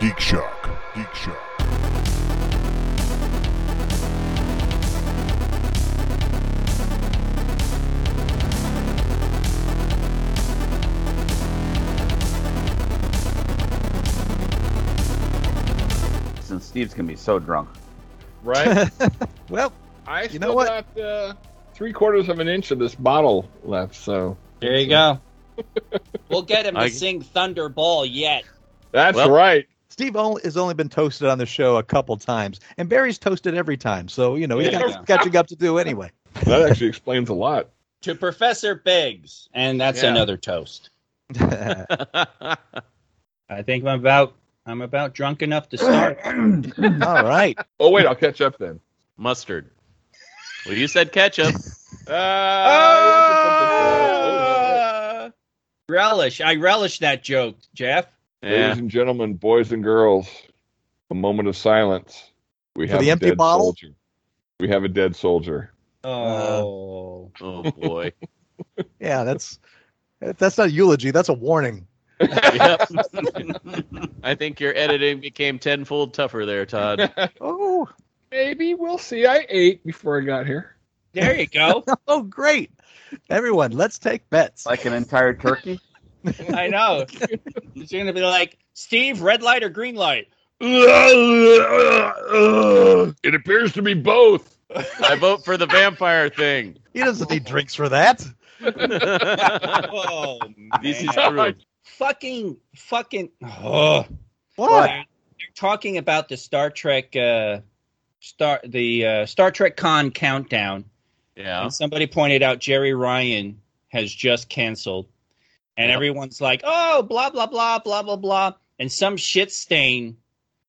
Geek Shock. Geek Shock. Since Steve's gonna be so drunk. Right? Well, I You still know what? got uh, three quarters of an inch of this bottle left, so There you go. We'll get him to I- sing Thunderball yet. that's Well- right. Steve only, has only been toasted on the show a couple times, and Barry's toasted every time. So you know he's got Yeah. catching up to do anyway. That actually explains a lot. To Professor Biggs. And that's Yeah. another toast. I think I'm about I'm about drunk enough to start. right. Oh wait, I'll catch up then. Mustard. Well, you said ketchup. Uh, relish. I relish that joke, Jeff. Yeah. Ladies and gentlemen, boys and girls, a moment of silence. We For have the a empty dead bottle? soldier. We have a dead soldier. Oh. Oh boy. Yeah, that's that's not a eulogy. That's a warning. Yep. I think your editing became tenfold tougher there, Todd. Oh, Maybe we'll see. I ate before I got here. there you go. oh, great! Everyone, let's take bets. Like an entire turkey. I know. It's gonna be like Steve, red light or green light? It appears to be both. I vote for the vampire thing. He doesn't need drinks for that. Oh this is man. true. fucking fucking oh. What? They're talking about the Star Trek uh Star the uh, Star Trek Con countdown. Yeah. And somebody pointed out Jeri Ryan has just canceled. And everyone's like, oh, blah, blah, blah, blah, blah, blah. And some shit stain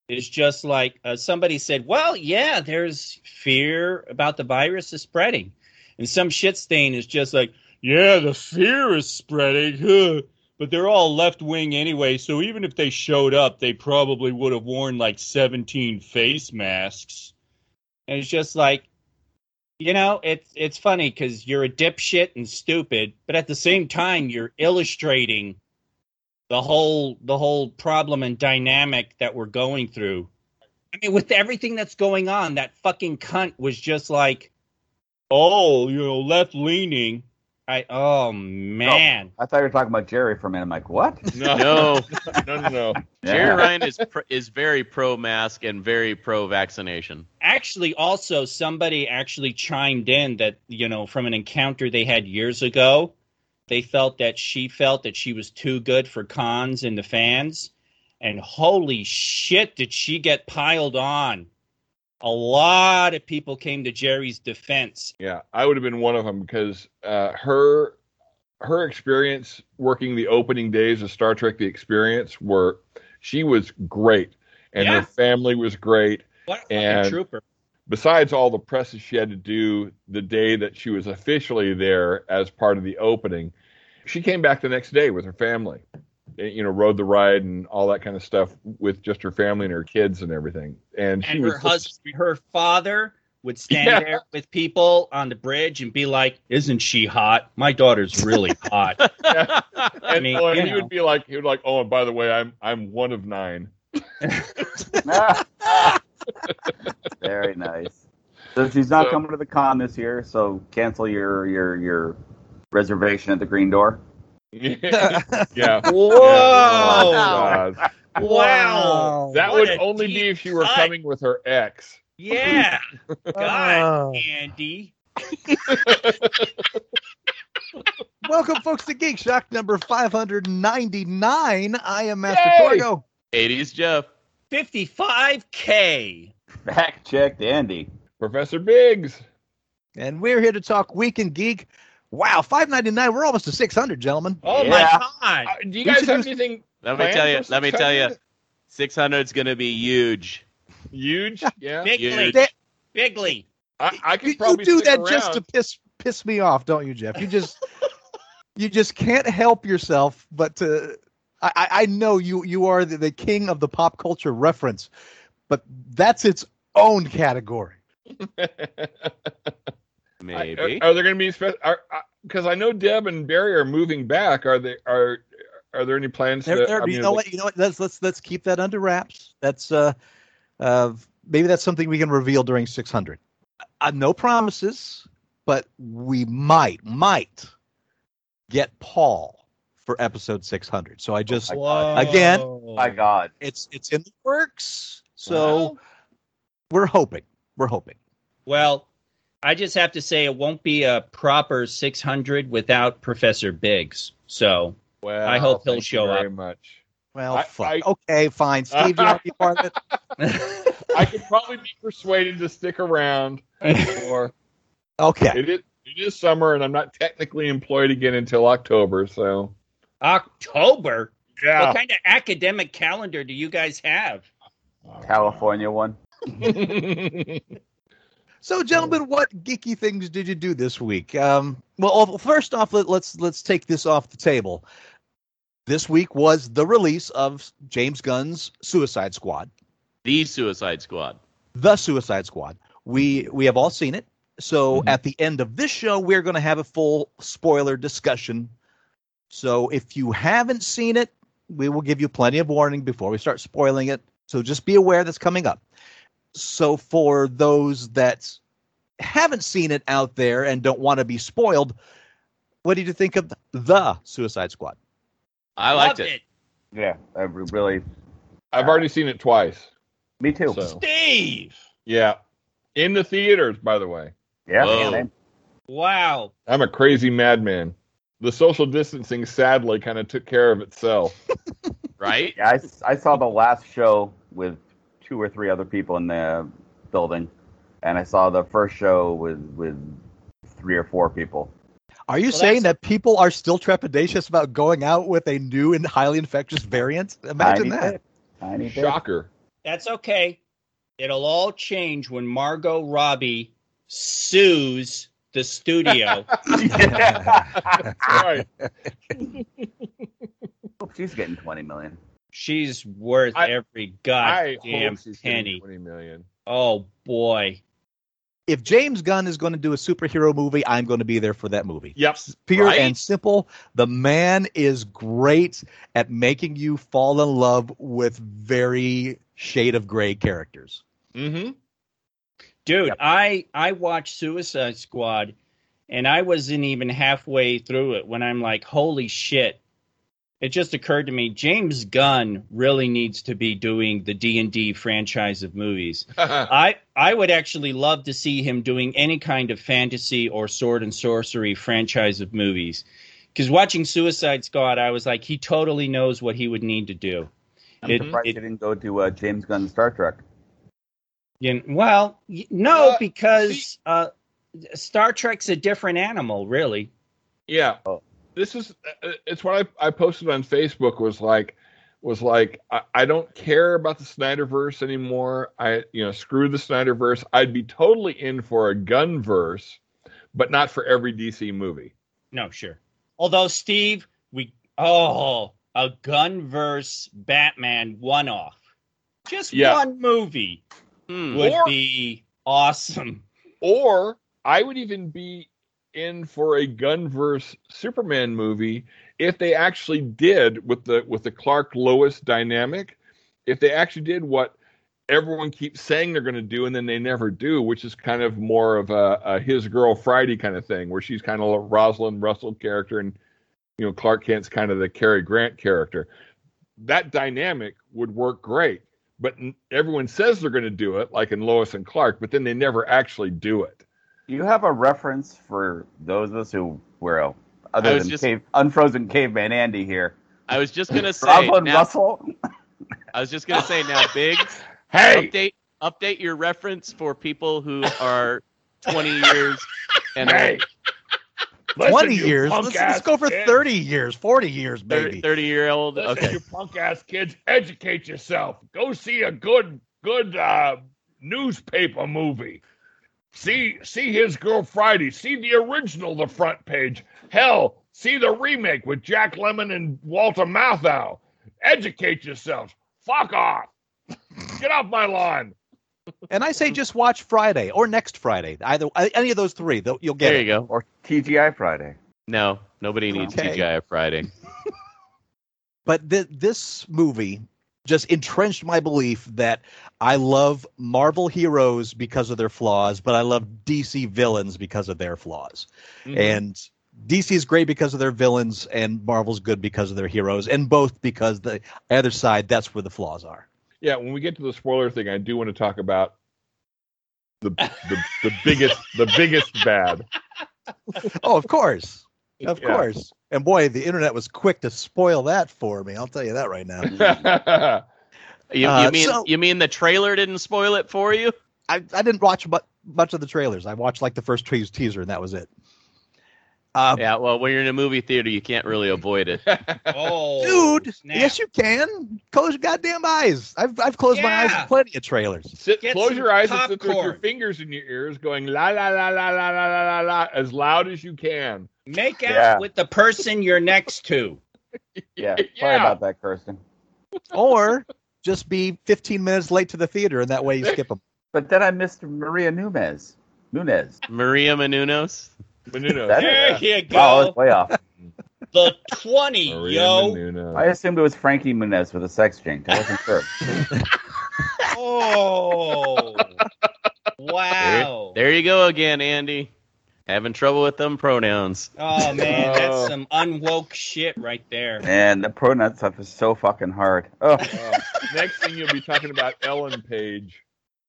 is just like, uh, somebody said, well, yeah, there's fear about the virus is spreading. And some shit stain is just like, yeah, the fear is spreading. huh. But they're all left wing anyway. So even if they showed up, they probably would have worn like 17 face masks. And it's just like, you know, it's it's funny because you're a dipshit and stupid, but at the same time, you're illustrating the whole the whole problem and dynamic that we're going through. I mean, with everything that's going on, that fucking cunt was just like, oh, you know, left leaning. I oh man, I thought you were talking about Jeri for a minute. I'm like, what? No, No, no, no, no. Jeri Yeah. Ryan is pr- is very pro mask and very pro vaccination. actually, also somebody actually chimed in that you know from an encounter they had years ago. They felt that she felt that she was too good for cons and the fans. And holy shit, did she get piled on? A lot of people came to Jeri's defense. Yeah, I would have been one of them because uh, her her experience working the opening days of Star Trek: The Experience were she was great, and Yeah. her family was great. What a And- trooper. Besides all the presses she had to do the day that she was officially there as part of the opening, she came back the next day with her family. Eh, You know, rode the ride and all that kind of stuff with just her family and her kids and everything. And she And was her husband, her father would stand Yeah. there with people on the bridge and be like, "Isn't she hot? My daughter's really hot." Yeah. and, mean, oh, and he know. would be like, he would like, oh, and by the way, I'm I'm one of nine. Very nice. So she's not So- coming to the con this year, so cancel your your your reservation at the green door. Yeah. yeah. Whoa! Oh, God. Wow! That What would only be if she were cut. coming with her ex. Yeah. God, Oh. Andy. Welcome, folks, to Geek Shock number 599. I am Master Yay! Torgo. 80s Jeff. 55K. Fact checked, Andy. Professor Biggs. And we're here to talk week Weekend Geek. Wow, 599. We're almost to 600, gentlemen. Oh Yeah. my God. Uh, do you We guys should have do- anything Let me tell you. Let me tell you. 600? 600 is gonna be huge. Huge. Yeah. Bigly. Huge. Bigly. I, I You, could you probably do stick that around. just to piss piss me off, don't you, Jeff? You just you just can't help yourself but to I, I I know you you are the, the king of the pop culture reference, but that's its own category. Maybe. Are, are there going to be because I know Deb and Barry are moving back. Are they are Are there any plans? There, to, there, I you mean, know what? You know what? Let's let's let's keep that under wraps. That's uh, uh, maybe that's something we can reveal during 600. Uh, no promises, but we might might get Paul for episode 600. So I just Whoa. Again? My God. it's it's in the works. So Well, we're hoping. We're hoping. well, I just have to say it won't be a proper 600 without Professor Biggs. So Well, I hope he'll thank you show very up. much. Well, I- fuck. I- okay, fine. Steve, you want to be part of it? I could probably be persuaded to stick around. Or Okay. it is it is summer, and I'm not technically employed again until October. So October. yeah. What kind of academic calendar do you guys have? California one. So, gentlemen, what geeky things did you do this week? Um, well, first off, let, let's let's take this off the table. This week was the release of James Gunn's Suicide Squad, The Suicide Squad. the Suicide Squad. We we have all seen it. So, Mhm. at the end of this show, we're going to have a full spoiler discussion. So, if you haven't seen it, we will give you plenty of warning before we start spoiling it. So, just be aware that's coming up. So, for those that haven't seen it out there and don't want to be spoiled, what did you think of the Suicide Squad? I liked Loved it. Yeah, I really. I've already seen it twice. Me too. So Steve. yeah, in the theaters, by the way. Yeah. Whoa. same. Wow. I'm a crazy madman. The social distancing sadly kind of took care of itself. Right? Yeah, I, s- I saw the last show with two or three other people in the building, and I saw the first show with with three or four people. Are you Well, saying that people are still trepidatious about going out with a new and highly infectious variant? Imagine Tiny that. Tiny. Shocker. That's okay. It'll all change when Margot Robbie sues the studio. right. Hope She's getting twenty million. She's worth I- every I goddamn hope she's penny. 20 million. Oh boy. If James Gunn is going to do a superhero movie, I'm going to be there for that movie. Yep. Pure Right? and simple. The man is great at making you fall in love with very shade of gray characters. Mm-hmm. Dude, I I watched Suicide Squad and I wasn't even halfway through it when I'm like, holy shit. It just occurred to me James Gunn really needs to be doing the D&D franchise of movies. I I would actually love to see him doing any kind of fantasy or sword and sorcery franchise of movies. Because watching Suicide Squad, I was like, he totally knows what he would need to do. I'm It- surprised it- you didn't go to uh, James Gunn's Star Trek. You well, no, Uh, because uh, Star Trek's a different animal, really. Yeah. Oh. This is uh, it's what I, I posted on Facebook was like was like I, I don't care about the Snyderverse anymore. I you know screw the Snyderverse. I'd be totally in for a Gunnverse, but not for every DC movie. No, sure. Although Steve, we oh a Gunnverse Batman one off, just Yeah. one movie Hmm. would Or- be awesome. Or I would even be in for a Gunnverse Superman movie if they actually did with the with the Clark Lois dynamic. If they actually did what everyone keeps saying they're going to do and then they never do, which is kind of more of a, a his girl Friday kind of thing, where she's kind of a Rosalind Russell character and you know Clark Kent's kind of the Cary Grant character. That dynamic would work great, but everyone says they're going to do it, like in Lois and Clark, but then they never actually do it. Do you have a reference for those of us who were uh, other than just- cave, unfrozen caveman Andy here? I was just gonna say Rosalind now, Russell. I was just gonna say now, Biggs, Hey, update update your reference for people who are 20 years and hey. 20 years. Let's, let's go for 30 years, 40 years, 30, 30 year old. Listen, Okay. you punk ass kids, educate yourself. Go see a good, good uh, newspaper movie. See, see his girl Friday. See the original, the front page. Hell, see the remake with Jack Lemmon and Walter Matthau. Educate yourselves. Fuck off. Get off my lawn. And I say just watch Friday or next Friday. Either uh, any of those three, you'll get There it. you go. or TGI Friday. No, nobody needs Okay. TGI Friday. but th- this movie just entrenched my belief that I love Marvel heroes because of their flaws, but I love DC villains because of their flaws. Mhm. And DC is great because of their villains, and Marvel's good because of their heroes, and both because the other side that's where the flaws are. yeah, when we get to the spoiler thing, I do want to talk about the the, the biggest the biggest bad. Oh, of course, of Yeah. course. And boy, the internet was quick to spoil that for me. I'll tell you that right now. You, Uh, you mean so- you mean the trailer didn't spoil it for you? I, I didn't watch mu- much of the trailers. I watched like the first te- teaser, and that was it. Uh, Yeah, well, when you're in a movie theater, you can't really avoid it. Oh, dude, snap. yes, you can. Close your goddamn eyes. I've I've closed my eyes Yeah. to plenty of trailers. Sit, Get close your eyes and sit with your fingers in your ears, going la la la la la la la la la as loud as you can. Make out Yeah. with the person you're next to. Yeah. Sorry Yeah. about that, Kirsten. or just be 15 minutes late to the theater, and that way you skip them. But then I missed Maria Nunez. Nunez. Maria Menounos. Menounos. That- There yeah. you go. Wow, I was way off. the 20, Maria yo. Menounos. I assumed it was Frankie Muniz with a sex change. I wasn't sure. Oh. wow. There you go again, Andy. Having trouble with them pronouns. Oh, man. That's Oh. some unwoke shit right there. And the pronoun stuff is so fucking hard. Oh, Uh, next thing you'll be talking about Ellen Page.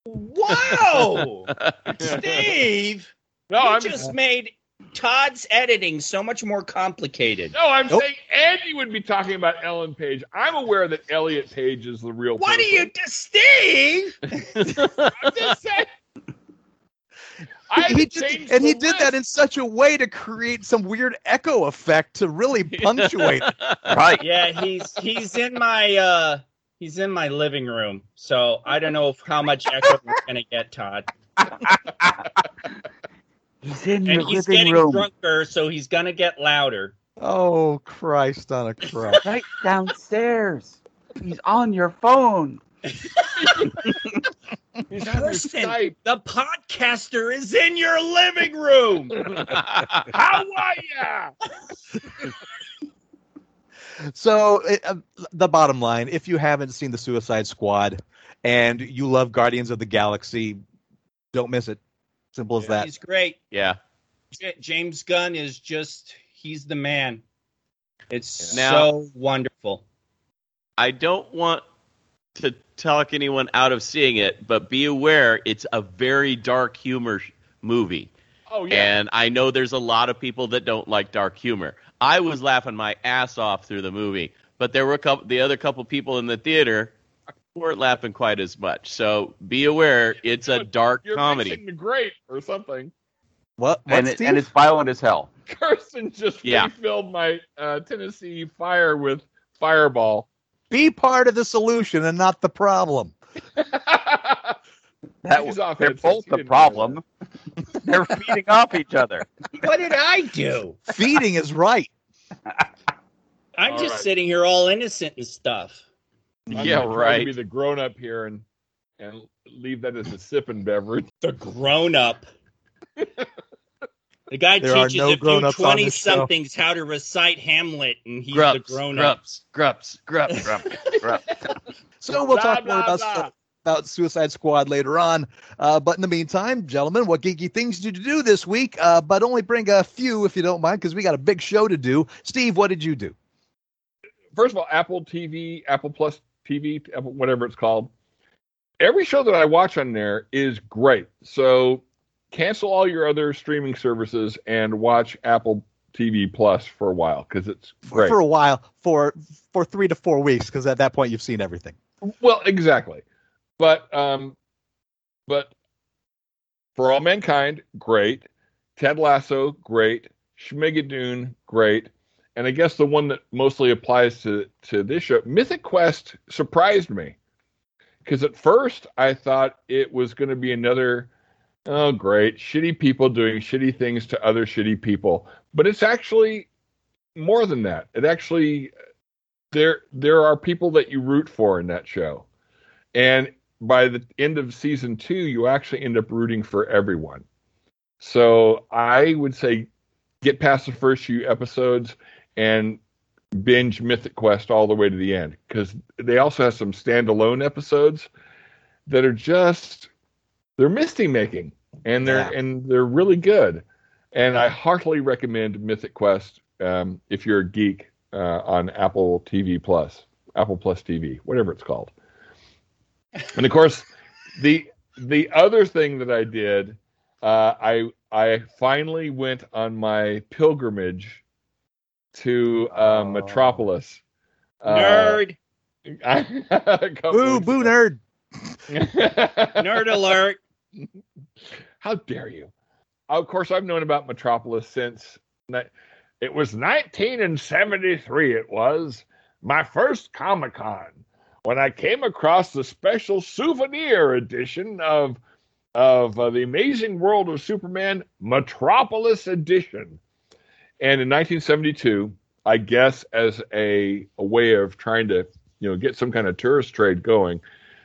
Whoa. Steve. No, you I'm just made Todd's editing so much more complicated. no, I'm Nope. saying Andy would be talking about Ellen Page. I'm aware that Elliot Page is the real. What do person. you do, Steve? I'm just saying. I he did, and he did that in such a way to create some weird echo effect to really punctuate. right. Yeah, he's he's in my uh he's in my living room. So I don't know if, how much echo we're gonna get, Todd. He's in And your he's living getting room. drunker, so he's gonna get louder. Oh Christ on a cross! Right downstairs. He's on your phone. He's on your Skype. the podcaster is in your living room. How are ya? So uh, the bottom line: if you haven't seen the Suicide Squad and you love Guardians of the Galaxy, don't miss it. Simple as that. He's great. yeah. J- James Gunn is just he's the man. It's Now- so wonderful. I don't want to talk anyone out of seeing it, but be aware it's a very dark humor movie. Oh yeah. And I know there's a lot of people that don't like dark humor. I was laughing my ass off through the movie, but there were a couple, the other couple people in the theater weren't laughing quite as much. So be aware, it's a dark You're comedy. mixing the great or something. What? what And, it, and it's violent as hell. Kirsten just Yeah. refilled my uh, Tennessee Fire with Fireball. Be part of the solution and not the problem. That, He's off they're both the problem. they're feeding off each other. What did I do? Feeding is right. I'm All just right. sitting here all innocent and stuff. I'm Yeah, gonna right. be the grown up here and and leave that as a sipping beverage. The grown up. The guy There teaches no a few twenty somethings how to recite Hamlet, and he's Grups, the grown up. grups, grups, grups. So we'll Blah, talk more blah, about blah. stuff about Suicide Squad later on. Uh, but in the meantime, gentlemen, what geeky things did you do this week? Uh, but only bring a few if you don't mind, because we got a big show to do. Steve, what did you do? First of all, Apple TV, Apple Plus TV, Apple, whatever it's called. Every show that I watch on there is great. So cancel all your other streaming services and watch Apple TV Plus for a while because it's For, great. for a while, for for three to four weeks, because at that point you've seen everything. Well, exactly. But um but For All Mankind, great. Ted Lasso, great. Schmigadoon, great. And I guess the one that mostly applies to to this show, Mythic Quest surprised me. Cuz at first I thought it was going to be another oh great, shitty people doing shitty things to other shitty people. But it's actually more than that. It actually there there are people that you root for in that show. And by the end of season 2 you actually end up rooting for everyone. So I would say get past the first few episodes and binge Mythic Quest all the way to the end because they also have some standalone episodes that are just they're misty making and they're Yeah. and they're really good. And I heartily recommend Mythic Quest um, if you're a geek uh, on Apple TV Plus, Apple Plus TV, whatever it's called. And of course, the the other thing that I did, uh, I I finally went on my pilgrimage to uh, Oh. Metropolis. Uh, Nerd, couple Boo, boo, nerd. nerd alert. How dare you? Of course, I've known about Metropolis since it was 1973. It was my first Comic Con when I came across the special souvenir edition of of uh, the Amazing World of Superman Metropolis edition. And in 1972, I guess as a, a way of trying to you know get some kind of tourist trade going,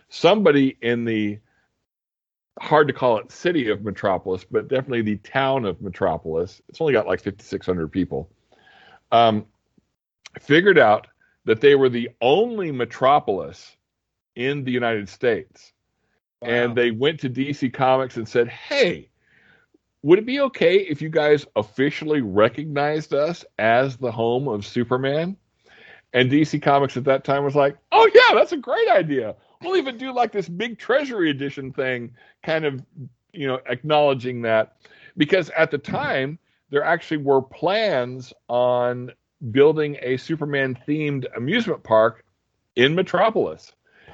somebody in the hard to call it city of Metropolis, but definitely the town of Metropolis. It's only got like 5,600 people. Um, figured out that they were the only metropolis in the United States. And they went to DC Comics and said, hey, would it be okay if you guys officially recognized us as the home of Superman? And DC Comics at that time was like, oh, yeah, that's a great idea. We'll even do like this big treasury edition thing, kind of, you know, acknowledging that. Because at the time, there actually were plans on building a Superman themed amusement park in Metropolis.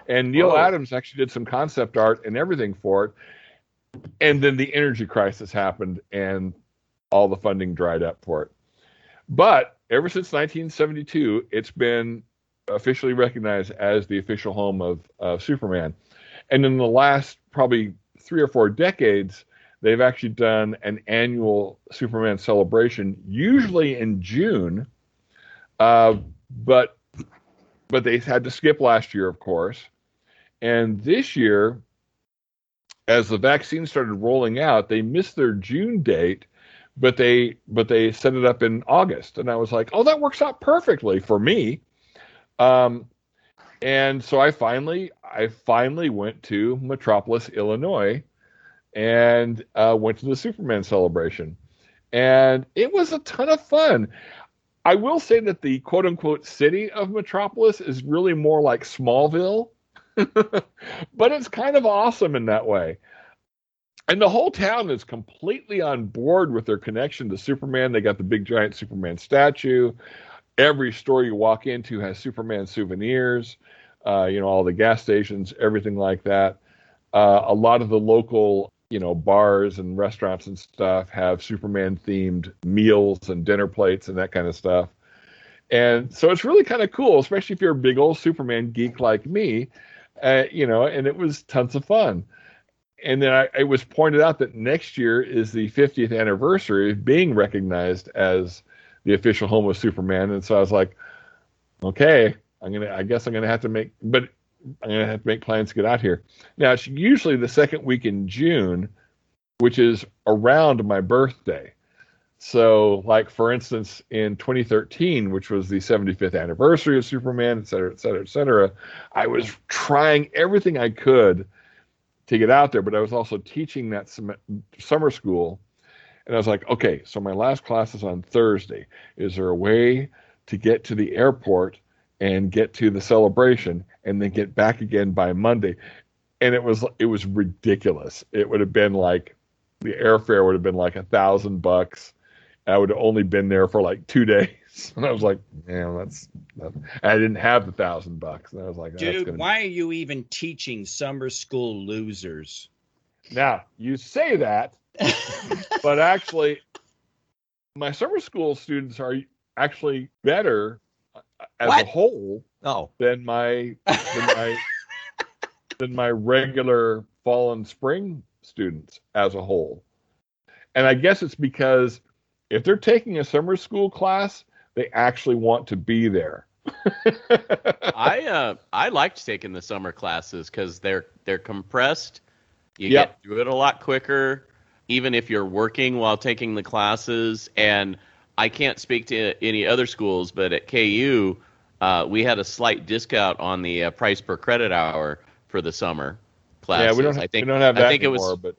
And Neal Whoa. Adams actually did some concept art and everything for it. And then the energy crisis happened and all the funding dried up for it. But ever since 1972, it's been officially recognized as the official home of, Superman. And in the last probably three or four decades, they've actually done an annual Superman celebration, usually in June. Uh, but but they had to skip last year, of course. And this year, as the vaccine started rolling out, they missed their June date, but they but they set it up in August. And I was like, oh, that works out perfectly for me. Um, and so I finally I finally went to Metropolis, Illinois, and uh, went to the Superman celebration, and it was a ton of fun. I will say that the quote unquote city of Metropolis is really more like Smallville, but it's kind of awesome in that way. And the whole town is completely on board with their connection to Superman. They got the big giant Superman statue. Every store you walk into has Superman souvenirs. Uh, you know, all the gas stations, everything like that. Uh, a lot of the local, you know, bars and restaurants and stuff have Superman themed meals and dinner plates and that kind of stuff. And so it's really kind of cool, especially if you're a big old Superman geek like me, uh, you know, and it was tons of fun. And then I, it was pointed out that next year is the 50th anniversary of being recognized as the official home of Superman. And so I was like, okay, I'm gonna, I guess I'm gonna have to make, but I'm gonna have to make plans to get out here. Now it's usually the second week in June, which is around my birthday. So, like for instance, in 2013, which was the 75th anniversary of Superman, et cetera, et cetera, et cetera, I was trying everything I could to get out there, but I was also teaching that summer school. And I was like, okay, so my last class is on Thursday. Is there a way to get to the airport and get to the celebration and then get back again by Monday? And it was it was ridiculous. It would have been like the airfare would have been like a thousand bucks. I would have only been there for like two days. And I was like, man, that's, that. I didn't have the thousand bucks. And I was like, that's Dude, be- why are you even teaching summer school losers? Now, you say that, but actually, my summer school students are actually better as a whole Oh, than my than my than my regular fall and spring students as a whole. And I guess it's because if they're taking a summer school class, they actually want to be there. I uh I liked taking the summer classes because they're they're compressed. You Yep. get through it a lot quicker, even if you're working while taking the classes. And I can't speak to any other schools, but at KU, uh, we had a slight discount on the uh, price per credit hour for the summer classes. yeah, we don't. I think we don't have that I think anymore. it was. but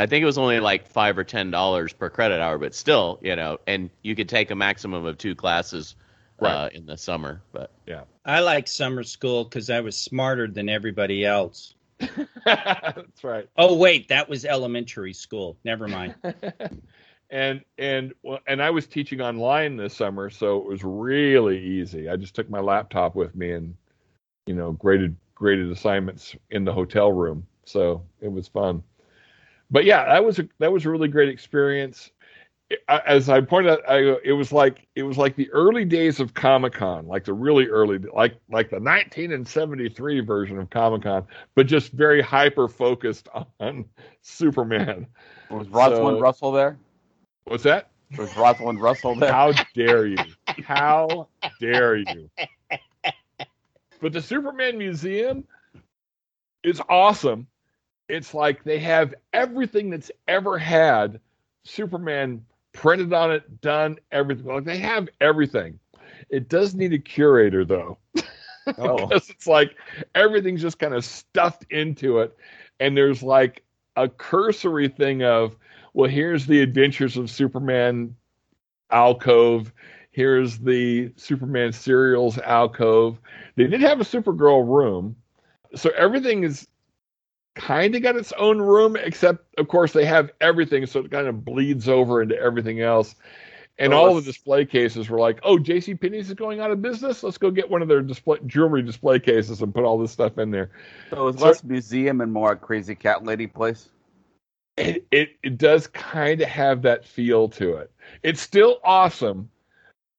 I think it was only like five or ten dollars per credit hour, but still, you know, and you could take a maximum of two classes uh, in the summer. But yeah, I like summer school because I was smarter than everybody else. that's right. Oh wait, that was elementary school. Never mind. and and well, and I was teaching online this summer, so it was really easy. I just took my laptop with me and you know graded graded assignments in the hotel room, so it was fun. But yeah, that was a that was a really great experience. As I pointed out, I, it was like it was like the early days of Comic Con, like the really early, like like the 1973 version of Comic Con, but just very hyper focused on Superman. Was Rosalind So- Russell there? What's that? Was Rosalind Russell there? How dare you? How dare you? But the Superman Museum is awesome. It's like they have everything that's ever had Superman printed on it, done everything. Like they have everything. It does need a curator though. Oh. because it's like everything's just kind of stuffed into it and there's like a cursory thing of well here's the adventures of superman alcove here's the superman serials alcove they did have a supergirl room so everything is kind of got its own room except of course they have everything so it kind of bleeds over into everything else and Oh, all the display cases were like, "Oh, J.C. Penney's is going out of business. Let's go get one of their display jewelry display cases and put all this stuff in there." So it was So- less museum and more a crazy cat lady place. It it, it does kind of have that feel to it. It's still awesome,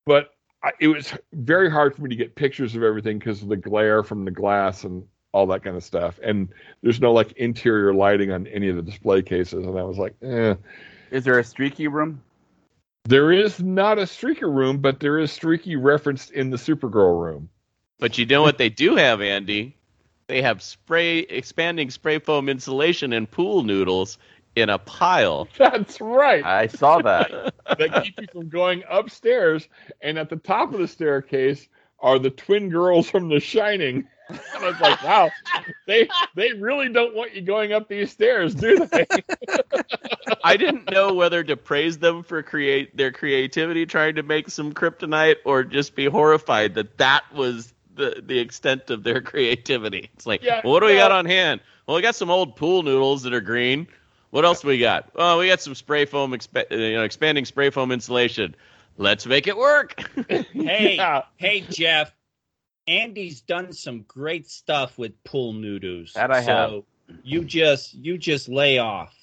but I, it was very hard for me to get pictures of everything because of the glare from the glass and all that kind of stuff. And there's no like interior lighting on any of the display cases, and I was like, eh. Is there a streaky room? There is not a streaker room, but there is streaky referenced in the Supergirl room. but you know what they do have, Andy? They have spray expanding spray foam insulation and pool noodles in a pile. That's right. I saw that. that keep you from going upstairs. And at the top of the staircase are the twin girls from The Shining. And I was like, wow, they they really don't want you going up these stairs, do they? I didn't know whether to praise them for create their creativity trying to make some kryptonite or just be horrified that that was the the extent of their creativity. It's like, Yeah, well, what do we got on hand? Well, we got some old pool noodles that are green. What else do we got? Oh, we got some spray foam, expa- uh, you know, expanding spray foam insulation. Let's make it work. Hey, Yeah. hey, Jeff. Andy's done some great stuff with pool noodles. That I so You just you just lay off.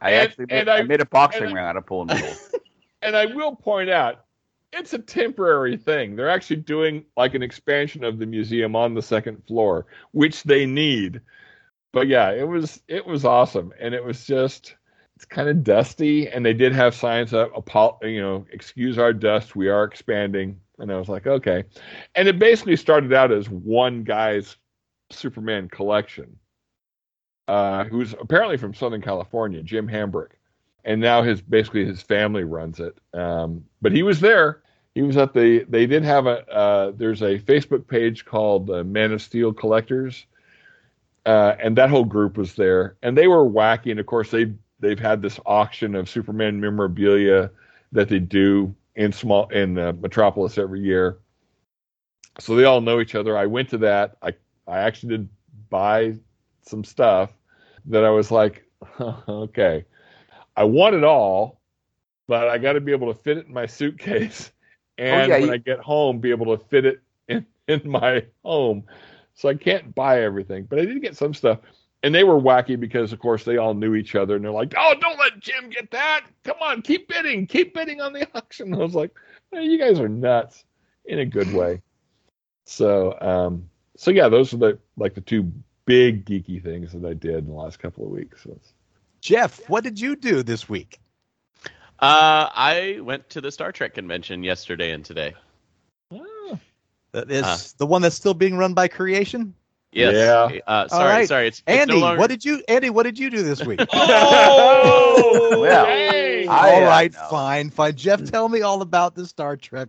I And- actually made, I, I- made a boxing and I- ring out of pool noodles. And I will point out, it's a temporary thing. They're actually doing like an expansion of the museum on the second floor, which they need. But yeah, it was it was awesome, and it was just it's kind of dusty, and they did have signs up, apo- you know, excuse our dust, we are expanding. And I was like, okay. And it basically started out as one guy's Superman collection, uh, who's apparently from Southern California, Jim Hambrick and now his basically his family runs it. Um, but he was there. He was at the. They did have a. Uh, there's a Facebook page called Man of Steel Collectors, uh, and that whole group was there, and they were wacky. And of course, they they've had this auction of Superman memorabilia that they do in small in uh, Metropolis every year. So they all know each other. I went to that. I I actually did buy some stuff that I was like, okay. I want it all, but I got to be able to fit it in my suitcase, and yeah, when you- I get home, be able to fit it in, in my home. So I can't buy everything, but I did get some stuff. And they were wacky because, of course, they all knew each other, and they're like, "Oh, don't let Jim get that! Come on, keep bidding, keep bidding on the auction." I was like, "Eh, "You guys are nuts," in a good way. So, um, so yeah, those are the like the two big geeky things that I did in the last couple of weeks. So Jeff, what did you do this week? Uh, I went to the Star Trek convention yesterday and today. That is Uh. the one that's still being run by Creation. Yes. Yeah. Uh, sorry, right. sorry. It's, it's Andy, no longer, what did you Andy? What did you do this week? Oh, Well. dang. I- All yeah, right, fine, fine. Jeff, tell me all about the Star Trek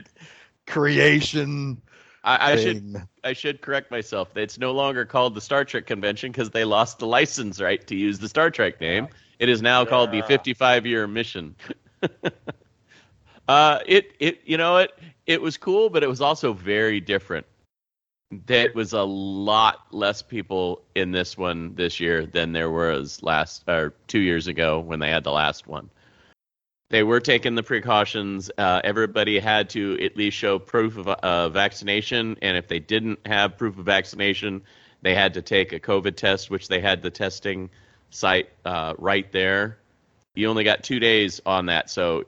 creation I, I should. I should correct myself. It's no longer called the Star Trek Convention because they lost the license right to use the Star Trek name. It is now called the 55 year mission. uh, it it you know it it was cool, but it was also very different. There was a lot less people in this one this year than there was last or two years ago when they had the last one. They were taking the precautions. Uh, everybody had to at least show proof of uh, vaccination, and if they didn't have proof of vaccination, they had to take a COVID test, which they had the testing site uh, right there. You only got two days on that, so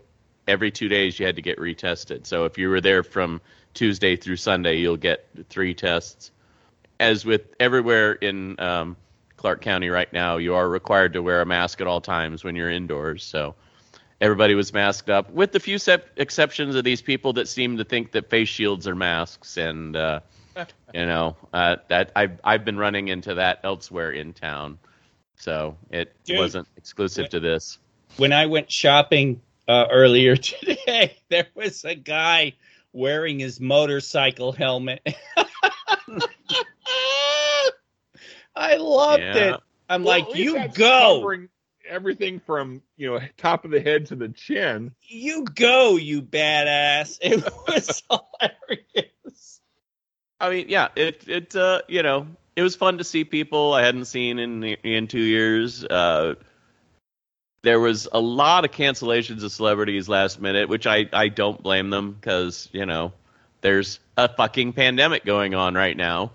every two days you had to get retested. So if you were there from Tuesday through Sunday, you'll get three tests. As with everywhere in um, Clark County right now, you are required to wear a mask at all times when you're indoors. So everybody was masked up, with the few sep- exceptions of these people that seem to think that face shields are masks, and uh, you know uh, that I've I've been running into that elsewhere in town, so it Dude. wasn't exclusive to this. when I went shopping uh, earlier today, there was a guy wearing his motorcycle helmet. I loved Yeah. it. I'm Well, like, you go, covering everything from you know top of the head to the chin. you go, you badass. It was hilarious. I mean, yeah, it it uh, you know it was fun to see people I hadn't seen in in two years. Uh, there was a lot of cancellations of celebrities last minute, which I I don't blame them because you know there's a fucking pandemic going on right now.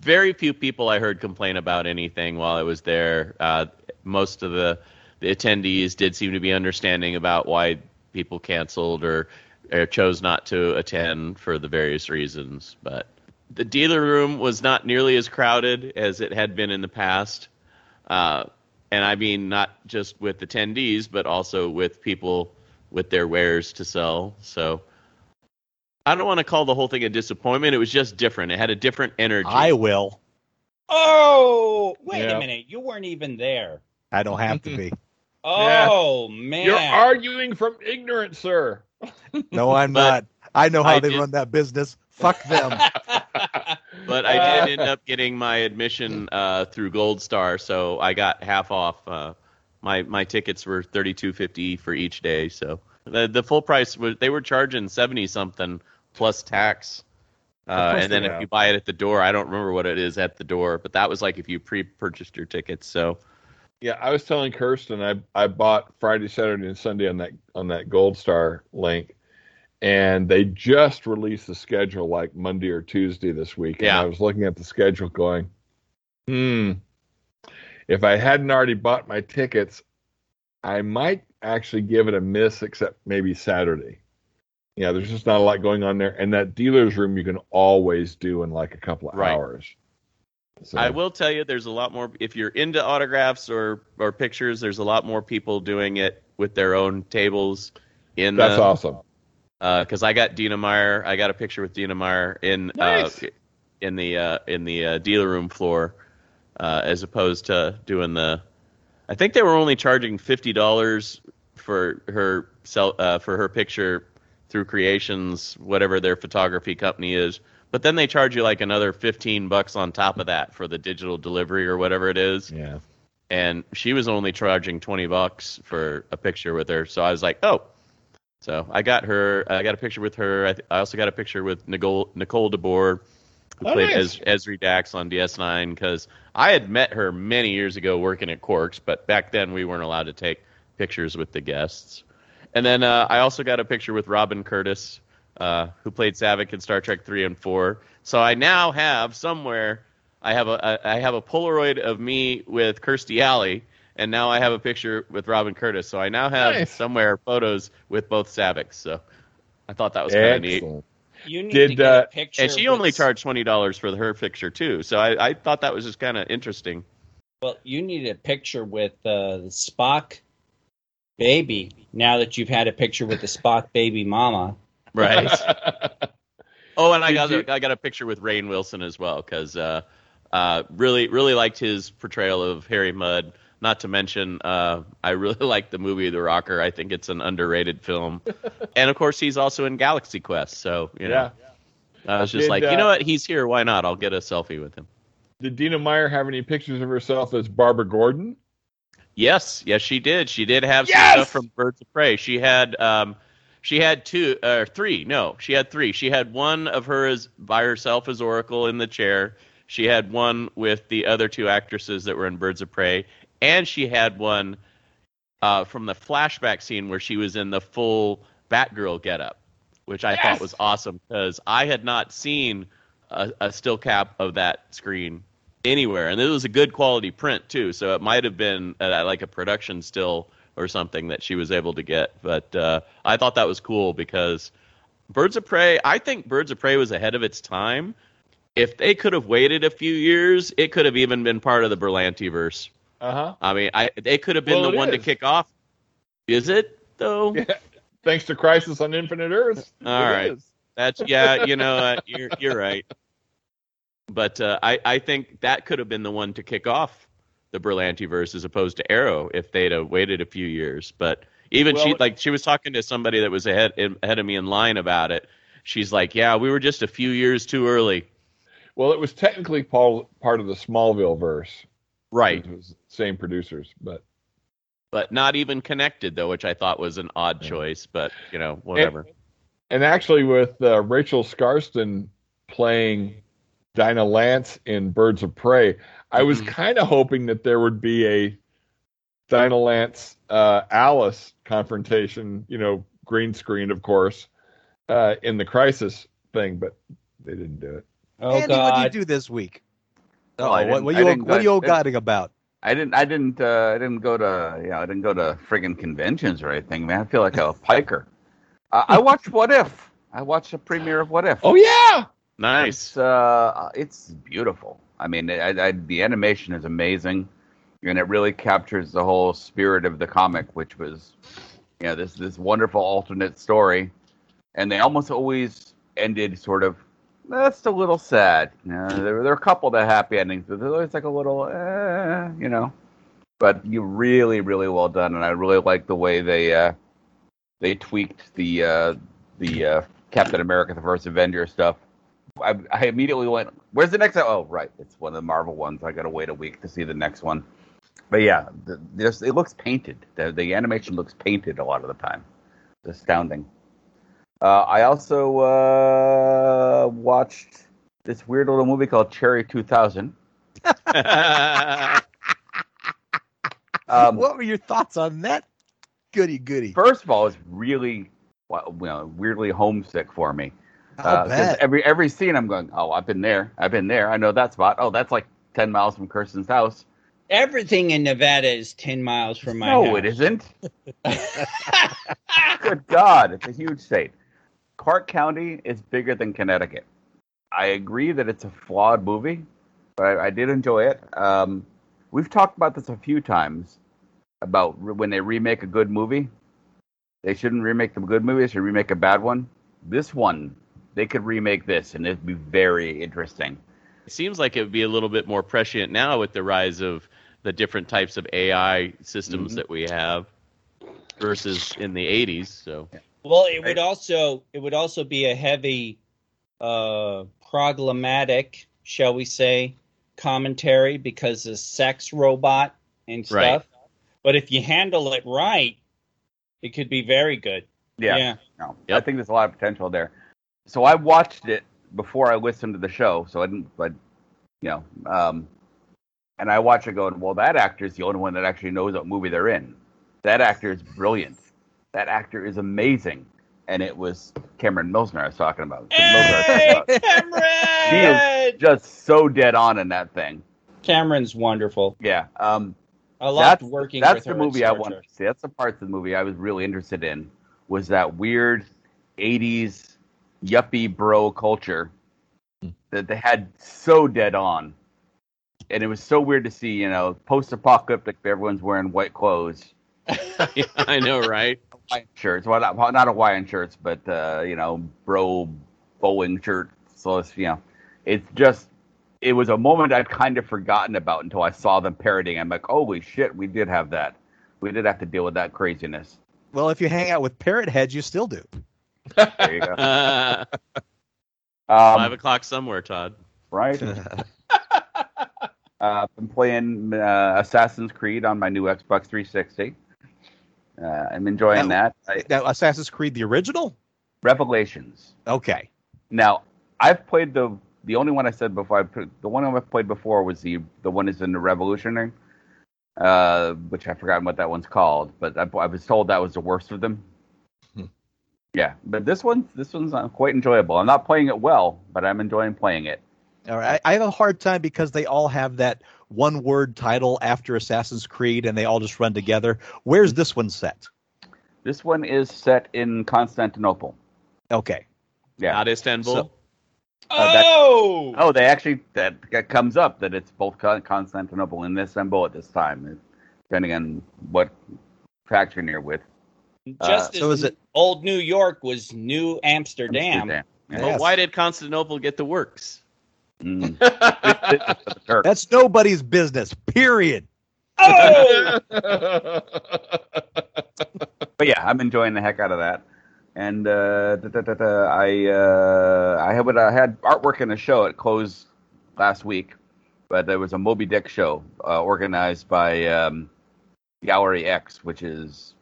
Very few people I heard complain about anything while I was there. Uh, most of the the attendees did seem to be understanding about why people canceled or, or chose not to attend for the various reasons, but the dealer room was not nearly as crowded as it had been in the past. Uh, and I mean, not just with attendees, but also with people with their wares to sell. So I don't want to call the whole thing a disappointment. It was just different. It had a different energy. I will. Oh, wait Yeah. a minute. You weren't even there. I don't have to be. Oh, man. You're arguing from ignorance, sir. No, I'm But not. I know how I they did- run that business. Fuck them. but I did end up getting my admission uh, through Gold Star, so I got half off. Uh, my my tickets were thirty two fifty for each day, so the the full price was they were charging seventy something plus tax. Uh, and then if have. you buy it at the door, I don't remember what it is at the door, but that was like if you pre-purchased your tickets. So Yeah, I was telling Kirsten I I bought Friday, Saturday, and Sunday on that on that Gold Star link, and they just released the schedule like Monday or Tuesday this week. And Yeah. I was looking at the schedule, going, hmm, if I hadn't already bought my tickets, I might actually give it a miss, except maybe Saturday. Yeah, there's just not a lot going on there, and that dealer's room you can always do in like a couple of Right. hours. So, I will tell you, there's a lot more. If you're into autographs or or pictures, there's a lot more people doing it with their own tables in That's the awesome. Because I got Dina Meyer. I got a picture with Dina Meyer in Nice. uh, in the uh, in the uh, dealer room floor, uh, as opposed to doing the. I think they were only charging fifty dollars for her sell uh, for her picture through Creations, whatever their photography company is. But then they charge you like another fifteen bucks on top of that for the digital delivery or whatever it is Yeah. and she was only charging 20 bucks for a picture with her so i was like oh so i got her i got a picture with her i, th- I also got a picture with nicole nicole deboer who Oh, played nice. ezri dax on ds9 because i had met her many years ago working at quarks but back then we weren't allowed to take pictures with the guests and then uh, i also got a picture with robin curtis uh, who played Saavik in Star Trek three and four. So I now have somewhere I have a, a I have a Polaroid of me with Kirstie Alley, and now I have a picture with Robin Curtis. So I now have Nice. somewhere photos with both Saaviks. So I thought that was kind of neat. You need Did, to get uh, a picture. And she only charged twenty dollars for her picture too. So I, I thought that was just kind of interesting. Well, you need a picture with uh, the Spock baby. Now that you've had a picture with the Spock baby mama. Right. Oh, and I Did got you- a, I got a picture with Rainn Wilson as well because uh, uh, really really liked his portrayal of Harry Mudd. Not to mention, uh, I really like the movie The Rocker. I think it's an underrated film. and of course, he's also in Galaxy Quest. So you know, I was just Did, like, you uh, know what? He's here. Why not? I'll get a selfie with him. Did Dina Meyer have any pictures of herself as Barbara Gordon? Yes, yes, she did. She did have some stuff from Birds of Prey. She had, um, she had two or three. No, she had three. She had one of her as by herself as Oracle in the chair. She had one with the other two actresses that were in Birds of Prey, and she had one uh, from the flashback scene where she was in the full Batgirl getup, which I thought was awesome because I had not seen a, a still cap of that screen anywhere, and it was a good quality print too. So it might have been uh, like a production still or something that she was able to get. But uh, I thought that was cool because Birds of Prey. I think Birds of Prey was ahead of its time. If they could have waited a few years, it could have even been part of the Berlanti verse. Uh huh. I mean, I they could have been Well, the it one to kick off. Is it though? Yeah. Thanks to Crisis on Infinite Earths. All it right. is. That's yeah, you know, uh, you're you're right. But uh, I I think that could have been the one to kick off the Berlanti verse as opposed to Arrow if they'd have waited a few years. But even she like she was talking to somebody that was ahead ahead of me in line about it. She's like, yeah, we were just a few years too early. Well, it was technically Paul, part of the Smallville verse. Right. It was same producers, but But not even connected though, which I thought was an odd Yeah. choice. But you know, whatever. and actually with uh, Rachel Skarsten playing Dinah Lance in Birds of Prey, I was Mhm. kind of hoping that there would be a Dinah Lance uh, Alice confrontation, you know, green screen, of course, uh, in the Crisis thing, but they didn't do it. Oh Andy, what did you do this week? Well, Oh, what, didn't- what you didn't what go- you it- godding about? I didn't. I didn't. Uh, I didn't go to. You know, I didn't go to friggin' conventions or anything. Man, I feel like a piker. I, I watched What If. I watched the premiere of What If. Oh yeah, Nice. It's, uh, it's beautiful. I mean, I, I, the animation is amazing, and it really captures the whole spirit of the comic, which was, you know, this this wonderful alternate story, and they almost always ended sort of. That's a little sad. You know, there, there are a couple of the happy endings, but there's always like a little, eh, you know. But you really, really well done, and I really like the way they uh, they tweaked the uh, the uh, Captain America: The First Avenger stuff. I, I immediately went, "Where's the next?" Oh, right, it's one of the Marvel ones. I got to wait a week to see the next one. But yeah, the, it looks painted. The, the animation looks painted a lot of the time. It's astounding. Uh, I also uh, watched this weird little movie called Cherry 2000. Um, what were your thoughts on that? Goody goody. first of all, it's really, well, you know, weirdly homesick for me. I'll Uh, 'cause bet. every every scene, I'm going, oh, I've been there. I've been there. I know that spot. Oh, that's like ten miles from Kirsten's house. Everything in Nevada is ten miles from my no, house. it isn't. Good God, it's a huge state. Clark County is bigger than Connecticut. I agree that it's a flawed movie, but I, I did enjoy it. Um, we've talked about this a few times about re- when they remake a good movie, they shouldn't remake the good movie; they should remake a bad one. This one, they could remake this, and it'd be very interesting. It seems like it would be a little bit more prescient now with the rise of the different types of AI systems Mhm. that we have versus in the 80s. So Well, it would also it would also be a heavy uh problematic, shall we say, commentary because of sex robot and stuff. Right. But if you handle it right, it could be very good. Yeah, no, I think there's a lot of potential there. So I watched it before I listened to the show, so I didn't, but you know, um, and I watch it going, well, that actor is the only one that actually knows what movie they're in. That actor is brilliant. That actor is amazing, and it was Cameron Milzer I was talking about. Milzer I was talking about. Cameron! Just so dead on in that thing. Cameron's wonderful. Yeah. Um, I loved that's working that's with the her. at movie I Star wanted to see. That's the parts of the movie I was really interested in. Was that weird '80s yuppie bro culture that they had so dead on, and it was so weird to see. You know, post-apocalyptic. Everyone's wearing white clothes, yeah, I know, right? White shirts. Well, not, not Hawaiian shirts, but uh, you know, bro bowling shirt. So it's you know, it's just it was a moment I'd kind of forgotten about until I saw them parodying. I'm like, holy shit, we did have that. We did have to deal with that craziness. Well, if you hang out with parrot heads, you still do. There you go. Uh, Um, Five o'clock somewhere, Todd. right? Uh, been playing uh, Assassin's Creed on my new Xbox 360. Uh, I'm enjoying Now- that. I, now, Assassin's Creed, the original. Revelations. Okay. Now, I've played the the only one I said before. I put, the one I've played before was the the one is in the Revolutionary, uh, which I've forgotten what that one's called. But I, I was told that was the worst of them. Hmm. Yeah, but this one this one's uh, quite enjoyable. I'm not playing it well, but I'm enjoying playing it. All right. I, I have a hard time because they all have that one word title after Assassin's Creed, and they all just run together. Where's this one set? This one is set in Constantinople. Okay. Yeah. Not Istanbul. So- Uh, that- oh, Oh, they actually that, that comes up that it's both Constantinople and Istanbul at this time, depending on what faction you're with. just uh, so as is it- old New York was New Amsterdam. Amsterdam. but why did Constantinople get the works? Mm. That's nobody's business. Period. Oh, but yeah, I'm enjoying the heck out of that. And uh, da, da, da, da, I uh, I had I had artwork in a show. It closed last week, but there was a Moby Dick show uh, organized by um, Gallery X, which is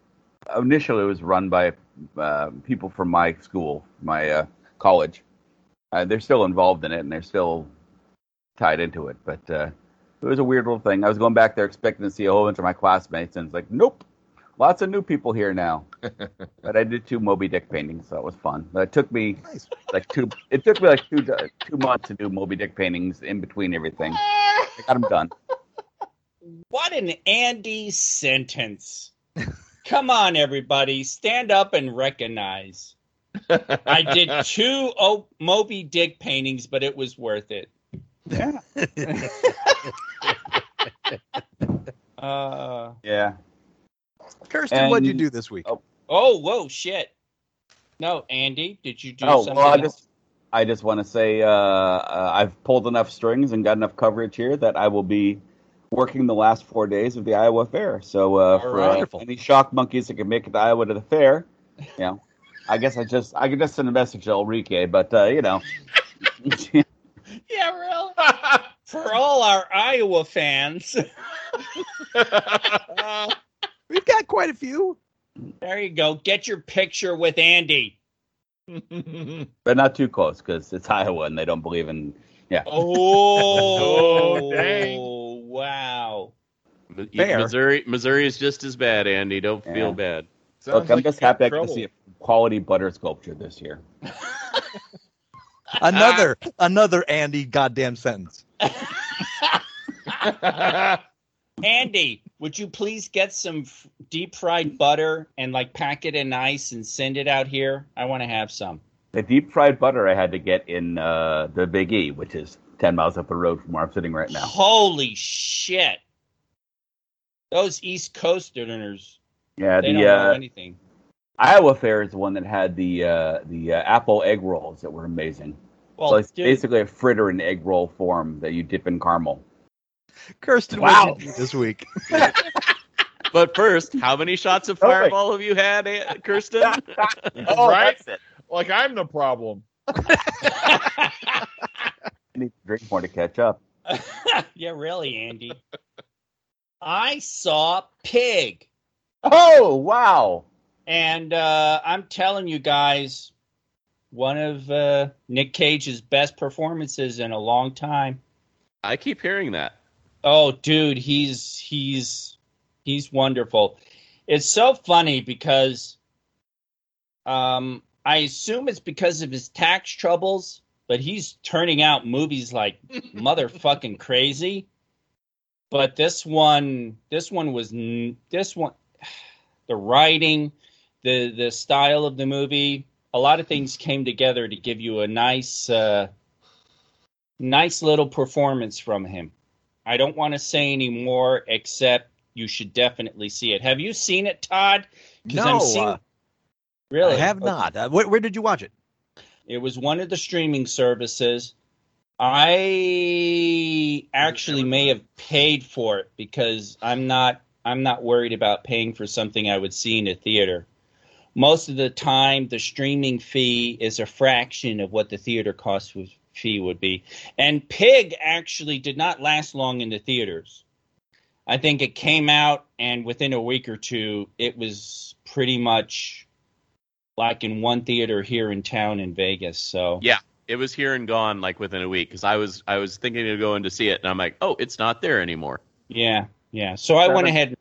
initially it was run by uh, people from my school, my uh, college. Uh, they're still involved in it, and they're still tied into it. But uh, it was a weird little thing. I was going back there expecting to see a whole bunch of my classmates, and it's like, nope, lots of new people here now. but I did two Moby Dick paintings, so it was fun. But it took me Nice. like two. It took me like two two months to do Moby Dick paintings in between everything. I got them done. what an Andy sentence! Come on, everybody, stand up and recognize. I did two o- Moby Dick paintings, but it was worth it. Yeah, Uh, yeah. Kirsten, what'd you do this week? oh, oh, whoa, shit! No, Andy, did you do Oh something? well, I else? just I just want to say uh, uh, I've pulled enough strings and got enough coverage here that I will be working the last four days of the Iowa Fair. So uh, for uh, any shock monkeys that can make it to Iowa to the fair, you know, I guess I just I could just send a message to Ulrike, but uh, you know. Yeah, real. For all our Iowa fans, We've got quite a few. there you go. Get your picture with Andy. but not too close because it's Iowa and they don't believe in. Oh, Oh, dang. wow. Mi- Fair. Missouri, Missouri is just as bad, Andy. Don't Yeah. feel bad. Look, I'm just happy I can see a quality butter sculpture this year. Another another Andy goddamn sentence. Andy, would you please get some f- deep fried butter and like pack it in ice and send it out here? I want to have some. The deep fried butter I had to get in uh, the Big E, which is 10 miles up the road from where I'm sitting right now. Holy shit. Those East Coasterners, Yeah, they the don't uh, anything. Iowa Fair is the one that had the uh, the uh, apple egg rolls that were amazing. Well, so it's dude, basically a fritter in egg roll form that you dip in caramel. Kirsten, Wow. what'd you do this week? But first, how many shots of Oh. Fireball have you had, Aunt Kirsten? Oh, Right? like I'm the problem. I need to drink more to catch up. yeah, really, Andy. I saw Pig. Oh, wow. And uh, I'm telling you guys, one of uh, Nick Cage's best performances in a long time. I keep hearing that. Oh, dude, he's he's he's wonderful. It's so funny because um, I assume it's because of his tax troubles, but he's turning out movies like motherfucking crazy. But this one, this one was this one, the writing, the the style of the movie, a lot of things came together to give you a nice, uh, nice little performance from him. I don't want to say any more, except you should definitely see it. Have you seen it, Todd? No, seeing- uh, really, I have Okay. not. Uh, where, where did you watch it? It was one of the streaming services. I actually may have paid for it because I'm not I'm not worried about paying for something I would see in a theater. Most of the time, the streaming fee is a fraction of what the theater cost was, fee would be. And Pig actually did not last long in the theaters. I think it came out, and within a week or two, it was pretty much like in one theater here in town in Vegas. So Yeah. It was here and gone like within a week because I was I was thinking of going to see it and I'm like, oh, it's not there anymore. yeah, yeah. So I went ahead.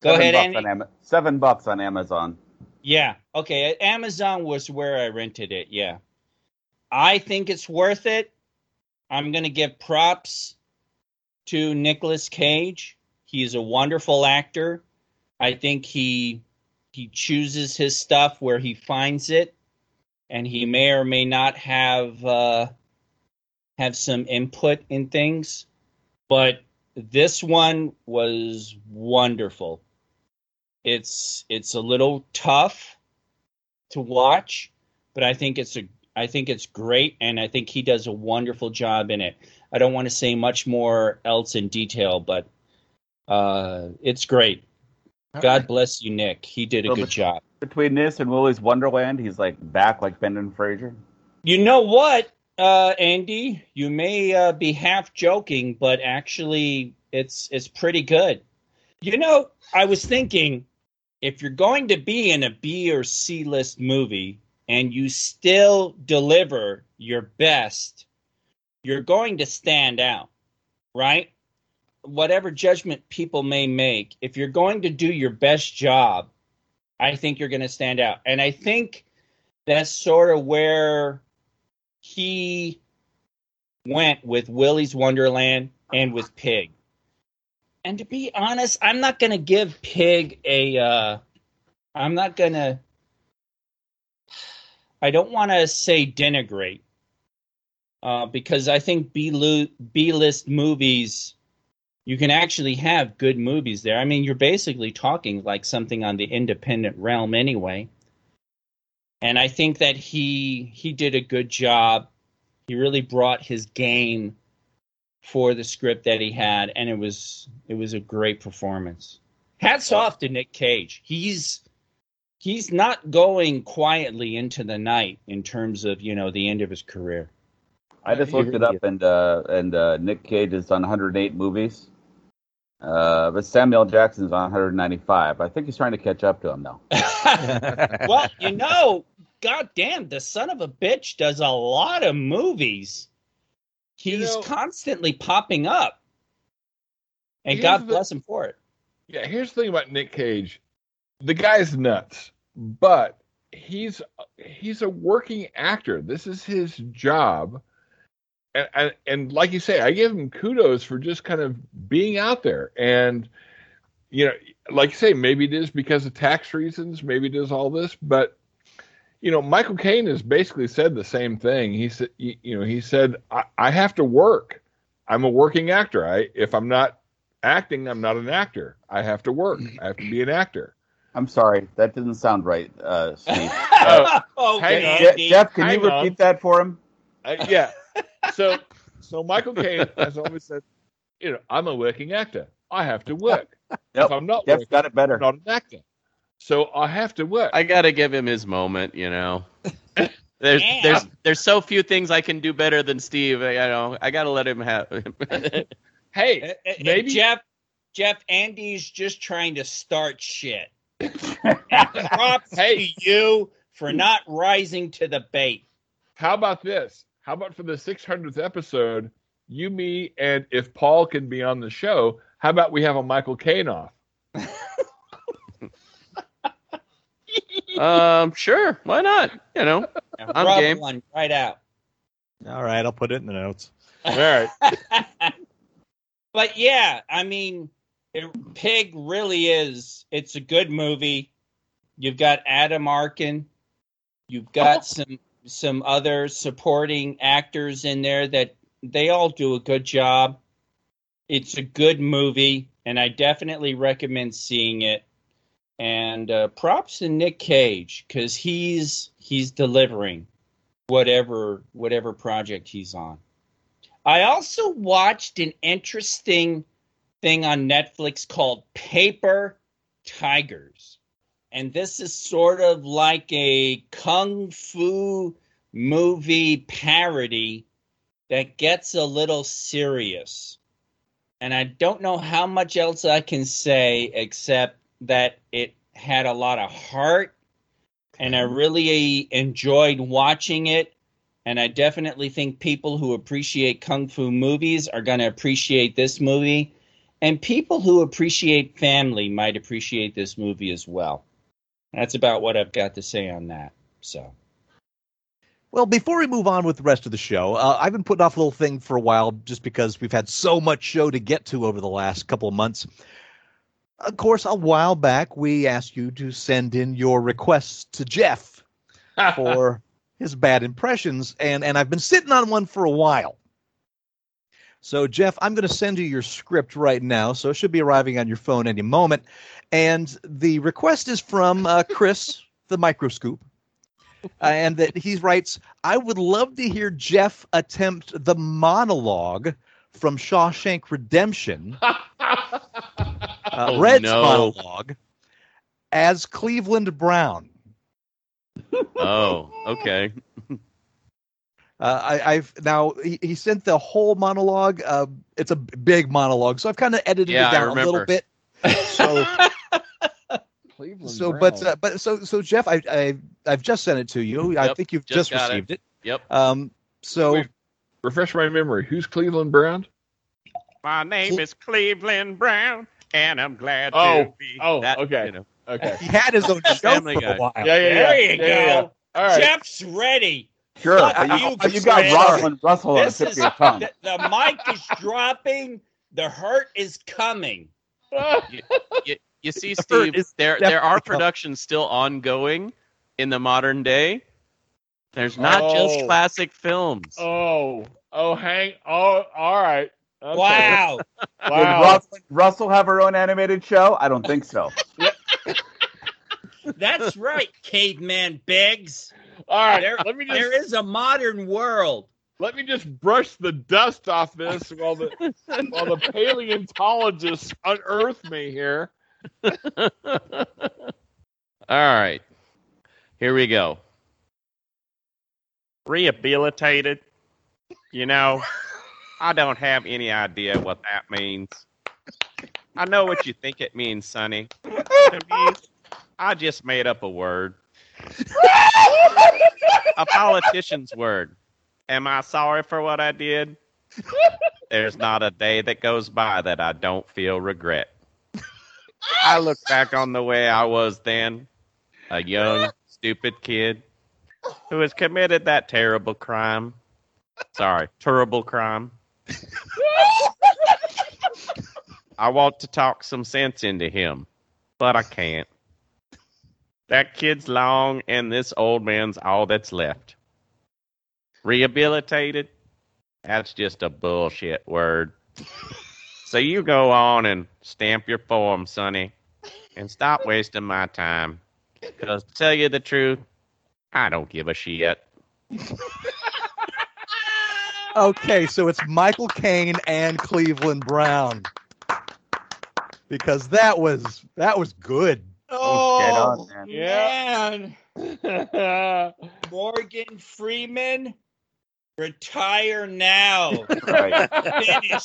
Go Seven ahead, bucks Andy. on Ama- seven bucks on Amazon. Yeah. Okay. Amazon was where I rented it. Yeah. I think it's worth it. I'm going to give props to Nicolas Cage. He's a wonderful actor. I think he he chooses his stuff where he finds it, and he may or may not have uh, have some input in things. But this one was wonderful it's it's a little tough to watch, but I think it's a I think it's great, and I think he does a wonderful job in it. I don't want to say much more else in detail, but uh, it's great. God bless you, Nick. He did a Well, good but- job. Between this and Willy's Wonderland, he's like back like Brendan Fraser. You know what, uh, Andy? You may uh, be half joking, but actually, it's it's pretty good. You know, I was thinking if you're going to be in a B or C list movie and you still deliver your best, you're going to stand out, right? Whatever judgment people may make, if you're going to do your best job, I think you're going to stand out. And I think that's sort of where he went with Willy's Wonderland and with Pig. And to be honest, I'm not going to give Pig a. Uh, I'm not going to. I don't want to say denigrate, uh, because I think B list movies, you can actually have good movies there. I mean, you're basically talking like something on the independent realm anyway. And I think that he he did a good job. He really brought his game for the script that he had, and it was it was a great performance. Hats off to Nick Cage. He's he's not going quietly into the night in terms of you know the end of his career. I just looked it up, and uh, and uh, Nick Cage is on 108 movies, uh, but Samuel Jackson's on 195. I think he's trying to catch up to him now. well, you know, goddamn, the son of a bitch does a lot of movies. He's You know- constantly popping up, and Here's God the- bless him for it. Yeah, here's the thing about Nick Cage. The guy's nuts, but he's he's a working actor. This is his job. And, and and like you say, I give him kudos for just kind of being out there. And you know, like you say, maybe it is because of tax reasons, maybe it is all this, but you know, Michael Caine has basically said the same thing. He said, you you know, he said, I, I have to work. I'm a working actor. I if I'm not acting, I'm not an actor. I have to work. I have to be an actor. I'm sorry, that didn't sound right, uh, Steve. oh, hang on. Je- Andy. Jeff, can Hang you on. repeat that for him? Uh, yeah. So so Michael Caine has always said, you know, I'm a working actor. I have to work. Yep. If I'm not Jeff's working, got it better. I'm not an actor. So I have to work. I gotta give him his moment, you know. There's Yeah. there's there's so few things I can do better than Steve. I, you know, I gotta let him have. hey, Uh, uh, maybe Jeff Jeff Andy's just trying to start shit. Props Hey. to you for not rising to the bait. how about this? How about for the 600th episode, you, me, and if Paul can be on the show, how about we have a Michael Caine off? um, sure, why not? You know, I'm game. one right out. All right, I'll put it in the notes. All right. but yeah, I mean, it, Pig really is. It's a good movie. You've got Adam Arkin. You've got some some other supporting actors in there that they all do a good job. It's a good movie, and I definitely recommend seeing it. And uh, props to Nick Cage because he's he's delivering whatever whatever project he's on. I also watched an interesting thing on Netflix called Paper Tigers. And this is sort of like a kung fu movie parody that gets a little serious. And I don't know how much else I can say except that it had a lot of heart and I really enjoyed watching it. And I definitely think people who appreciate kung fu movies are going to appreciate this movie. And people who appreciate family might appreciate this movie as well. That's about what I've got to say on that. So, Well, before we move on with the rest of the show, uh, I've been putting off a little thing for a while just because we've had so much show to get to over the last couple of months. Of course, a while back, we asked you to send in your requests to Jeff for his bad impressions, and, and I've been sitting on one for a while. So, Jeff, I'm going to send you your script right now, so it should be arriving on your phone any moment. And the request is from uh, Chris, the microscope. Uh, and that he writes, I would love to hear Jeff attempt the monologue from Shawshank Redemption, uh, Oh, Red's no. monologue, as Cleveland Brown. Oh, okay. Uh, I, I've now he, he sent the whole monologue. Uh, it's a big monologue, so I've kind of edited Yeah, it down a little remember. bit. So, Cleveland so, Browns. but uh, but so so Jeff, I, I I've just sent it to you. I think you've just just, got it. received it. Yep. Um, so Wait. refresh my memory. Who's Cleveland Brown? My name is Cleveland Brown, and I'm glad Oh, to be. oh, that, okay. You know. Okay. he had his own show Family for Guy. a while. Yeah, yeah, yeah. There you Yeah, yeah, yeah. go. All right. Jeff's ready. Sure. Fuck but you, you, but you got Chris. Rosalind Russell on the tip is of your tongue. the, the mic is dropping. The hurt is coming. You, you see, The Steve, there there are definitely coming. productions still ongoing in the modern day. There's not just Oh. classic films. Oh, oh, hang. Oh, all right. Okay. Wow. Did Wow. Rosalind Russell have her own animated show? I don't think so. That's right, caveman Biggs. All right. There, let me just there is a modern world. let me just brush the dust off this while the while the paleontologists unearth me here. All right. Here we go. Rehabilitated. You know, I don't have any idea what that means. I know what you think it means, Sonny. To me, I just made up a word. a politician's word. Am I sorry for what I did? There's not a day that goes by that I don't feel regret. I look back on the way I was then, a young, stupid kid who has committed that terrible crime. Sorry, terrible crime. I want to talk some sense into him, but I can't. That kid's long, and this old man's all that's left. Rehabilitated? That's just a bullshit word. So you go on and stamp your form, Sonny, and stop wasting my time. Because to tell you the truth, I don't give a shit. Okay, so it's Michael Caine and Cleveland Brown. Because that was that was good. Oh, get on, man. Yeah. man. Morgan Freeman, retire now. Right. Finish.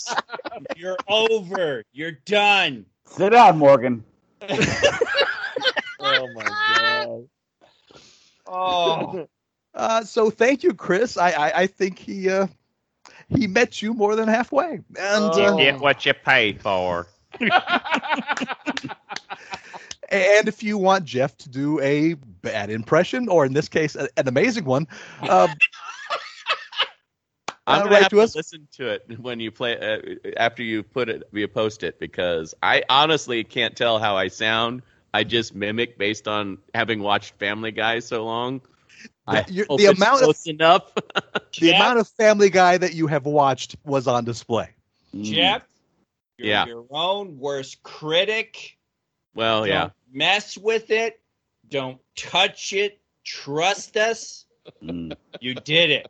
You're over. You're done. Sit down, Morgan. oh my god. Oh, Uh, so thank you, Chris. I I, I think he uh, he met you more than halfway. And Oh. uh, Get what you pay for. And if you want Jeff to do a bad impression, or in this case, a- an amazing one, uh, I'm gonna write have to to us. listen to it when you play uh, after you put it, you post it because I honestly can't tell how I sound. I just mimic based on having watched Family Guy so long. The- the amount of- enough. the Jeff, amount of Family Guy that you have watched was on display. Mm. Jeff, you're Yeah. your own worst critic. Well, yeah. Don't mess with it. Don't touch it. Trust us. Mm. You did it.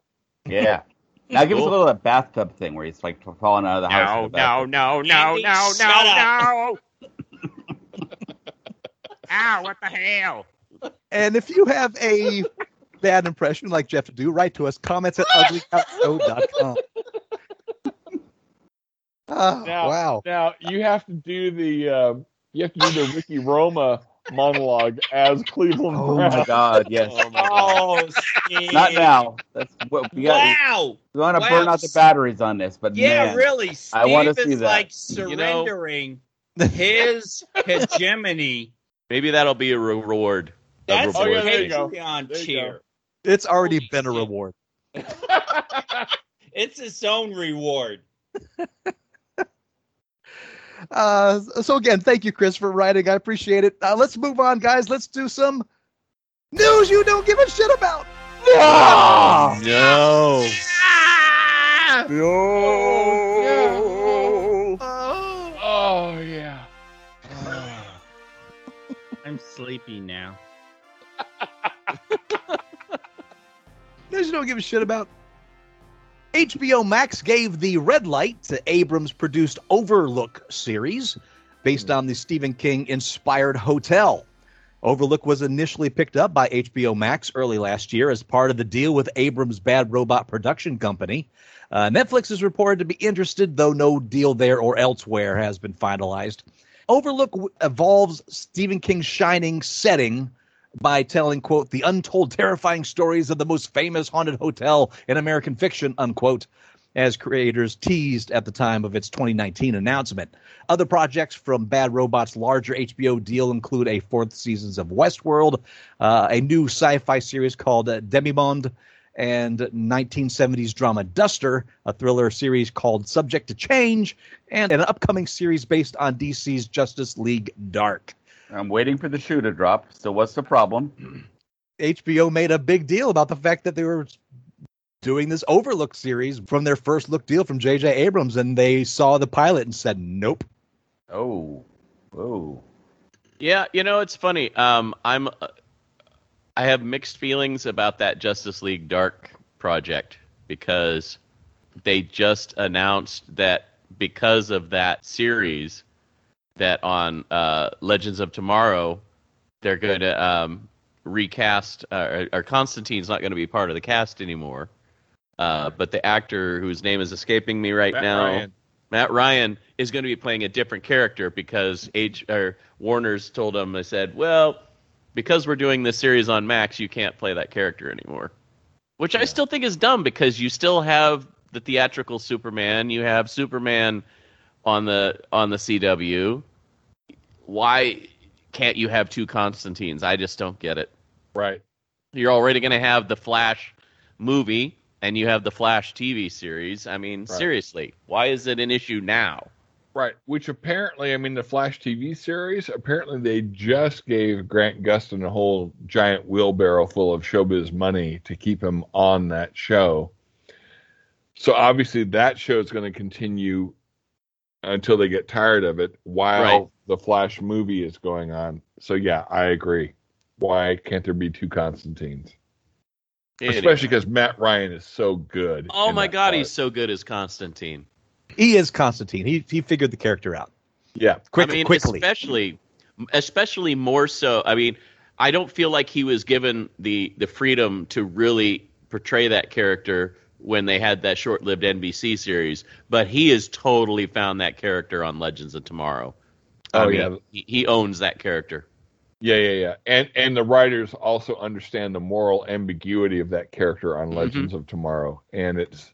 Yeah. Now give us a little of that bathtub thing where he's like falling out of the house. No, in the no, bathtub. no, no, Andy, no, shut no, no. Ow, what the hell? And if you have a bad impression like Jeff to do, write to us. Comments at uglycouchshow.com. Oh, Now- wow. Now you have to do the um, you have to do the Ricky Roma monologue as Cleveland Oh Brown. my God! Yes. Oh my god. Oh, Steve. Not now. That's what we got. Wow. We want to Wow. burn out the batteries on this, but Yeah, man, really. Steve I wanna see that. like You know- surrendering his hegemony. Maybe that'll be a reward. A That's Oh, a yeah, reward. there you go. Patreon There you cheer. It's already Holy been a shit. reward. It's its own reward. Uh, so again, thank you, Chris, for writing. I appreciate it. Uh, let's move on, guys. Let's do some news you don't give a shit about. Ah! No. Oh, Oh. oh yeah. I'm sleepy now. News you don't give a shit about. HBO Max gave the red light to Abrams produced Overlook series based on the Stephen King inspired hotel. Overlook was initially picked up by HBO Max early last year as part of the deal with Abrams' Bad Robot production company. Uh, Netflix is reported to be interested, though no deal there or elsewhere has been finalized. Overlook evolves Stephen King's shining setting by telling, quote, the untold terrifying stories of the most famous haunted hotel in American fiction, unquote, as creators teased at the time of its 2019 announcement. Other projects from Bad Robot's larger HBO deal include a fourth seasons of Westworld, uh, a new sci-fi series called uh, Demimonde, and 1970s drama Duster, a thriller series called Subject to Change, and an upcoming series based on DC's Justice League Dark. I'm waiting for the shoe to drop. So what's the problem? HBO made a big deal about the fact that they were doing this Overlook series from their first look deal from J.J. Abrams, and they saw the pilot and said, "Nope." Oh, whoa. Yeah, you know it's funny. Um, I'm, uh, I have mixed feelings about that Justice League Dark project because they just announced that because of that series, that on uh, Legends of Tomorrow, they're going to um, recast, uh, or Constantine's not going to be part of the cast anymore. Uh, but the actor whose name is escaping me right Matt now, Ryan. Matt Ryan is going to be playing a different character because H or Warner's told him they said, "Well, because we're doing this series on Max, you can't play that character anymore." Which I still think is dumb because you still have the theatrical Superman, you have Superman on the on the CW. Why can't you have two Constantines? I just don't get it. Right. You're already going to have the Flash movie and you have the Flash TV series. I mean, Right. seriously, why is it an issue now? Right. Which apparently, I mean, the Flash TV series, apparently they just gave Grant Gustin a whole giant wheelbarrow full of showbiz money to keep him on that show. So obviously that show is going to continue until they get tired of it while Right. the Flash movie is going on. So yeah, I agree. Why can't there be two Constantines? Anyway. Especially because Matt Ryan is so good. Oh my God, part. he's so good as Constantine. He is Constantine. He he figured the character out yeah. quick, I mean, quickly. especially, especially more so. I mean, I don't feel like he was given the the freedom to really portray that character when they had that short-lived NBC series, but he has totally found that character on Legends of Tomorrow. Oh, I Oh mean, yeah. he, he owns that character. Yeah, yeah, yeah. And and the writers also understand the moral ambiguity of that character on mm-hmm. Legends of Tomorrow. And it's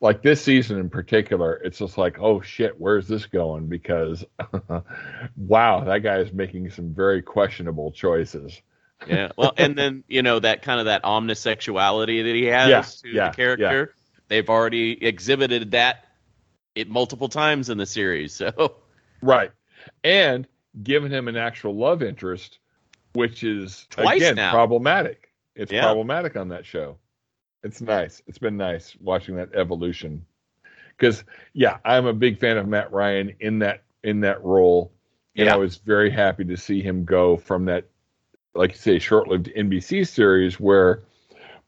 like this season in particular, it's just like, oh shit, where's this going? Because wow, that guy is making some very questionable choices. Yeah. Well, and then you know that kind of that omnisexuality that he has Yeah, to yeah, the character. They've already exhibited that it multiple times in the series. So Right. And given him an actual love interest, which is Twice again now. problematic. It's Yeah. problematic on that show. It's nice. It's been nice watching that evolution. Because yeah, I'm a big fan of Matt Ryan in that in that role. And Yeah. I was very happy to see him go from that, like you say, short-lived NBC series where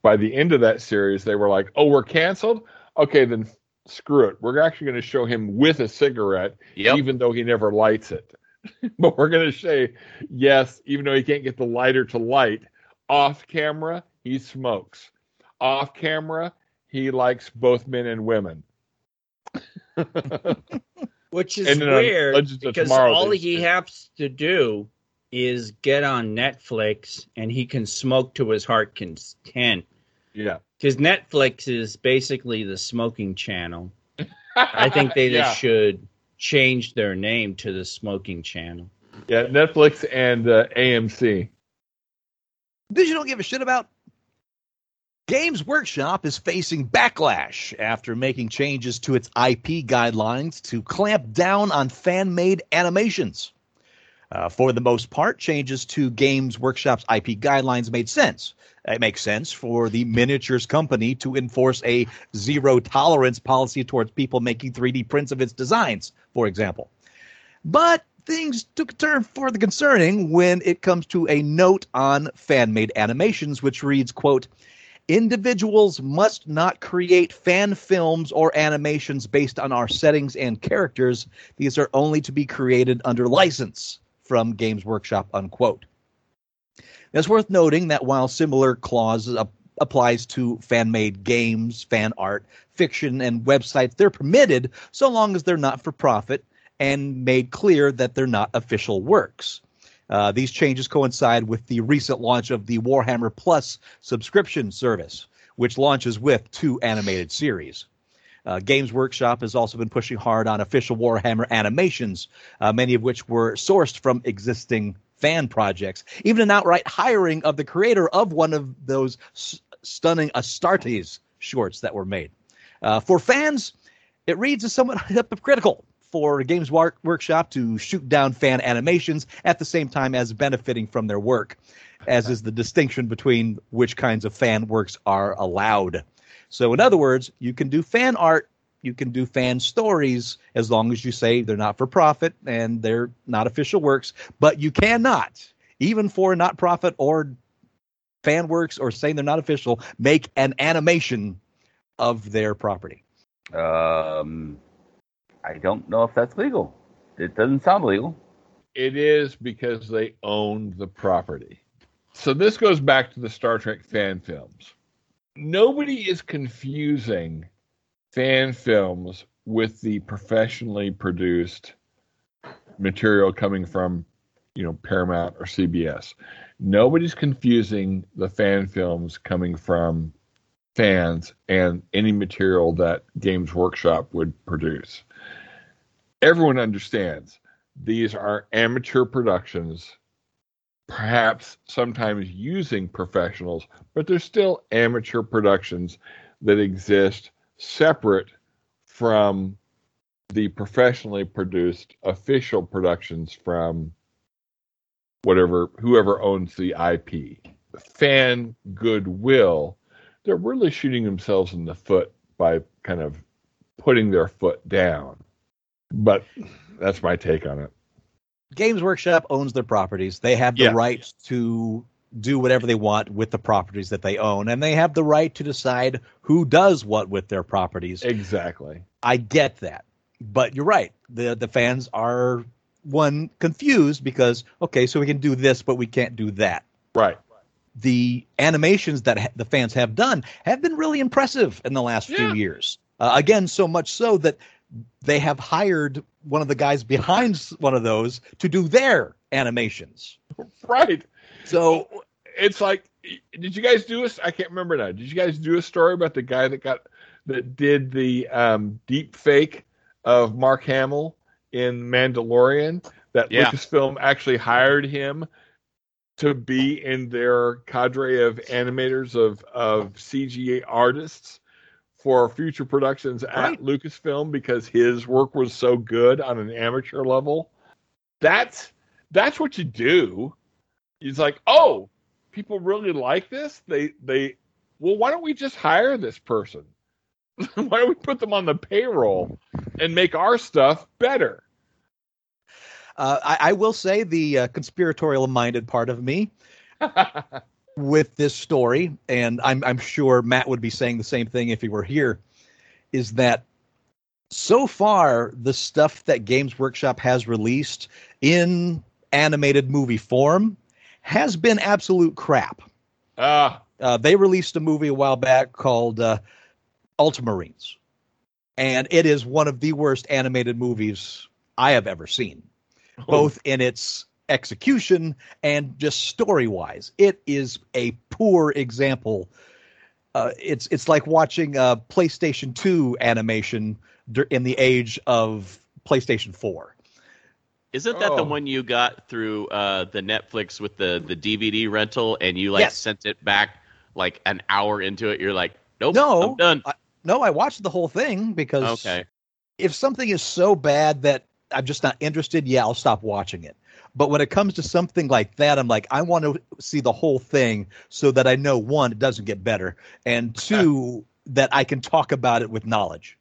by the end of that series they were like, "Oh, we're canceled. okay, then screw it. We're actually going to show him with a cigarette, Yep. even though he never lights it. but we're going to say, yes, even though he can't get the lighter to light, off camera, he smokes. Off camera, he likes both men and women. Which is And weird because all he has to do is get on Netflix and he can smoke to his heart content. yeah. Because Netflix is basically the smoking channel. I think they yeah. just should change their name to the smoking channel. yeah, Netflix and uh, AMC. Did you don't give a shit about? Games Workshop is facing backlash after making changes to its IP guidelines to clamp down on fan made animations. Uh, for the most part, changes to Games Workshop's IP guidelines made sense. It makes sense for the miniatures company to enforce a zero tolerance policy towards people making 3D prints of its designs, for example. But things took a turn for the concerning when it comes to a note on fan-made animations which reads quote individuals must not create fan films or animations based on our settings and characters these are only to be created under license from games workshop unquote it's worth noting that while similar clauses ap- applies to fan-made games fan art fiction and websites they're permitted so long as they're not for profit and made clear that they're not official works. Uh, these changes coincide with the recent launch of the Warhammer Plus subscription service, which launches with two animated series. Uh, Games Workshop has also been pushing hard on official Warhammer animations, uh, many of which were sourced from existing fan projects, even an outright hiring of the creator of one of those s- stunning Astartes shorts that were made. Uh, for fans, it reads as somewhat hypocritical for Games Work- Workshop to shoot down fan animations at the same time as benefiting from their work, as is the distinction between which kinds of fan works are allowed. So, in other words, you can do fan art, you can do fan stories as long as you say they're not for profit and they're not official works, but you cannot, even for not profit or fan works or saying they're not official, make an animation of their property. Um, I don't know if that's legal. It doesn't sound legal. It is because they own the property. So this goes back to the Star Trek fan films. Nobody is confusing fan films with the professionally produced material coming from, you know, Paramount or CBS. Nobody's confusing the fan films coming from fans and any material that Games Workshop would produce. Everyone understands these are amateur productions, perhaps sometimes using professionals, but they're still amateur productions that exist separate from the professionally produced official productions from whatever whoever owns the IP. Fan goodwill, they're really shooting themselves in the foot by kind of putting their foot down. But that's my take on it. Games Workshop owns their properties. They have the Yeah. right to do whatever they want with the properties that they own, and they have the right to decide who does what with their properties. Exactly. I get that, but you're right. the The fans are one confused because okay, so we can do this, but we can't do that. Right. The animations that ha- the fans have done have been really impressive in the last Yeah. few years. Uh, again, so much so that they have hired one of the guys behind one of those to do their animations. Right. So It's like, did you guys do a? I can't remember now. Did you guys do a story about the guy that got that did the um, deep fake of Mark Hamill in Mandalorian? That Yeah. Lucasfilm actually hired him to be in their cadre of animators of of CGI artists for future productions at Right. Lucasfilm because his work was so good on an amateur level. That's that's what you do. It's like, oh, people really like this. They they well, why don't we just hire this person? why don't we put them on the payroll and make our stuff better? uh, I, I will say the uh, conspiratorial minded part of me with this story, and I'm I'm sure Matt would be saying the same thing if he were here, is that so far the stuff that Games Workshop has released in animated movie form has been absolute crap. Ah, Uh, they released a movie a while back called uh, Ultramarines, and it is one of the worst animated movies I have ever seen, both in its execution and just story wise. It is a poor example. Uh, it's it's like watching a PlayStation 2 animation in the age of PlayStation 4. Isn't that the Oh. one you got through uh, the Netflix with the the DVD rental, and you like Yes. sent it back like an hour into it? You're like, nope, No, I'm done. No, I watched the whole thing because Okay, if something is so bad that I'm just not interested, yeah, I'll stop watching it. But when it comes to something like that, I'm like, I want to see the whole thing so that I know one, it doesn't get better, and two, that I can talk about it with knowledge.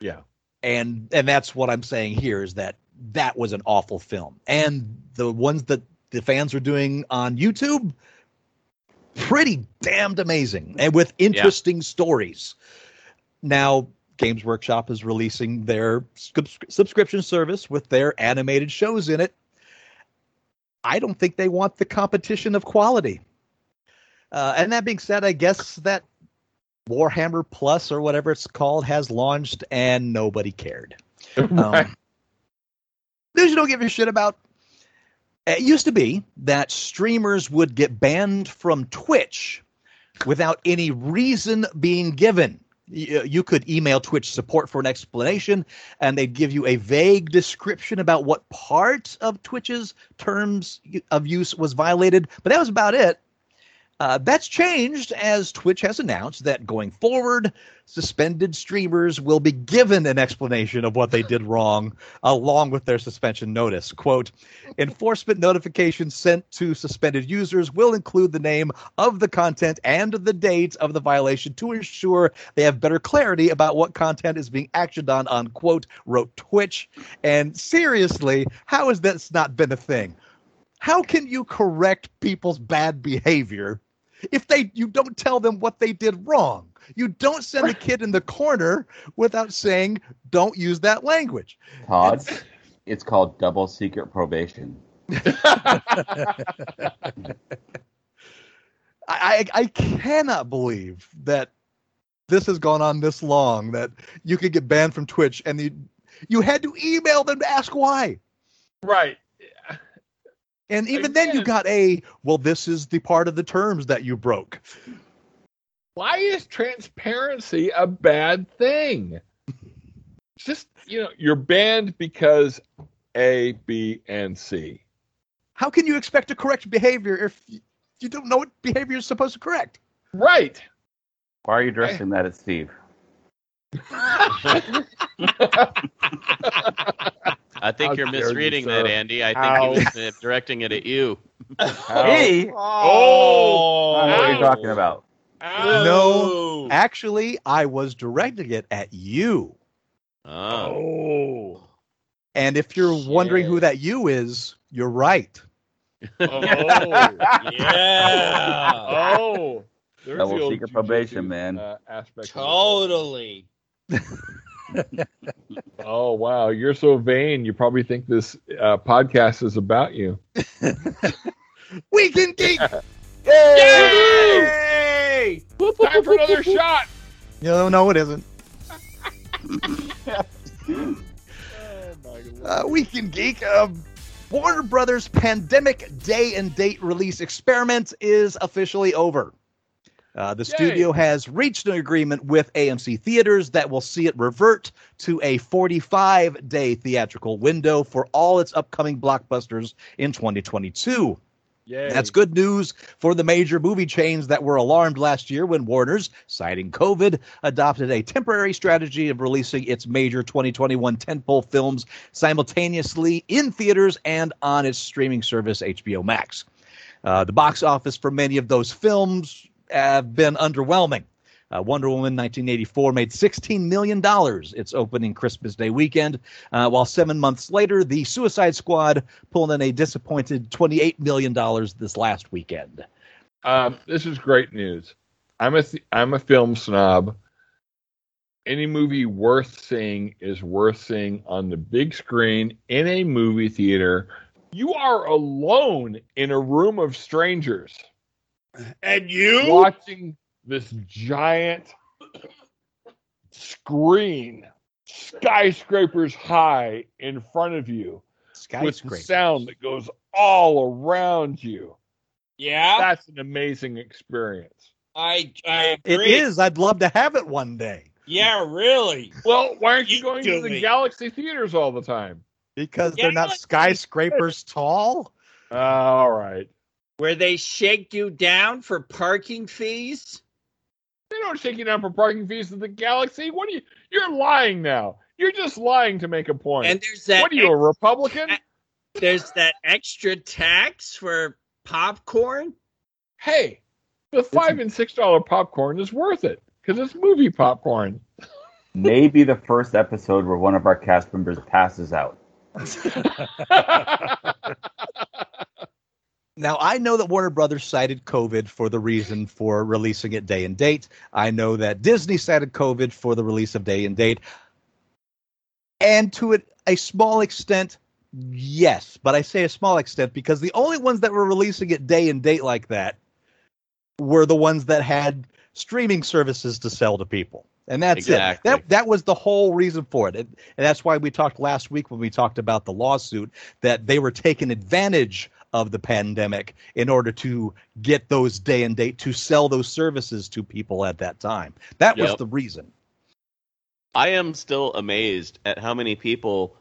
yeah. And and that's what I'm saying here is that that was an awful film. And the ones that the fans are doing on YouTube, pretty damned amazing and with interesting stories. Now, Games Workshop is releasing their subscription service with their animated shows in it. I don't think they want the competition of quality. Uh, and that being said, I guess that Warhammer Plus or whatever it's called has launched and nobody cared. Right. Um, you don't give a shit about. It used to be that streamers would get banned from Twitch without any reason being given. You, uh, you could email Twitch support for an explanation, and they'd give you a vague description about what part of Twitch's terms of use was violated, but that was about it. Uh, that's changed as Twitch has announced that going forward, suspended streamers will be given an explanation of what they did wrong along with their suspension notice. Quote Enforcement notifications sent to suspended users will include the name of the content and the date of the violation to ensure they have better clarity about what content is being actioned on, unquote, wrote Twitch. And seriously, how has this not been a thing? How can you correct people's bad behavior if they you don't tell them what they did wrong? You don't send the kid in the corner without saying, don't use that language. Todd, it's called double secret probation. I, I I cannot believe that this has gone on this long that you could get banned from Twitch and you you had to email them to ask why. right. And even then you got a well this is the part of the terms that you broke. Why is transparency a bad thing? It's just, you know, you're banned because A, B, and C. How can you expect to correct behavior if you- you don't know what behavior you're supposed to correct? Right. Why are you addressing that at Steve? I think How you're dare you, misreading that, Andy. I think Ow. he was directing it at you. Hey! Oh! I know what are you're talking about. Ow. No. Actually, I was directing it at you. Oh. Oh. And if you're wondering who that you is, you're right. Oh. Yeah. oh. There's Double the old secret probation, man. Uh, aspect of totally. Oh wow, you're so vain. You probably think this uh, podcast is about you. We can geek. Yay! Time for another shot. No, no, it isn't. My lord. Uh, we can geek. Uh, Warner Brothers pandemic day and date release experiment is officially over. Uh, the Yay. studio has reached an agreement with AMC Theaters that will see it revert to a 45 day theatrical window for all its upcoming blockbusters in 2022. Yay. That's good news for the major movie chains that were alarmed last year when Warner's, citing COVID, adopted a temporary strategy of releasing its major 2021 tentpole films simultaneously in theaters and on its streaming service, HBO Max. Uh, the box office for many of those films have been underwhelming. Uh, Wonder Woman 1984 made $16 million its opening Christmas Day weekend, uh, while seven months later, The Suicide Squad pulled in a disappointed $28 million this last weekend. Um, this is great news. I'm a th- I'm a film snob. any movie worth seeing is worth seeing on the big screen in a movie theater. You are alone in a room of strangers And you? watching this giant screen, skyscrapers high in front of you, with the sound that goes all around you. Yeah, That's an amazing experience. I I It agree. is. I'd love to have it one day Yeah, really. Well, why aren't you You going do to the me. Galaxy theaters all the time? because Yeah, they're not like- skyscrapers tall. Uh, all right. Where they shake you down for parking fees? They don't shake you down for parking fees at the Galaxy. What are you? You're lying now. You're just lying to make a point. And there's that what are you, a Republican? there's that extra tax for popcorn. hey, the five and six dollar popcorn is worth it because it's movie popcorn. Maybe the first episode where one of our cast members passes out. Now, I know that Warner Brothers cited COVID for the reason for releasing it day and date. I know that Disney cited COVID for the release of day and date. And to a, a small extent, yes. But I say a small extent because the only ones that were releasing it day and date like that were the ones that had streaming services to sell to people. And that's Exactly. it. That that was the whole reason for it. And, and that's why we talked last week when we talked about the lawsuit that they were taking advantage of the pandemic in order to get those day and date to sell those services to people at that time. That was the reason. I am still amazed at how many people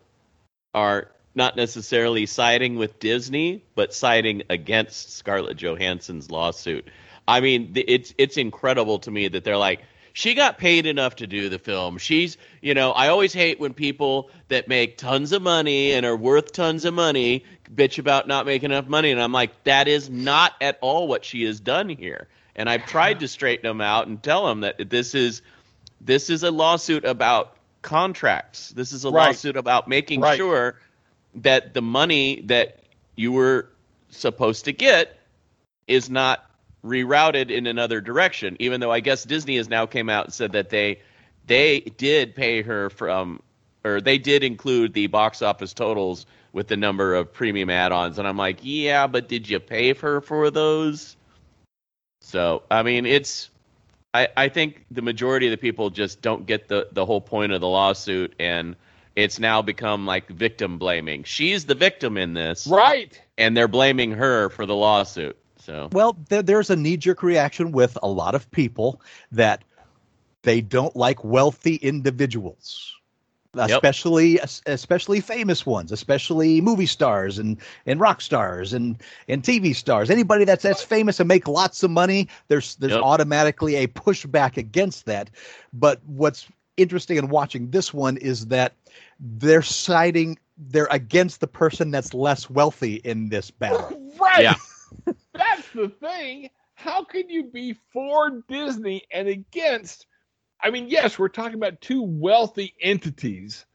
are not necessarily siding with Disney, but siding against Scarlett Johansson's lawsuit. I mean, it's it's incredible to me that they're like, she got paid enough to do the film. She's, you know, I always hate when people that make tons of money and are worth tons of money bitch about not making enough money, and I'm like, that is not at all what she has done here. And I've tried to straighten them out and tell them that this is this is a lawsuit about contracts. This is a Right. lawsuit about making Right. sure that the money that you were supposed to get is not rerouted in another direction. Even though I guess Disney has now came out and said that they they did pay her from or they did include the box office totals with the number of premium add-ons and I'm like, "Yeah, but did you pay her for those?" So, I mean, it's I, I think the majority of the people just don't get the, the whole point of the lawsuit, and it's now become like victim blaming. She's the victim in this, right. and they're blaming her for the lawsuit. So, Well, there, there's a knee jerk reaction with a lot of people that they don't like wealthy individuals. Especially, especially famous ones, especially movie stars and, and rock stars and, and TV stars. Anybody that's that's famous and make lots of money, there's there's Yep. automatically a pushback against that. But what's interesting in watching this one is that they're siding they're against the person that's less wealthy in this battle. Right. Yeah. That's the thing. How can you be for Disney and against? I mean, yes, we're talking about two wealthy entities,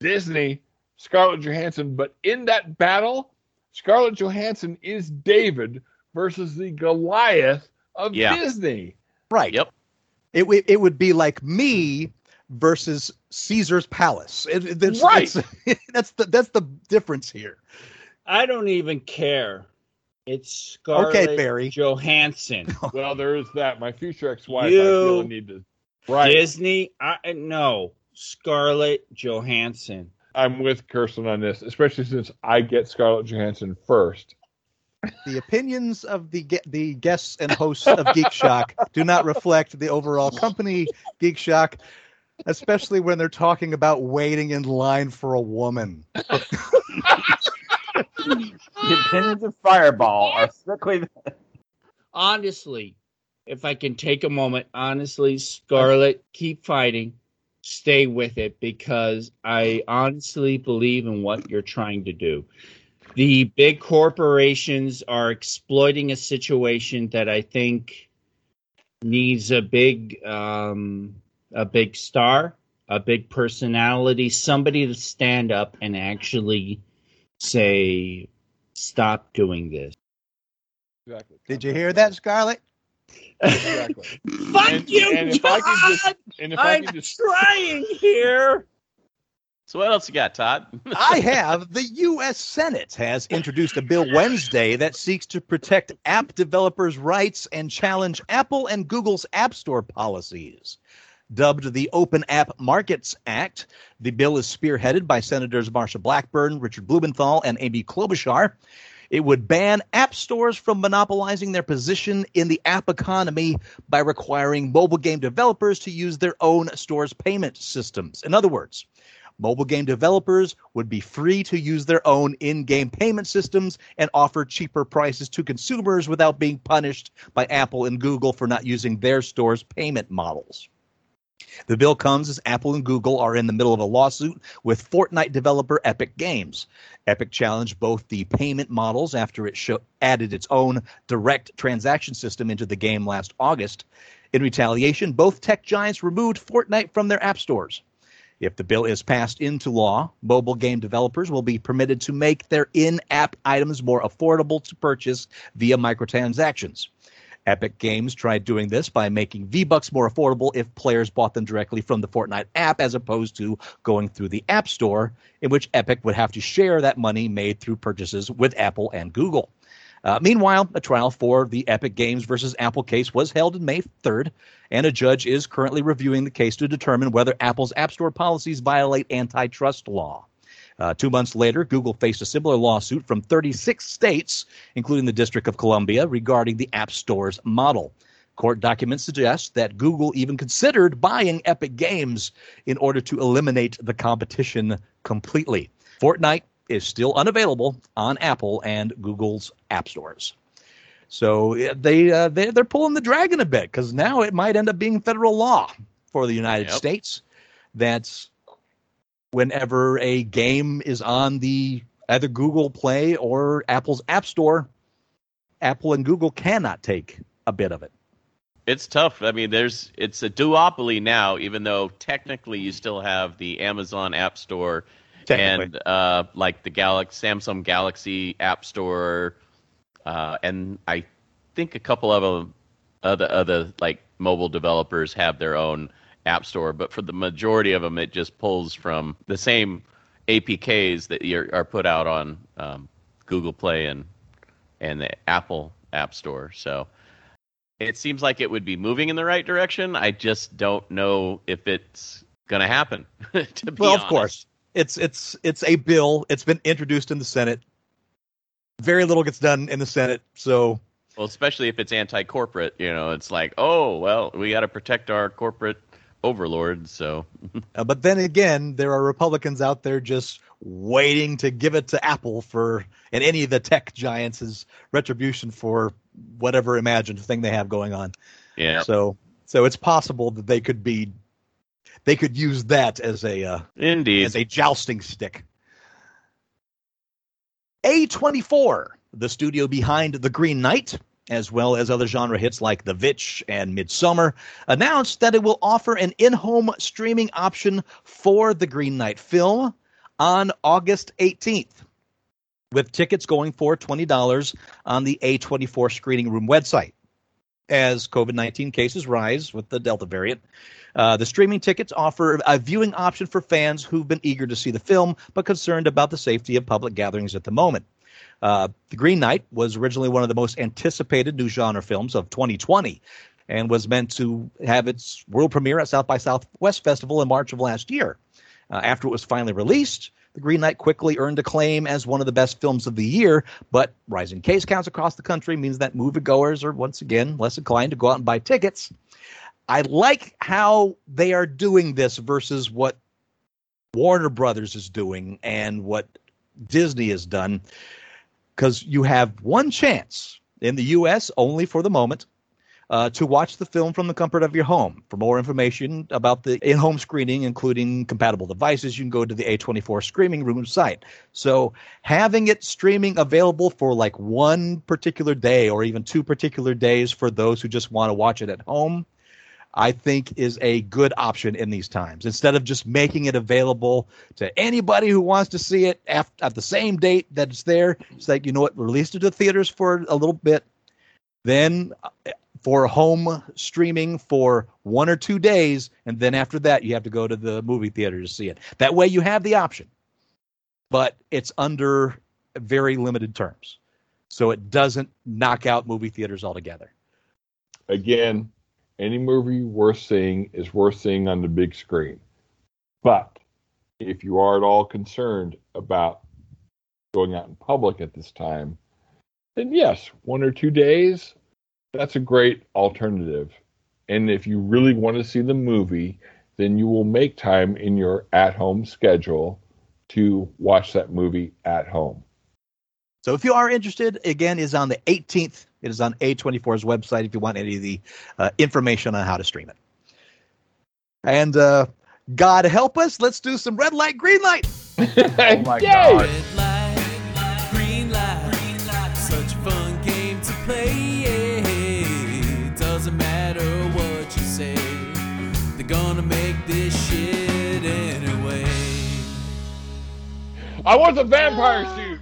Disney, Scarlett Johansson, but in that battle, Scarlett Johansson is David versus the Goliath of Yeah. Disney. Right. Yep. It would it would be like me versus Caesar's palace. It, it- it's- Right. it's- that's the that's the difference here. I don't even care. It's Scarlett Okay, Barry. Johansson. Well, there is that. My future ex-wife, I You- feel need to. Right. Disney, I no. Scarlett Johansson. I'm with Kirsten on this, especially since I get Scarlett Johansson first. The opinions of the ge- the guests and hosts of Geek Shock do not reflect the overall company Geek Shock, especially when they're talking about waiting in line for a woman. Opinions of Fireball are strictly Honestly, if I can take a moment, honestly, Scarlet, keep fighting. Stay with it because I honestly believe in what you're trying to do. The big corporations are exploiting a situation that I think needs a big um, a big star, a big personality, somebody to stand up and actually say, "Stop doing this." Exactly. Did you hear that, Scarlett? Exactly. Fuck And- you, and if I John! could just- And if I I'm can just trying here. So what else you got, Todd? I have the U.S. Senate has introduced a bill Wednesday that seeks to protect app developers' rights and challenge Apple and Google's App Store policies. Dubbed the Open App Markets Act, the bill is spearheaded by Senators Marsha Blackburn, Richard Blumenthal, and Amy Klobuchar. It would ban app stores from monopolizing their position in the app economy by requiring mobile game developers to use their own stores' payment systems. In other words, Mobile game developers would be free to use their own in game payment systems and offer cheaper prices to consumers without being punished by Apple and Google for not using their store's payment models. The bill comes as Apple and Google are in the middle of a lawsuit with Fortnite developer Epic Games. Epic challenged both the payment models after it added its own direct transaction system into the game last August. In retaliation, both tech giants removed Fortnite from their app stores. If the bill is passed into law, mobile game developers will be permitted to make their in app items more affordable to purchase via microtransactions. Epic Games tried doing this by making V-Bucks more affordable if players bought them directly from the Fortnite app as opposed to going through the App Store, in which Epic would have to share that money made through purchases with Apple and Google. Uh, meanwhile, a trial for the Epic Games versus Apple case was held on May 3rd, and a judge is currently reviewing the case to determine whether Apple's App Store policies violate antitrust law. Uh, two months later, Google faced a similar lawsuit from 36 states, including the District of Columbia, regarding the App Store's model. Court documents suggest that Google even considered buying Epic Games in order to eliminate the competition completely. Fortnite is still unavailable on Apple and Google's app stores. So they uh, they they're pulling the dragon a bit because now it might end up being federal law for the United Yep. States. That's whenever a game is on the either Google Play or Apple's App Store, Apple and Google cannot take a bit of it. It's tough. I mean, there's it's a duopoly now, even though technically you still have the Amazon App Store and uh, like the Galaxy Samsung Galaxy App Store, uh, and I think a couple of them, other other like mobile developers have their own app store, but for the majority of them, it just pulls from the same APKs that you're, are put out on um, Google Play and and the Apple App Store. So it seems like it would be moving in the right direction. I just don't know if it's going to happen. to well, of course, it's it's it's a bill. It's been introduced in the Senate. Very little gets done in the Senate, so Well, especially if it's anti-corporate, you know, it's like, oh, well, we got to protect our corporate overlords. So Uh, but then again, there are Republicans out there just waiting to give it to Apple for and any of the tech giants retribution for whatever imagined thing they have going on. yeah, So so it's possible that they could be they could use that as a uh, indeed. as a jousting stick. A24, the studio behind The Green Knight, as well as other genre hits like The Vitch and Midsummer, announced that it will offer an in home streaming option for the Green Knight film on August 18th, with tickets going for $20 on the A24 screening room website. As COVID 19 cases rise with the Delta variant, uh, the streaming tickets offer a viewing option for fans who've been eager to see the film but concerned about the safety of public gatherings at the moment. Uh, the Green Knight was originally one of the most anticipated new genre films of 2020 and was meant to have its world premiere at South by Southwest Festival in March of last year. Uh, after it was finally released, The Green Knight quickly earned acclaim as one of the best films of the year, but rising case counts across the country means that moviegoers are once again less inclined to go out and buy tickets. I like how they are doing this versus what Warner Brothers is doing and what Disney has done because you have one chance in the U.S. only for the moment uh, to watch the film from the comfort of your home. For more information about the in-home screening, including compatible devices, you can go to the A24 streaming room site. So having it streaming available for like one particular day or even two particular days for those who just want to watch it at home, I think is a good option in these times. Instead of just making it available to anybody who wants to see it at, the same date that it's there, it's like, you know what, release it to theaters for a little bit. Then uh, for home streaming for one or two days, and then after that, you have to go to the movie theater to see it. That way, you have the option, but it's under very limited terms. So it doesn't knock out movie theaters altogether. Again, any movie worth seeing is worth seeing on the big screen. But if you are at all concerned about going out in public at this time, then yes, one or two days, that's a great alternative. And if you really want to see the movie, then you will make time in your at home schedule to watch that movie at home. So if you are interested, again, is on the 18th. It is on A24's website if you want any of the uh, information on how to stream it. And uh, God help us, let's do some red light, green light. Oh my Yay! god. Red light, green light, such a fun game to play. Doesn't matter what you say, they're gonna make this shit anyway. I want the vampire suit.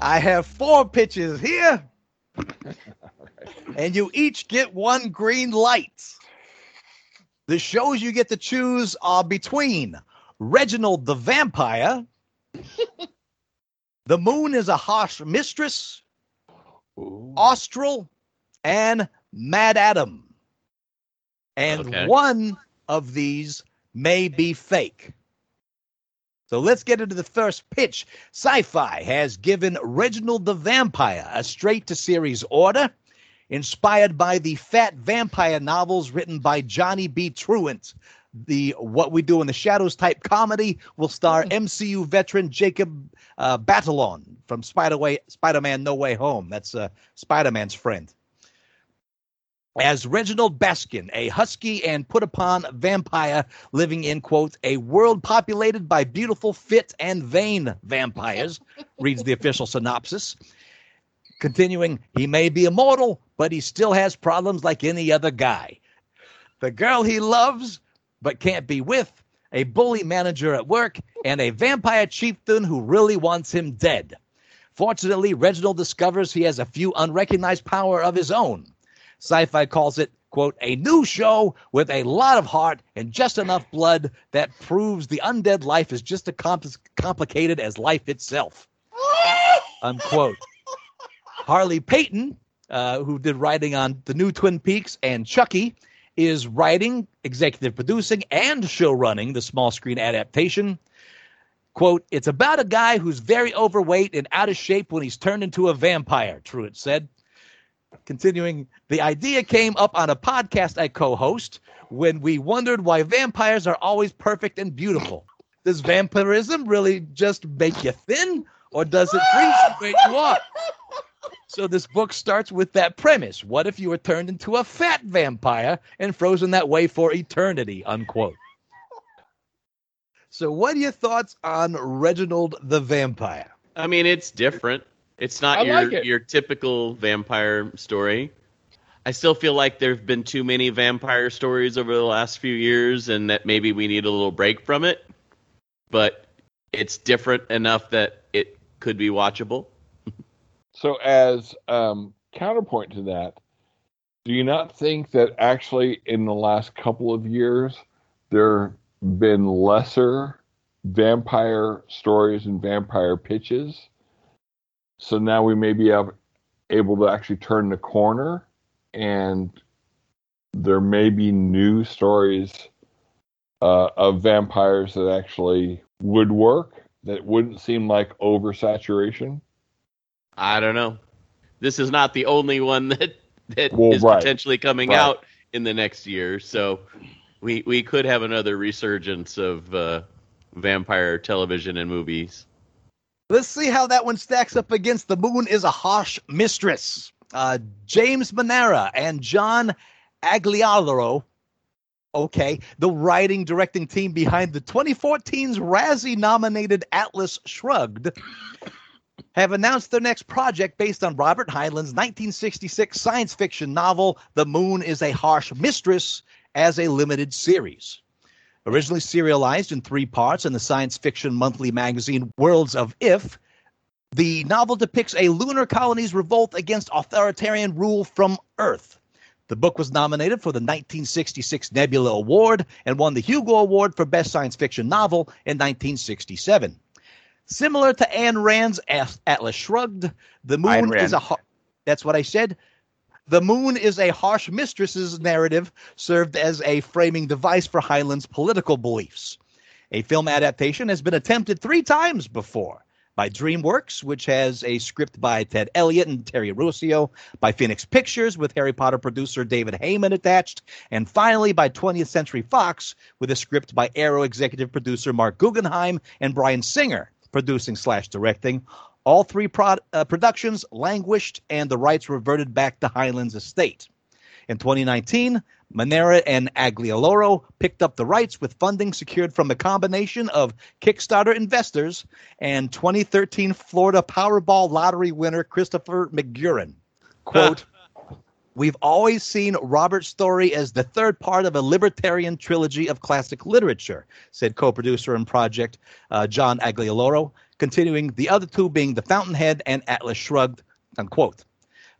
I have four pitches here, and you each get one green light. The shows you get to choose are between Reginald the Vampire, The Moon is a Harsh Mistress, Ooh. Austral, and MaddAddam. And Okay. one of these may be fake. So let's get into the first pitch. Sci fi has given Reginald the Vampire a straight to series order, inspired by the Fat Vampire novels written by Johnny B. Truant. The What We Do in the Shadows type comedy will star MCU veteran Jacob uh, Batalon from Spider-Way, Spider-Man No Way Home. That's uh, Spider-Man's friend. As Reginald Baskin, a husky and put upon vampire living in, quote, a world populated by beautiful, fit, and vain vampires, reads the official synopsis. Continuing, he may be immortal, but he still has problems like any other guy. The girl he loves but can't be with, a bully manager at work, and a vampire chieftain who really wants him dead. Fortunately, Reginald discovers he has a few unrecognized power of his own. Sci-fi calls it, quote, a new show with a lot of heart and just enough blood that proves the undead life is just as compl- complicated as life itself. Unquote. Harley Peyton, uh, who did writing on the new Twin Peaks and Chucky, is writing, executive producing, and show running the small screen adaptation. Quote, it's about a guy who's very overweight and out of shape when he's turned into a vampire, Truitt said. Continuing, the idea came up on a podcast I co host when we wondered why vampires are always perfect and beautiful. Does vampirism really just make you thin, or does it freeze you are? So this book starts with that premise. What if you were turned into a fat vampire and frozen that way for eternity? Unquote. So what are your thoughts on Reginald the Vampire? I mean, it's different. It's not I your like it. your typical vampire story. I still feel like there've been too many vampire stories over the last few years, and that maybe we need a little break from it. But it's different enough that it could be watchable. So, as um, counterpoint to that, do you not think that actually in the last couple of years there have been lesser vampire stories and vampire pitches? So now we may be able to actually turn the corner and there may be new stories uh, of vampires that actually would work that wouldn't seem like oversaturation. I don't know. This is not the only one that that is Well, right. potentially coming Right. out in the next year. So we we could have another resurgence of uh, vampire television and movies. Let's see how that one stacks up against The Moon is a Harsh Mistress. Uh, James Manera and John Aglialoro, okay, the writing directing team behind the 2014's Razzie nominated Atlas Shrugged, have announced their next project based on Robert Heinlein's 1966 science fiction novel, The Moon is a Harsh Mistress, as a limited series. Originally serialized in three parts in the science fiction monthly magazine Worlds of If, the novel depicts a lunar colony's revolt against authoritarian rule from Earth. The book was nominated for the 1966 Nebula Award and won the Hugo Award for Best Science Fiction Novel in 1967. Similar to Anne Rand's Atlas Shrugged, The Moon is a har- that's what I said. The Moon is a harsh mistress's narrative served as a framing device for Heinlein's political beliefs. A film adaptation has been attempted three times before by DreamWorks, which has a script by Ted Elliott and Terry Rossio, by Phoenix Pictures with Harry Potter producer David Heyman attached, and finally by 20th Century Fox with a script by Arrow executive producer Marc Guggenheim and Bryan Singer producing slash directing. All three prod, uh, productions languished and the rights reverted back to Heinlein's estate. In 2019, Manera and Aglialoro picked up the rights with funding secured from a combination of Kickstarter investors and 2013 Florida Powerball lottery winner Christopher McGurran. Quote, We've always seen Robert's story as the third part of a libertarian trilogy of classic literature, said co producer and project uh, John Aglialoro, continuing the other two being The Fountainhead and Atlas Shrugged, unquote.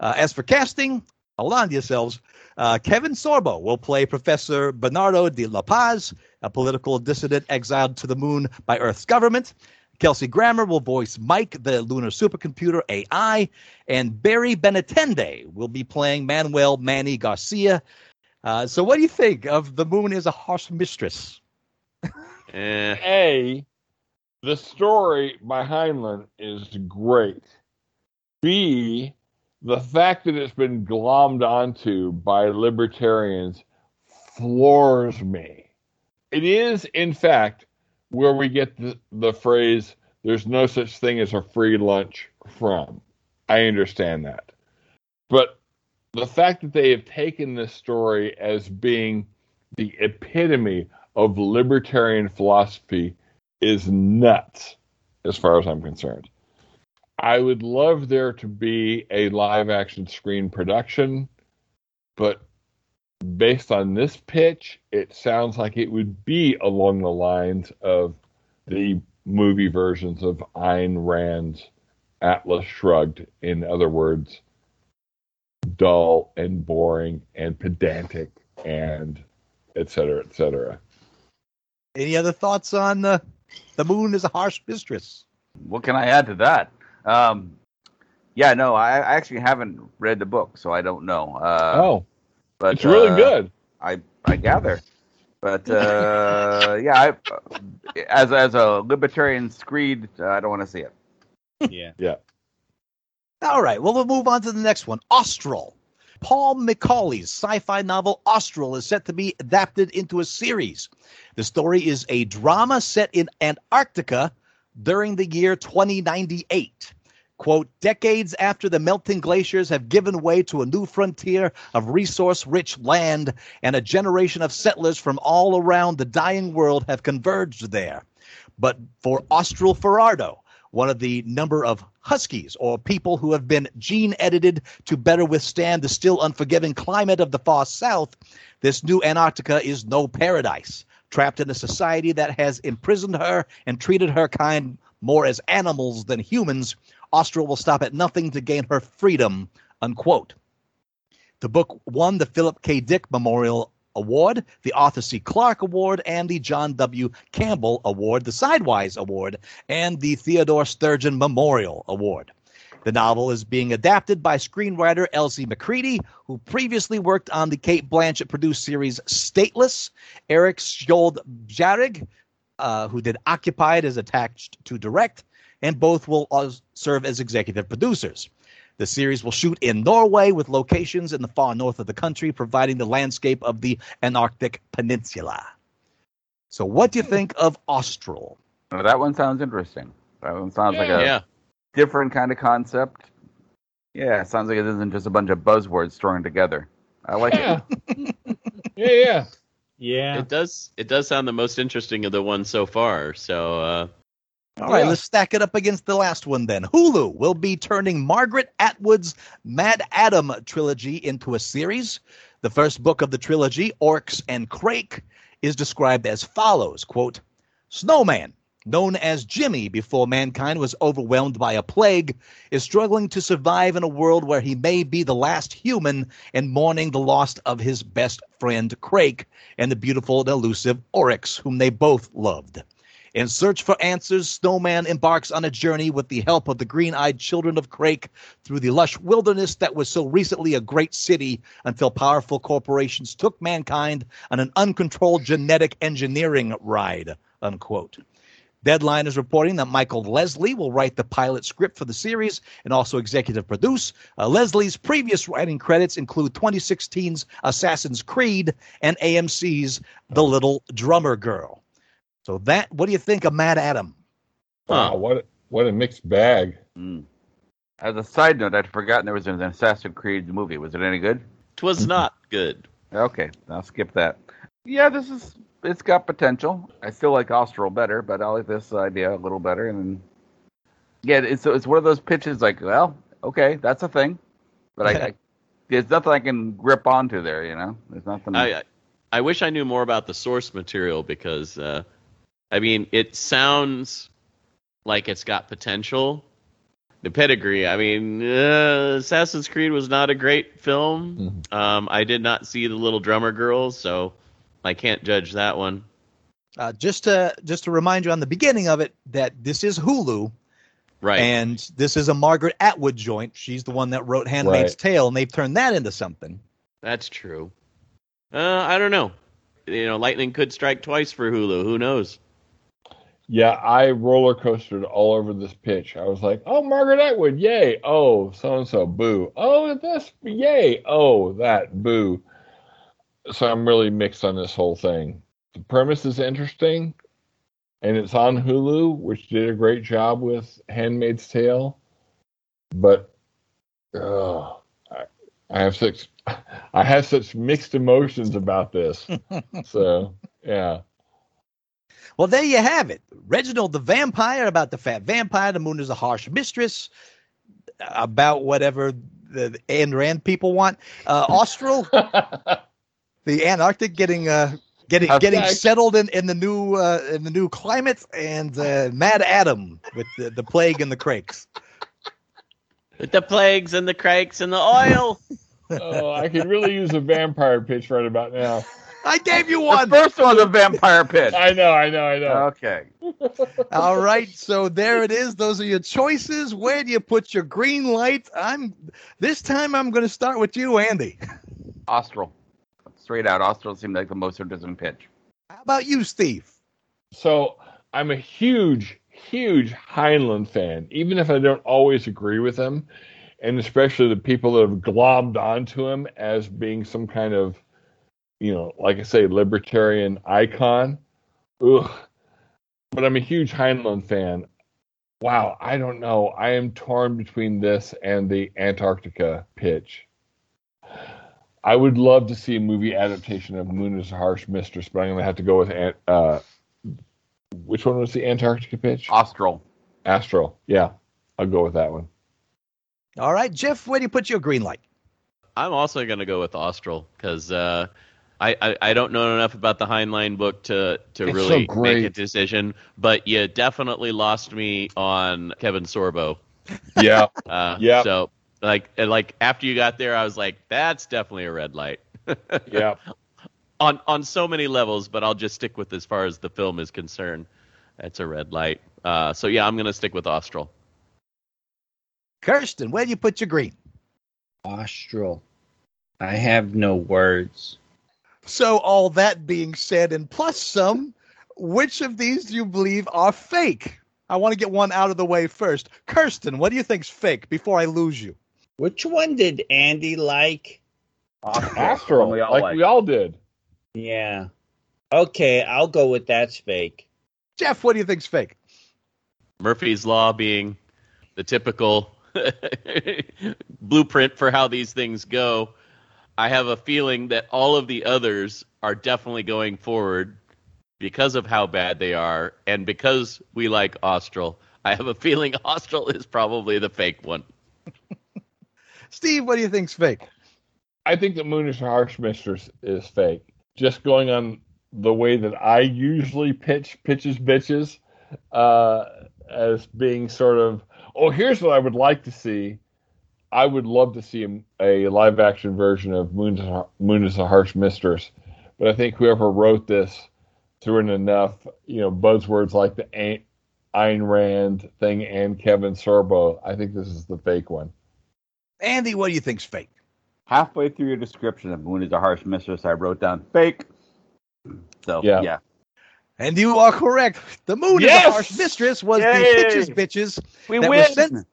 Uh, as for casting, hold on to yourselves. Uh, Kevin Sorbo will play Professor Bernardo de La Paz, a political dissident exiled to the moon by Earth's government. Kelsey Grammer will voice Mike, the lunar supercomputer AI, and Barry Benetende will be playing Manuel Manny Garcia. Uh, so, what do you think of The Moon is a Harsh Mistress? Eh, A, the story by Heinlein is great. B, the fact that it's been glommed onto by libertarians floors me. It is, in fact, where we get the, the phrase, there's no such thing as a free lunch from. I understand that. But the fact that they have taken this story as being the epitome of libertarian philosophy is nuts as far as I'm concerned. I would love there to be a live action screen production, but based on this pitch, it sounds like it would be along the lines of the movie versions of Ayn Rand's Atlas Shrugged. In other words, dull and boring and pedantic and et cetera, et cetera. Any other thoughts on uh, The Moon is a Harsh Mistress? What can I add to that? Um, yeah, no, I, I actually haven't read the book, so I don't know. Uh, oh, but it's really uh, good. I I gather, but uh, yeah, I, as as a libertarian screed, uh, I don't want to see it. Yeah, yeah. All right, well, we'll move on to the next one Austral. Paul McAuley's sci fi novel Austral is set to be adapted into a series. The story is a drama set in Antarctica during the year 2098. Quote, decades after the melting glaciers have given way to a new frontier of resource rich land, and a generation of settlers from all around the dying world have converged there. But for Austral Ferrardo, one of the number of huskies or people who have been gene edited to better withstand the still unforgiving climate of the far south, this new Antarctica is no paradise. Trapped in a society that has imprisoned her and treated her kind more as animals than humans, Austral will stop at nothing to gain her freedom. Unquote. The book won the Philip K. Dick Memorial Award, the Arthur C. Clarke Award, and the John W. Campbell Award, the Sidewise Award, and the Theodore Sturgeon Memorial Award. The novel is being adapted by screenwriter Elsie McCredie, who previously worked on the Cate Blanchett produced series Stateless. Eric Skjold Jarig, uh, who did Occupied, is attached to direct, and both will serve as executive producers. The series will shoot in Norway with locations in the far north of the country, providing the landscape of the Antarctic Peninsula. So, what do you think of Austral? Well, that one sounds interesting. That one sounds like a yeah. different kind of concept. Yeah, it sounds like it isn't just a bunch of buzzwords thrown together. I like Yeah. it. yeah, yeah. Yeah. It does. It does sound the most interesting of the ones so far. So uh, All right, Yeah. let's stack it up against the last one then. Hulu will be turning Margaret Atwood's Mad Adam trilogy into a series. The first book of the trilogy, Oryx and Crake, is described as follows quote, Snowman, known as Jimmy before mankind was overwhelmed by a plague, is struggling to survive in a world where he may be the last human and mourning the loss of his best friend Crake and the beautiful and elusive Oryx, whom they both loved. In search for answers, Snowman embarks on a journey with the help of the green eyed children of Crake through the lush wilderness that was so recently a great city until powerful corporations took mankind on an uncontrolled genetic engineering ride. Unquote. Deadline is reporting that Michael Leslie will write the pilot script for the series and also executive produce. Uh, Leslie's previous writing credits include 2016's Assassin's Creed and AMC's The Little Drummer Girl. So that, what do you think of MaddAddam? Wow, what a, what a mixed bag. Mm. As a side note, I'd forgotten there was an Assassin's Creed movie. Was it any good? Twas not good. Okay, I'll skip that. Yeah, this is it's got potential. I still like Austral better, but I like this idea a little better. And yeah, it's it's one of those pitches like, well, okay, that's a thing, but I, I there's nothing I can grip onto there. You know, there's nothing. I, I I wish I knew more about the source material because, uh, I mean, it sounds like it's got potential. The pedigree. I mean, uh, Assassin's Creed was not a great film. Um, I did not see the Little Drummer Girls, so I can't judge that one. Uh, just to just to remind you on the beginning of it that this is Hulu, Right. and this is a Margaret Atwood joint. She's the one that wrote *Handmaid's Right. Tale*, and they've turned that into something. That's true. Uh, I don't know. You know, lightning could strike twice for Hulu. Who knows? Yeah, I roller coastered all over this pitch. I was like, "Oh, Margaret Atwood, yay! Oh, so and so, boo! Oh, this, yay! Oh, that, boo!" So I'm really mixed on this whole thing. The premise is interesting, and it's on Hulu, which did a great job with *Handmaid's Tale*. But uh, I, I have such, I have such mixed emotions about this. so yeah. Well, there you have it. Reginald the vampire about the fat vampire. The moon is a harsh mistress. About whatever the, the Ayn Rand people want. Uh, Austral, the Antarctic, getting uh, getting How's getting that? settled in, in the new uh, in the new climate, and uh, MaddAddam with the, the plague and the crakes. With the plagues and the crakes and the oil. oh, I could really use a vampire pitch right about now. I gave you one. the one. first one was a vampire pitch. I know, I know, I know. Okay. All right, so there it is. Those are your choices. Where do you put your green light? I'm this time. I'm going to start with you, Andy. Austral. Straight out, Austral seemed like the most interesting pitch. How about you, Steve? So I'm a huge, huge Heinlein fan, even if I don't always agree with him, and especially the people that have glommed onto him as being some kind of, you know, like I say, libertarian icon. Ugh. But I'm a huge Heinlein fan. Wow, I don't know. I am torn between this and the Antarctica pitch. I would love to see a movie adaptation of Moon is a Harsh Mistress, but I'm going to have to go with Ant- uh, which one was the Antarctica pitch? Austral. Astral. Yeah, I'll go with that one. All right, Jeff. Where do you put your green light? I'm also going to go with Austral because uh, I, I I don't know enough about the Heinlein book to to It's really so make a decision. But you definitely lost me on Kevin Sorbo. Yeah, Uh, Yeah. So like and, like after you got there, I was like, that's definitely a red light yeah. on on so many levels. But I'll just stick with as far as the film is concerned. That's a red light. Uh, so yeah, I'm going to stick with Austral. Kirsten, where do you put your green? Austral. I have no words. So, all that being said, and plus some, which of these do you believe are fake? I want to get one out of the way first. Kirsten, what do you think's fake before I lose you? Which one did Andy like? Astral, We like, like. we all did. Yeah. Okay, I'll go with that's fake. Jeff, what do you think's fake? Murphy's Law being the typical blueprint for how these things go. I have a feeling that all of the others are definitely going forward because of how bad they are and because we like Austral. I have a feeling Austral is probably the fake one. Steve, what do you think's fake? I think that Moon is a Harsh Mistress is fake. Just going on the way that I usually pitch pitches bitches, uh, as being sort of, oh, here's what I would like to see. I would love to see a, a live action version of Moon is, Moon is a Harsh Mistress, but I think whoever wrote this threw in enough, you know, buzzwords like the Ayn Ayn Rand thing and Kevin Sorbo. I think this is the fake one. Andy, what do you think's fake? Halfway through your description of Moon is a harsh mistress, I wrote down fake. So Yeah. yeah, And you are correct. The moon is a harsh mistress was Yay! the pitches bitches we that win. was sent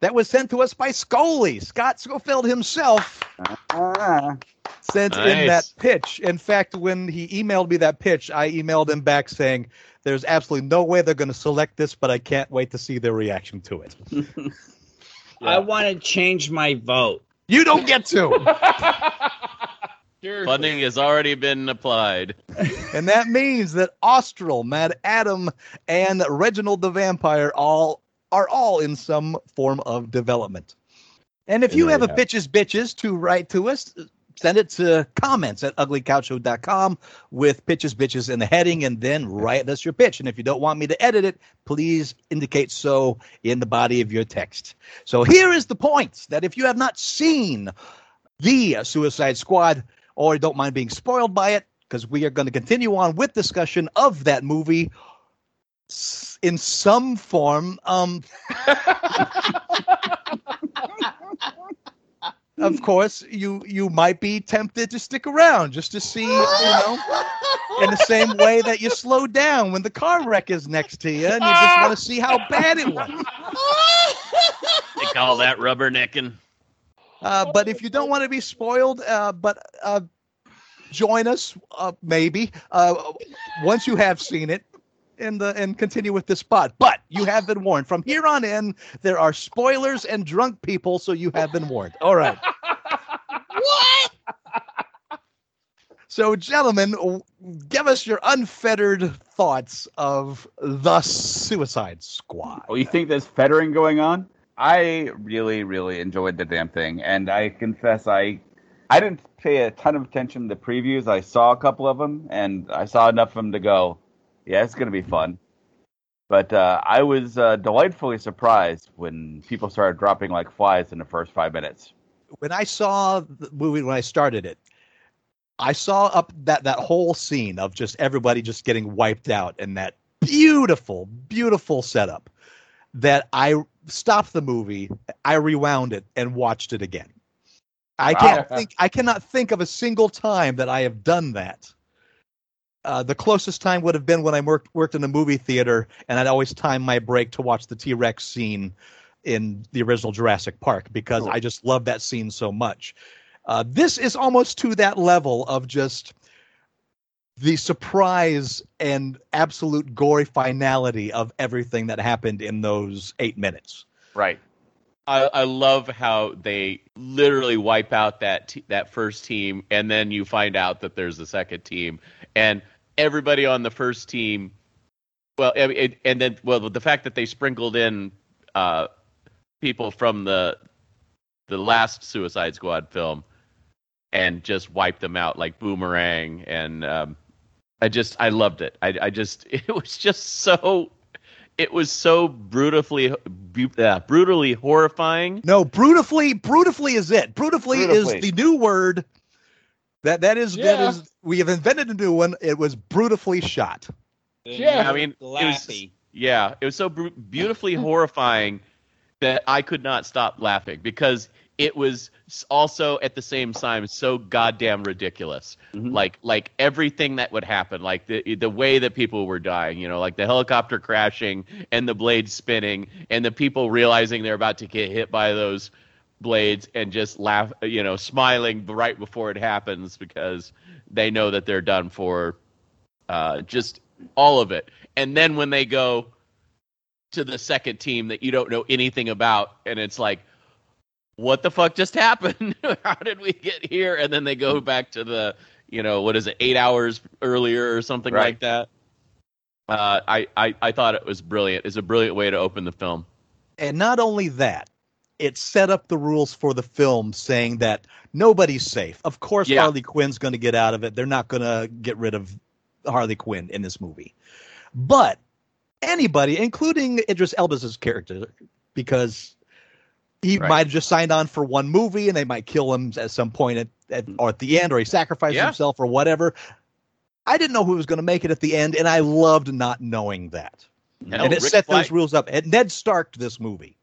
that was sent to us by Scully. Scott Schofield himself Ah. sent in that pitch. In fact, when he emailed me that pitch, I emailed him back saying, There's absolutely no way they're going to select this, but I can't wait to see their reaction to it. I want to change my vote. You don't get to. Funding has already been applied. and that means that Austral, MaddAddam, and Reginald the Vampire all are all in some form of development. And if you have a have pitches bitches to write to us, send it to comments at uglycouchshow.com with pitches bitches in the heading and then write us your pitch. And if you don't want me to edit it, please indicate so in the body of your text. So here is the point that if you have not seen the Suicide Squad or don't mind being spoiled by it, because we are going to continue on with discussion of that movie in some form. Um, of course, you you might be tempted to stick around just to see, you know, in the same way that you slow down when the car wreck is next to you, and you just want to see how bad it was. They call that rubbernecking. Uh, but if you don't want to be spoiled, uh, but uh, join us, uh, maybe uh, once you have seen it, and the and continue with this spot. But you have been warned. From here on in, there are spoilers and drunk people, so you have been warned. All right. What? So, gentlemen, give us your unfettered thoughts of the Suicide Squad. Oh, you think there's fettering going on? I really, really enjoyed the damn thing, and I confess I, I didn't pay a ton of attention to the previews. I saw a couple of them, and I saw enough of them to go, yeah, it's gonna be fun. But uh, I was uh, delightfully surprised when people started dropping like flies in the first five minutes. when I saw the movie when I started it, I saw up that that whole scene of just everybody just getting wiped out and that beautiful, beautiful setup that I stopped the movie, I rewound it and watched it again. I can't Wow. think I cannot think of a single time that I have done that. Uh, the closest time would have been when I worked worked in a movie theater, and I'd always time my break to watch the T Rex scene in the original Jurassic Park because. I just love that scene so much. Uh, this is almost to that level of just the surprise and absolute gory finality of everything that happened in those eight minutes. Right. I, I love how they literally wipe out that that first team, and then you find out that there's a second team, and everybody on the first team. Well, I mean, it, and then well, the fact that they sprinkled in uh, people from the the last Suicide Squad film, and just wiped them out like Boomerang, and um, I just I loved it. I I just it was just so it was so brutally bu- uh, brutally horrifying. No, brutally brutally is it. Brutally, Brutifully. is the new word. That that is that Yeah. is we have invented a new one. It was brutally shot. Yeah. I mean, it was- Yeah, it was so bru- beautifully horrifying that I could not stop laughing because it was also at the same time so goddamn ridiculous. Mhm. Like like everything that would happen, like the the way that people were dying, you know, like the helicopter crashing and the blades spinning and the people realizing they're about to get hit by those blades and just laugh, you know, smiling right before it happens because they know that they're done for. Uh, just all of it. And then when they go to the second team that you don't know anything about, and it's like, what the fuck just happened? How did we get here? And then they go back to the, you know, what is it, eight hours earlier or something Right. like that. Uh, I, I, I thought it was brilliant. It's a brilliant way to open the film. And not only that, it set up the rules for the film saying that nobody's safe. Of course, Yeah. Harley Quinn's going to get out of it. They're not going to get rid of Harley Quinn in this movie. But anybody, including Idris Elba's character, because he Right. might have just signed on for one movie and they might kill him at some point at, at or at the end, or he sacrificed Yeah. himself or whatever. I didn't know who was going to make it at the end, and I loved not knowing that. Hell, and it Rick set Flag- those rules up. And Ned Stark this movie.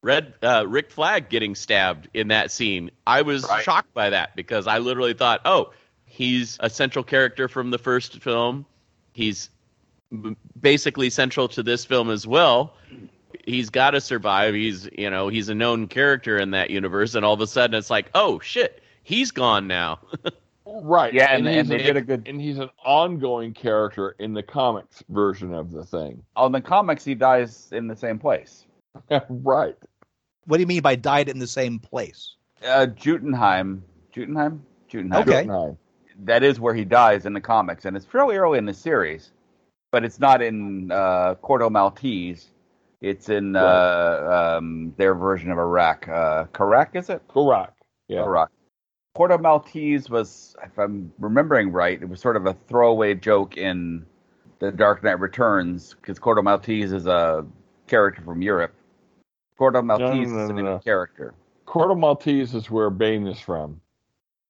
Red uh, Rick Flag getting stabbed in that scene. I was Right. shocked by that because I literally thought, oh, he's a central character from the first film. He's basically central to this film as well. He's got to survive. He's you know he's a known character in that universe, and all of a sudden it's like, oh shit, he's gone now. Right. Yeah, and- and he's they a- did a good- And he's an ongoing character in the comics version of the thing. On the comics, he dies in the same place. right. What do you mean by died in the same place? Uh, Jotunheim, Jotunheim, Jotunheim. Okay. Nine. That is where he dies in the comics, and it's fairly early in the series, but it's not in uh, Corto Maltese. It's in uh, um, their version of Iraq. Uh, Qurac, is it? Correct. Yeah. Iraq. Corto Maltese was, if I'm remembering right, it was sort of a throwaway joke in The Dark Knight Returns, because Corto Maltese is a character from Europe. Corto Maltese no, is no, a no. character. Corto Maltese is where Bane is from.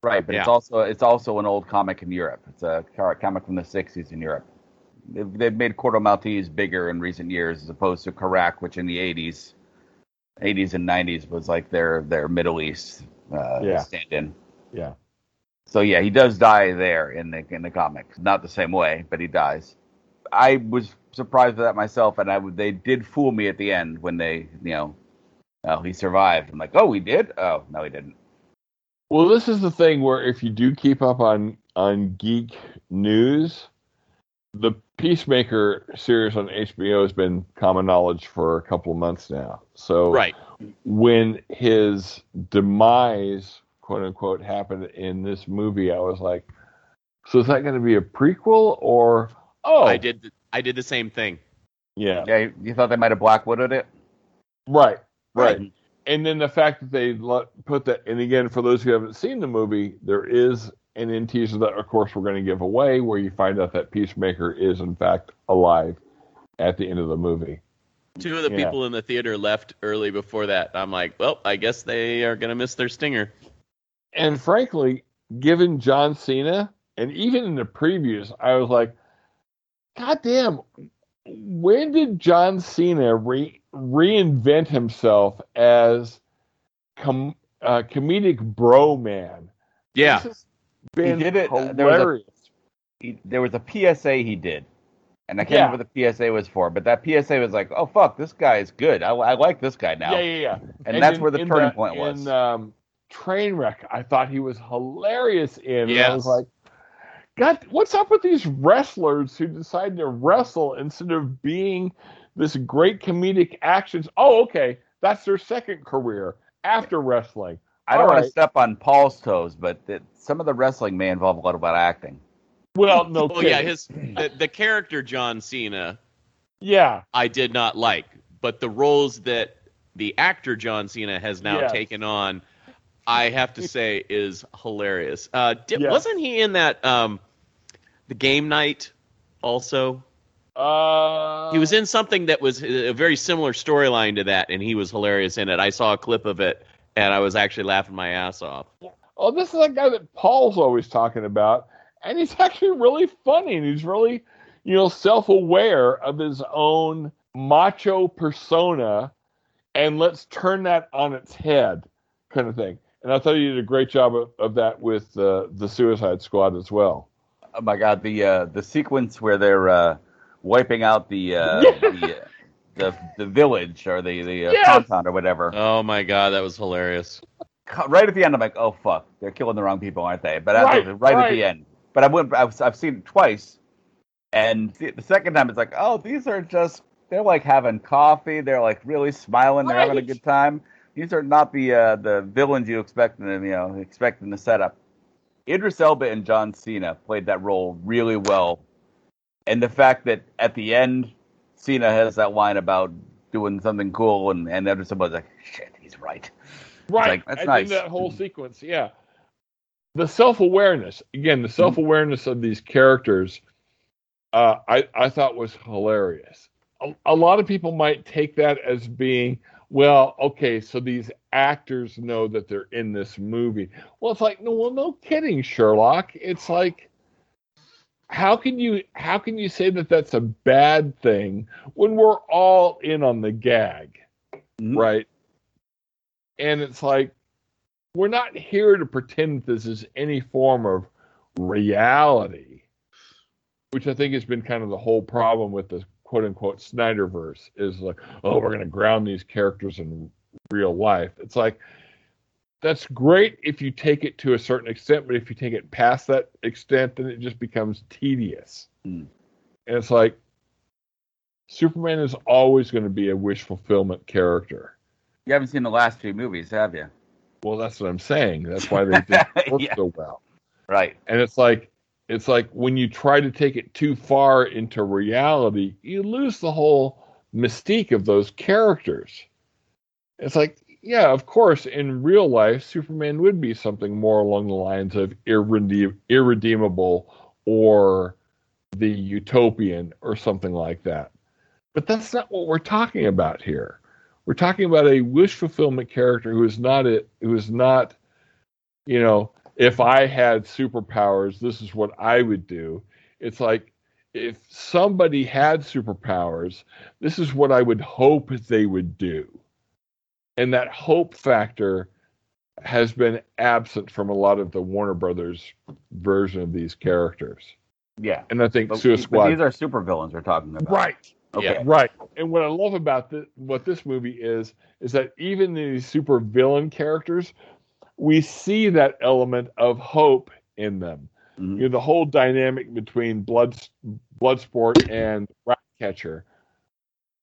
Right, but it's also it's also an old comic in Europe. It's a comic from the '60s in Europe. They've, they've made Corto Maltese bigger in recent years, as opposed to Qurac, which in the '80s, '80s and '90s was like their their Middle East uh, Yeah. stand-in. Yeah. So yeah, he does die there in the in the comics. Not the same way, but he dies. I was surprised with that myself, and I they did fool me at the end when they you know, oh he survived. I'm like, oh he did. Oh no he didn't. Well, this is the thing where if you do keep up on on geek news, the Peacemaker series on HBO has been common knowledge for a couple of months now. So right. when his demise, quote unquote, happened in this movie, I was like, so is that going to be a prequel or oh I did. th- I did the same thing. yeah Yeah, you- you thought they might have Blackwooded it. right right. Right. And then the fact that they let, put that, and again, for those who haven't seen the movie, there is an in teaser that, of course, we're going to give away where you find out that Peacemaker is, in fact, alive at the end of the movie. Two of the Yeah. people in the theater left early before that. I'm like, well, I guess they are gonna miss their stinger. And frankly, given John Cena, and even in the previews, I was like, God damn, when did John Cena re- reinvent himself as com- uh, comedic bro man? Yeah. This has been He did it, uh, there was a- He, there was a PSA he did, and I can't Yeah. remember what the PSA was for, but that PSA was like, "Oh fuck, this guy is good. I, I like this guy now." Yeah, yeah, yeah. And, that's in- where the turning the- point was. In um, Trainwreck, I thought he was hilarious in. and I was like, God, what's up with these wrestlers who decide to wrestle instead of being this great comedic actions? Oh, okay, that's their second career after wrestling. I don't all want to step on Paul's toes, but the, some of the wrestling may involve a lot about acting. Well, no Oh kidding. yeah, his the, the character John Cena yeah, I did not like, but the roles that the actor John Cena has now Yes. taken on, I have to say, is hilarious. Uh, di- Yes. Wasn't he in that um, the game night also? uh, He was in something that was a very similar storyline to that, and he was hilarious in it. I saw a clip of it, and I was actually laughing my ass off. Oh, this is a guy that Paul's always talking about, and he's actually really funny, and he's really, you know, self-aware of his own macho persona, and let's turn that on its head, kind of thing. And I thought he did a great job of, of that with uh, the Suicide Squad as well. Oh my god, the uh, the sequence where they're uh, wiping out the uh, the, uh, the the village or the the uh, Yes. compound or whatever. Oh my god, that was hilarious. Right at the end, I'm like, oh fuck, they're killing the wrong people, aren't they? But Right, after, right, at the end. But I went, I've, I've seen it twice, and the, the second time it's like, oh, these are just they're like having coffee, they're like really smiling, they're having a good time. These are not the uh, the villains you expect in the you know expect in the setup. Idris Elba and John Cena played that role really well, and the fact that at the end Cena has that line about doing something cool, and and Idris Elba's like, shit, he's right. Right. like, that's I nice. think that whole sequence, yeah. The self awareness, again, the self awareness of these characters, uh, I, I thought was hilarious. a, a lot of people might take that as being well okay so these actors know that they're in this movie well it's like no well no kidding sherlock it's like how can you how can you say that that's a bad thing when we're all in on the gag Mhm. right and it's like we're not here to pretend this is any form of reality which i think has been kind of the whole problem with the quote unquote snyderverse is like oh we're going to ground these characters in real life. It's like that's great if you take it to a certain extent but if you take it past that extent then it just becomes tedious. Hmm. and it's like superman is always going to be a wish fulfillment character You haven't seen the last few movies, have you? well that's what i'm saying that's why they didn't work Yeah. so well Right. and it's like it's like when you try to take it too far into reality you lose the whole mystique of those characters it's like yeah of course in real life superman would be something more along the lines of irrede- irredeemable or the utopian or something like that but that's not what we're talking about here we're talking about a wish fulfillment character who is not it, who is not you know if I had superpowers, this is what I would do. It's like if somebody had superpowers, this is what I would hope they would do. And that hope factor has been absent from a lot of the Warner Brothers version of these characters. Yeah. And I think But, Suicide Squad. these are supervillains we're talking about. right. Okay. Yeah. Right. And what I love about the, what this movie is, is that even these super villain characters, we see that element of hope in them. Mhm. You know, the whole dynamic between Blood Bloodsport and Ratcatcher.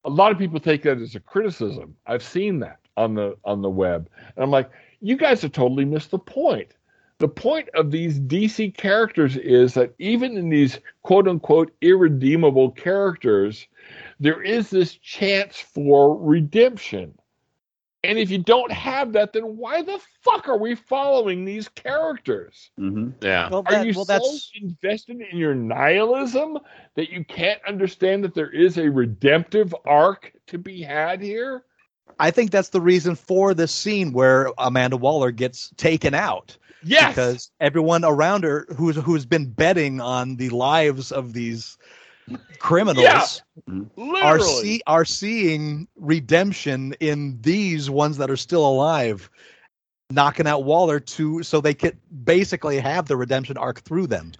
A lot of people take that as a criticism. I've seen that on the on the web, and I'm like, you guys have totally missed the point. The point of these DC characters is that even in these quote unquote irredeemable characters, there is this chance for redemption. And if you don't have that, then why the fuck are we following these characters? Mhm. Yeah. Well, Are you well, so that's invested in your nihilism that you can't understand that there is a redemptive arc to be had here? I think that's the reason for this scene where Amanda Waller gets taken out Yes. because everyone around her who's who's been betting on the lives of these criminals Yeah. are see are seeing redemption in these ones that are still alive knocking out Waller to so they could basically have the redemption arc through them.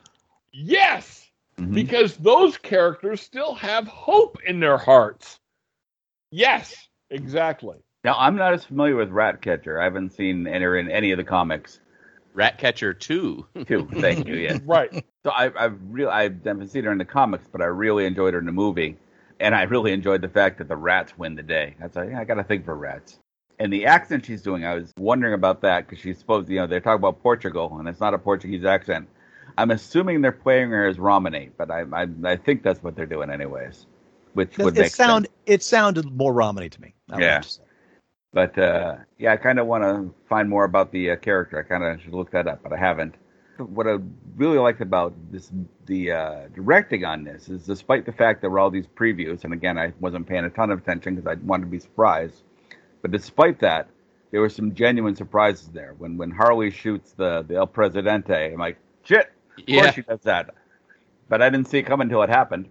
yes. Mhm. Because those characters still have hope in their hearts. Yes, exactly. Now I'm not as familiar with Ratcatcher. I haven't seen enter in any of the comics Ratcatcher 2. too. Thank you. Yeah. Right. So I, I've really I haven't seen her in the comics, but I really enjoyed her in the movie, and I really enjoyed the fact that the rats win the day. That's like, yeah, I got to think for rats. And the accent she's doing, I was wondering about that because she's supposed, you know, they're talking about Portugal, and it's not a Portuguese accent. I'm assuming they're playing her as Romany, but I I, I think that's what they're doing anyways, which would It, make sound sense. it sounded more Romany to me. I would Yeah. Have to say. But uh, yeah, I kind of want to find more about the uh, character. I kind of should look that up, but I haven't. What I really liked about this, the uh, directing on this, is despite the fact there were all these previews, and again, I wasn't paying a ton of attention because I wanted to be surprised. But despite that, there were some genuine surprises there. When when Harley shoots the the El Presidente, I'm like, shit, of Yeah. course she does that. But I didn't see it coming until it happened.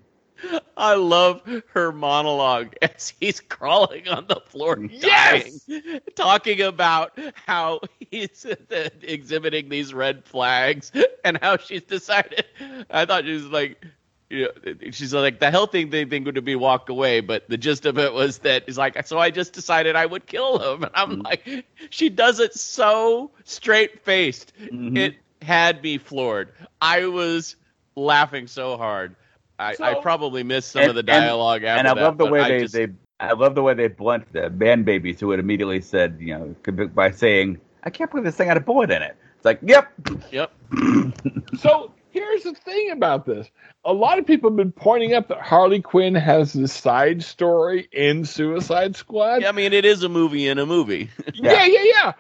I love her monologue as he's crawling on the floor, dying, Yes! talking about how he's exhibiting these red flags and how she's decided. I thought she was like, you know, she's like the healthy thing thing would be walk away, but the gist of it was that he's like, so I just decided I would kill him, and I'm Mhm. like, she does it so straight faced. Mhm. It had me floored. I was laughing so hard. I, I probably missed some And- of the and- dialogue after and I that, love the way I they, just- they I love the way they blunt the band babies who had immediately said, you know, by saying, "I can't believe this thing had a bullet in it." It's like, "Yep." Yep. So here's the thing about this. A lot of people have been pointing up that Harley Quinn has this side story in Suicide Squad. Yeah, I mean, it is a movie in a movie. yeah, yeah, yeah.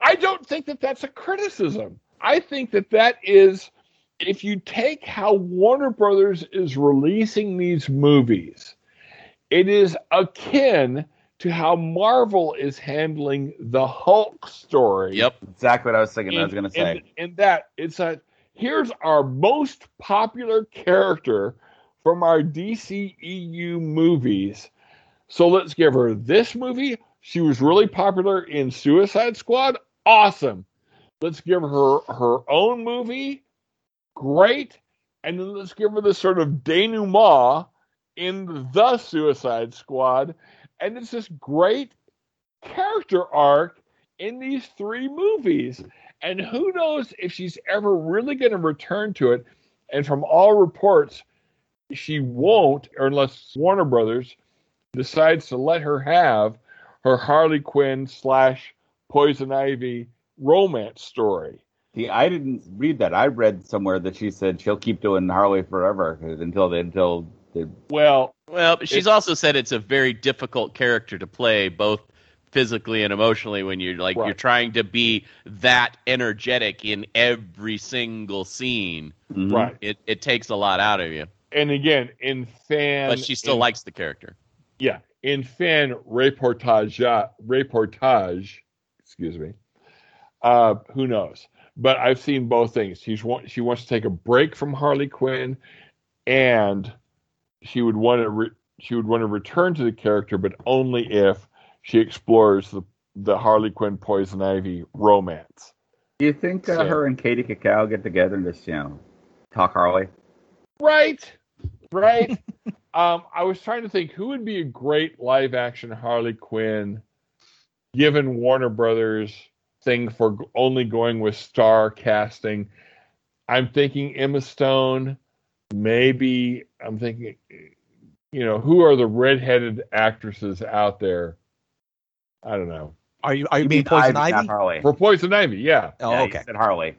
I don't think that that's a criticism. I think that that is, if you take how Warner Brothers is releasing these movies, It is akin to how Marvel is handling the Hulk story. Yep. Exactly what I was thinking. I was going to say. in, in that it's a here's our most popular character from our DCEU movies. So let's give her this movie. She was really popular in Suicide Squad. Awesome. Let's give her her own movie. Great. And then let's give her this sort of denouement in the Suicide Squad. And it's this great character arc in these three movies. And who knows if she's ever really going to return to it. And from all reports, she won't, or unless Warner Brothers decides to let her have her Harley Quinn slash Poison Ivy romance story. See, I didn't read that. I read somewhere that she said she'll keep doing Harley forever until they until they. Well, Well, she's It's- also said it's a very difficult character to play, both physically and emotionally. When you're like you're trying to be that energetic in every single scene, Mhm. right. it it takes a lot out of you. And again, in fan. But she still in- likes the character. Yeah, in fan reportage, reportage, excuse me. Uh, who knows? But I've seen both things. She's want, she wants to take a break from Harley Quinn, and she would want to re, she would want to return to the character, but only if she explores the the Harley Quinn Poison Ivy romance. Do you think uh, So- her and Kaley Cuoco get together and just you know talk Harley? Right, right. um, I was trying to think who would be a great live action Harley Quinn, given Warner Brothers thing for only going with star casting. I'm thinking Emma Stone. Maybe I'm thinking, you know, who are the redheaded actresses out there? I don't know. Are you are you, You being mean Poison Ivy, Ivy? Harley. For Poison Ivy, yeah, Oh, Yeah, okay. said Harley.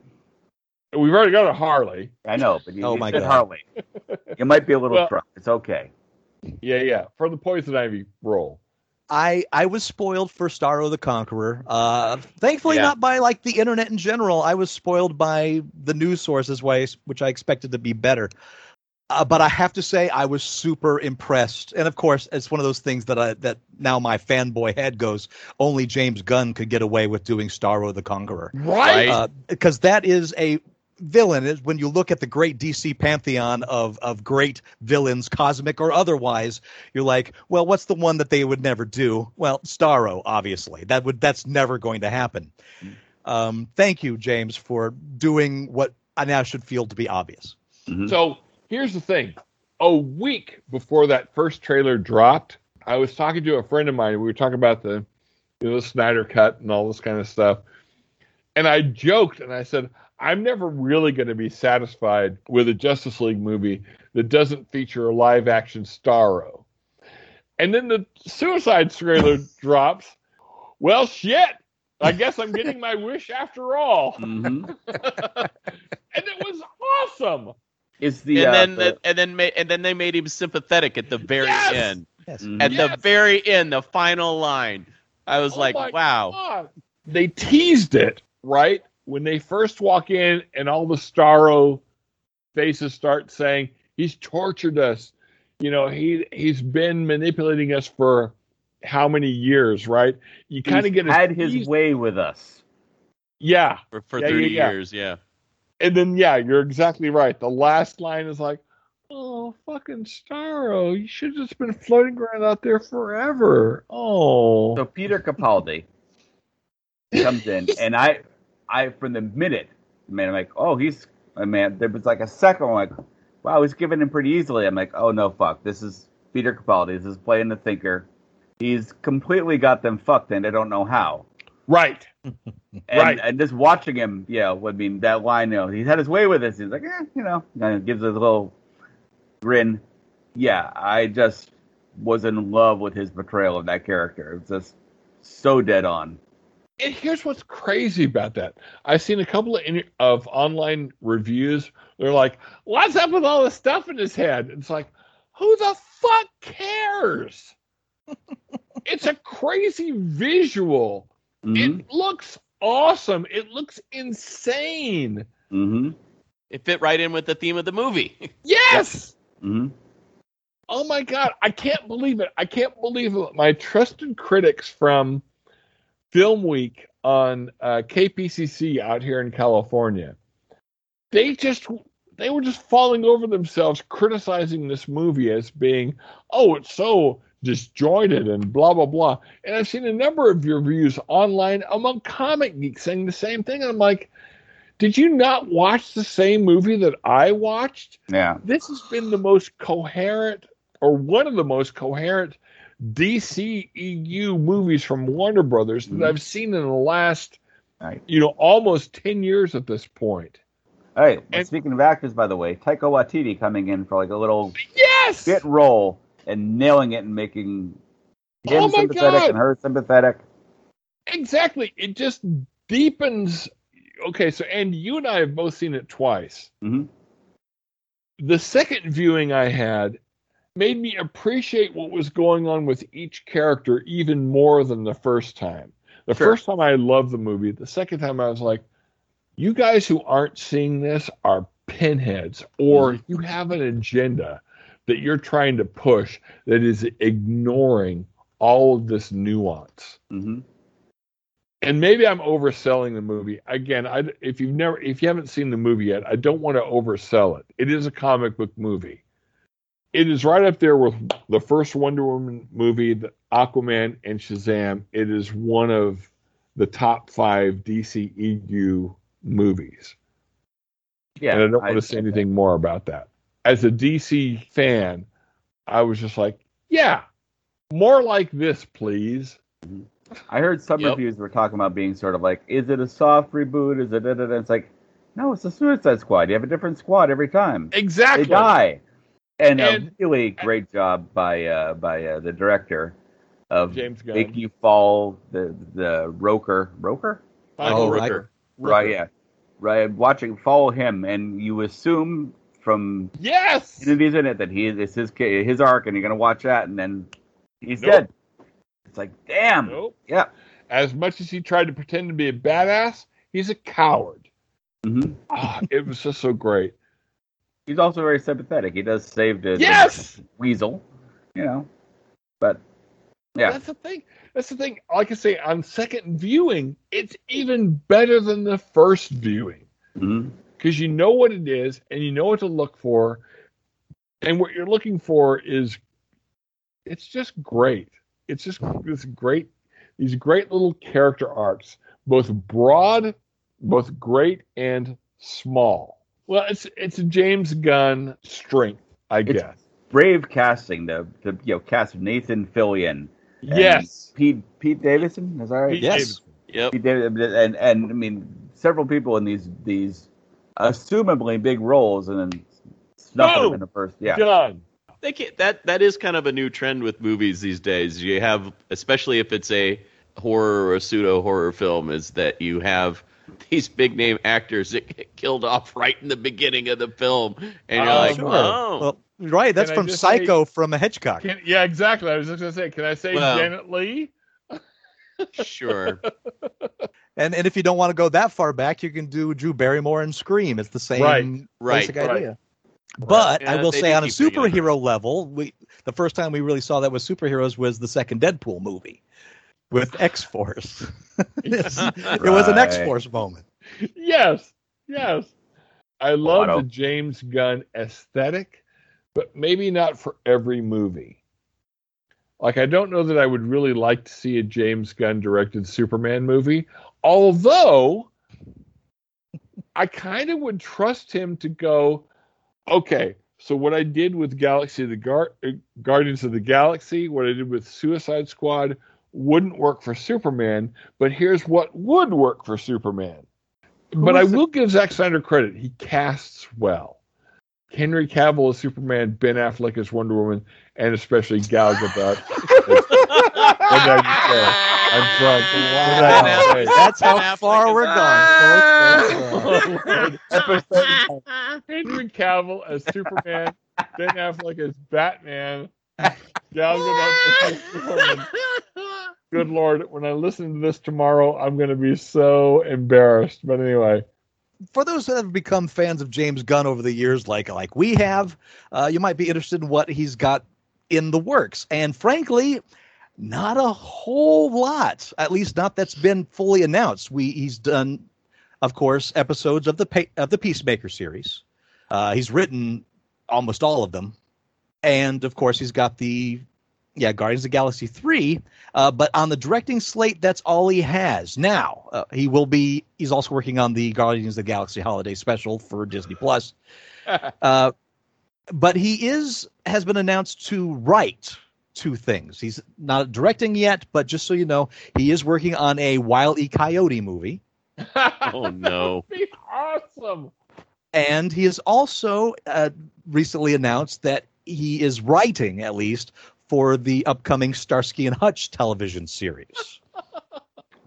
we've already got a Harley. I know, but you, Oh you my said God. Harley. You might be a little Well- drunk. It's okay. Yeah, yeah, for the Poison Ivy role. I I was spoiled for Starro the Conqueror. Uh, thankfully, Yeah. not by like the internet in general. I was spoiled by the news sources, which I expected to be better. Uh, but I have to say, I was super impressed, and of course, it's one of those things that I that now my fanboy head goes. Only James Gunn could get away with doing Starro the Conqueror Right. because that is a villain is when you look at the great DC pantheon of of great villains cosmic or otherwise you're like well what's the one that they would never do well Starro obviously that would that's never going to happen um thank you James for doing what I now should feel to be obvious Mhm. So here's the thing. A week before that first trailer dropped, I was talking to a friend of mine. We were talking about the, you know, the Snyder cut and all this kind of stuff. And I joked and I said, I'm never really going to be satisfied with a Justice League movie that doesn't feature a live action Starro. And then the Suicide trailer drops. Well, shit. I guess I'm getting my wish after all. Mhm. And it was awesome. Is the and uh, then the- the, and then ma- and then they made him sympathetic at the very Yes! end. yes. At Yes! the very end, the final line. I was Oh like, wow. God. They teased it, right? When they first walk in and all the Starro faces start saying, he's tortured us. You know, he he's been manipulating us for how many years, right? You kind of he's get a had his way with us. Yeah. For, for Yeah, yeah, 30 yeah. years, yeah. And then yeah, you're exactly right. The last line is like, Oh, fucking Starro, you should have just been floating around out there forever. Oh. So Peter Capaldi comes in, and I, I from the minute, man, I'm like, oh, he's, uh, man, there was like a second, I'm like, wow, he's giving him pretty easily. I'm like, oh no, fuck, this is Peter Capaldi. This is playing the thinker. He's completely got them fucked, and I don't know how. Right. And, Right. and just watching him, yeah, I mean that line, you know, he's had his way with this. He's like, eh, you know, and gives a little grin. Yeah, I just was in love with his portrayal of that character. It's just so dead on. And here's what's crazy about that. I've seen a couple of in, of online reviews. They're like, "What's up with all the stuff in his head?" It's like, who the fuck cares? it's a crazy visual. Mhm. It looks awesome. It looks insane. Mhm. It fit right in with the theme of the movie. Yes. Mhm. Oh my god, I can't believe it. I can't believe it. My trusted critics from Film Week on uh, KPCC out here in California, they just they were just falling over themselves criticizing this movie as being, oh, it's so disjointed and blah blah blah. And I've seen a number of reviews online among comic geeks saying the same thing. And I'm like, did you not watch the same movie that I watched? Yeah. this has been the most coherent or one of the most coherent DCEU movies from Warner Brothers that Mhm. I've seen in the last Right. you know almost 10 years at this point. All right. And- speaking of actors, by the way, Taika Waititi coming in for like a little Yes. bit role and nailing it and making him Oh sympathetic God. and her sympathetic. Exactly. It just deepens Okay, so and you and I have both seen it twice. hmm the second viewing I had made me appreciate what was going on with each character even more than the first time. The Sure. first time I loved the movie. The second time I was like, you guys who aren't seeing this are pinheads, or Mm-hmm. you have an agenda that you're trying to push that is ignoring all of this nuance hmm and maybe I'm overselling the movie. Again, I, if you've never, if you haven't seen the movie yet, I don't want to oversell it. It is a comic book movie. It is right up there with the first Wonder Woman movie, the Aquaman, and Shazam. It is one of the top five DCEU movies. Yeah. and I don't want to say anything more about that. As a DC fan, I was just like, yeah, more like this, please. I heard some Yep. reviews were talking about being sort of like, is it a soft reboot? Is it? Da, da, da? It's like, no, it's a Suicide Squad. You have a different squad every time. Exactly. They die. And, And- a really great job by uh, by uh, the director of James Gunn. making you fall the the Roker Roker Michael Oh, Rooker. Riker. right yeah right watching follow him and you assume from Yes. interviews in it that he it's his his arc and you're gonna watch that and then he's Nope. dead. It's like damn Nope. yeah. As much as he tried to pretend to be a badass, he's a coward. hmm Ah, it was just so great. He's also very sympathetic. He does save the, the weasel, you know, but yeah. That's the thing. That's the thing. Like I say, on second viewing, it's even better than the first viewing mm-hmm. because you know what it is and you know what to look for, and what you're looking for is, it's just great. It's just this great, these great little character arcs, both broad, both great and small. Well, it's it's a James Gunn strength, I It's- guess. Brave casting the the you know cast of Nathan Fillion. and Yes. Pete Pete Davidson. Is that right? Pete Yes. Davidson. Yep. Pete Davidson, and and I mean several people in these these assumably big roles and then snuff Boom! them in the first. Yeah. Done. They can, that that is kind of a new trend with movies these days. You have, especially if it's a horror or a pseudo horror film, is that you have these big name actors that get killed off right in the beginning of the film, and you're Oh, like, sure. oh, Well, right. That's Can from just Psycho from a Hitchcock. Can, yeah, exactly. I was just gonna say, can I say Well- Janet Leigh? sure. And and if you don't want to go that far back, you can do Drew Barrymore and Scream. It's the same Right, right, basic right. idea. But I will say, on a keep bringing it superhero level, we the first time we really saw that with superheroes was the second Deadpool movie with X Force. it was an X Force moment. Yes, yes. I love Otto. the James Gunn aesthetic, but maybe not for every movie. Like, I don't know that I would really like to see a James Gunn directed Superman movie, although I kind of would trust him to go, okay, so what I did with Galaxy of the Gar- uh, Guardians of the Galaxy, what I did with Suicide Squad wouldn't work for Superman, but here's what would work for Superman. But I the- will give Zack Snyder credit. He casts well. Henry Cavill as Superman, Ben Affleck as Wonder Woman, and especially Gal Gadot. what I just say? I'm drunk. What did I just say? That's how Ben far Affleck we're is- gone, folks. That's, Oh, Henry Cavill as Superman, Ben Affleck as Batman, Gal Gadot as Superwoman. Good Lord, when I listen to this tomorrow, I'm going to be so embarrassed. But anyway, for those that have become fans of James Gunn over the years, like like we have, uh, you might be interested in what he's got in the works. And frankly, not a whole lot, at least not that's been fully announced. We he's done, of course, episodes of the pa- of the Peacemaker series. Uh, he's written almost all of them, and of course, he's got the yeah Guardians of the Galaxy three. Uh, but on the directing slate, that's all he has now. Uh, he will be. He's also working on the Guardians of the Galaxy holiday special for Disney Plus. Uh, but he is has been announced to write two things. He's not directing yet, but just so you know, he is working on a Wile E. Coyote movie, Oh no. Be awesome. and he has also uh, recently announced that he is writing, at least, for the upcoming Starsky and Hutch television series.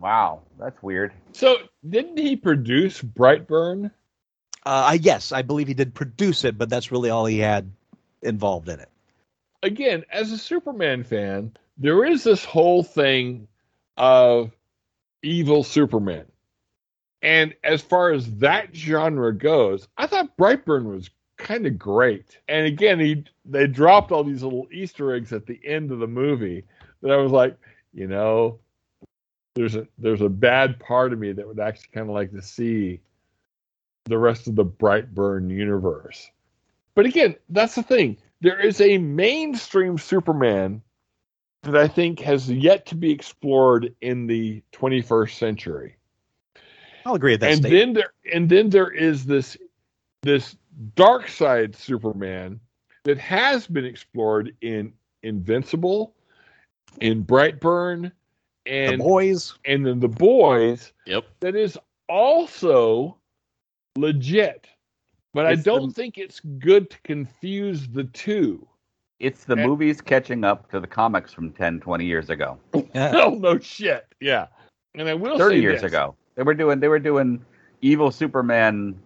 Wow, that's weird. So didn't he produce Brightburn? Uh, I yes, I believe he did produce it, but that's really all he had involved in it. Again, as a Superman fan, there is this whole thing of evil Superman. And as far as that genre goes, I thought Brightburn was kind of great. And again, he they dropped all these little Easter eggs at the end of the movie that I was like, you know, there's a there's a bad part of me that would actually kind of like to see the rest of the Brightburn universe. But again, that's the thing. There is a mainstream Superman that I think has yet to be explored in the 21st century I'll agree with that and statement. then there and then there is this this dark side Superman that has been explored in Invincible, in Brightburn, and the and boys. and then the boys Yep. that is also legit. But I don't the- think it's good to confuse the two. It's the And- movies catching up to the comics from 10, 20 years ago. Oh no shit. Yeah. And I will 30 say years this. ago. They were doing they were doing evil Superman.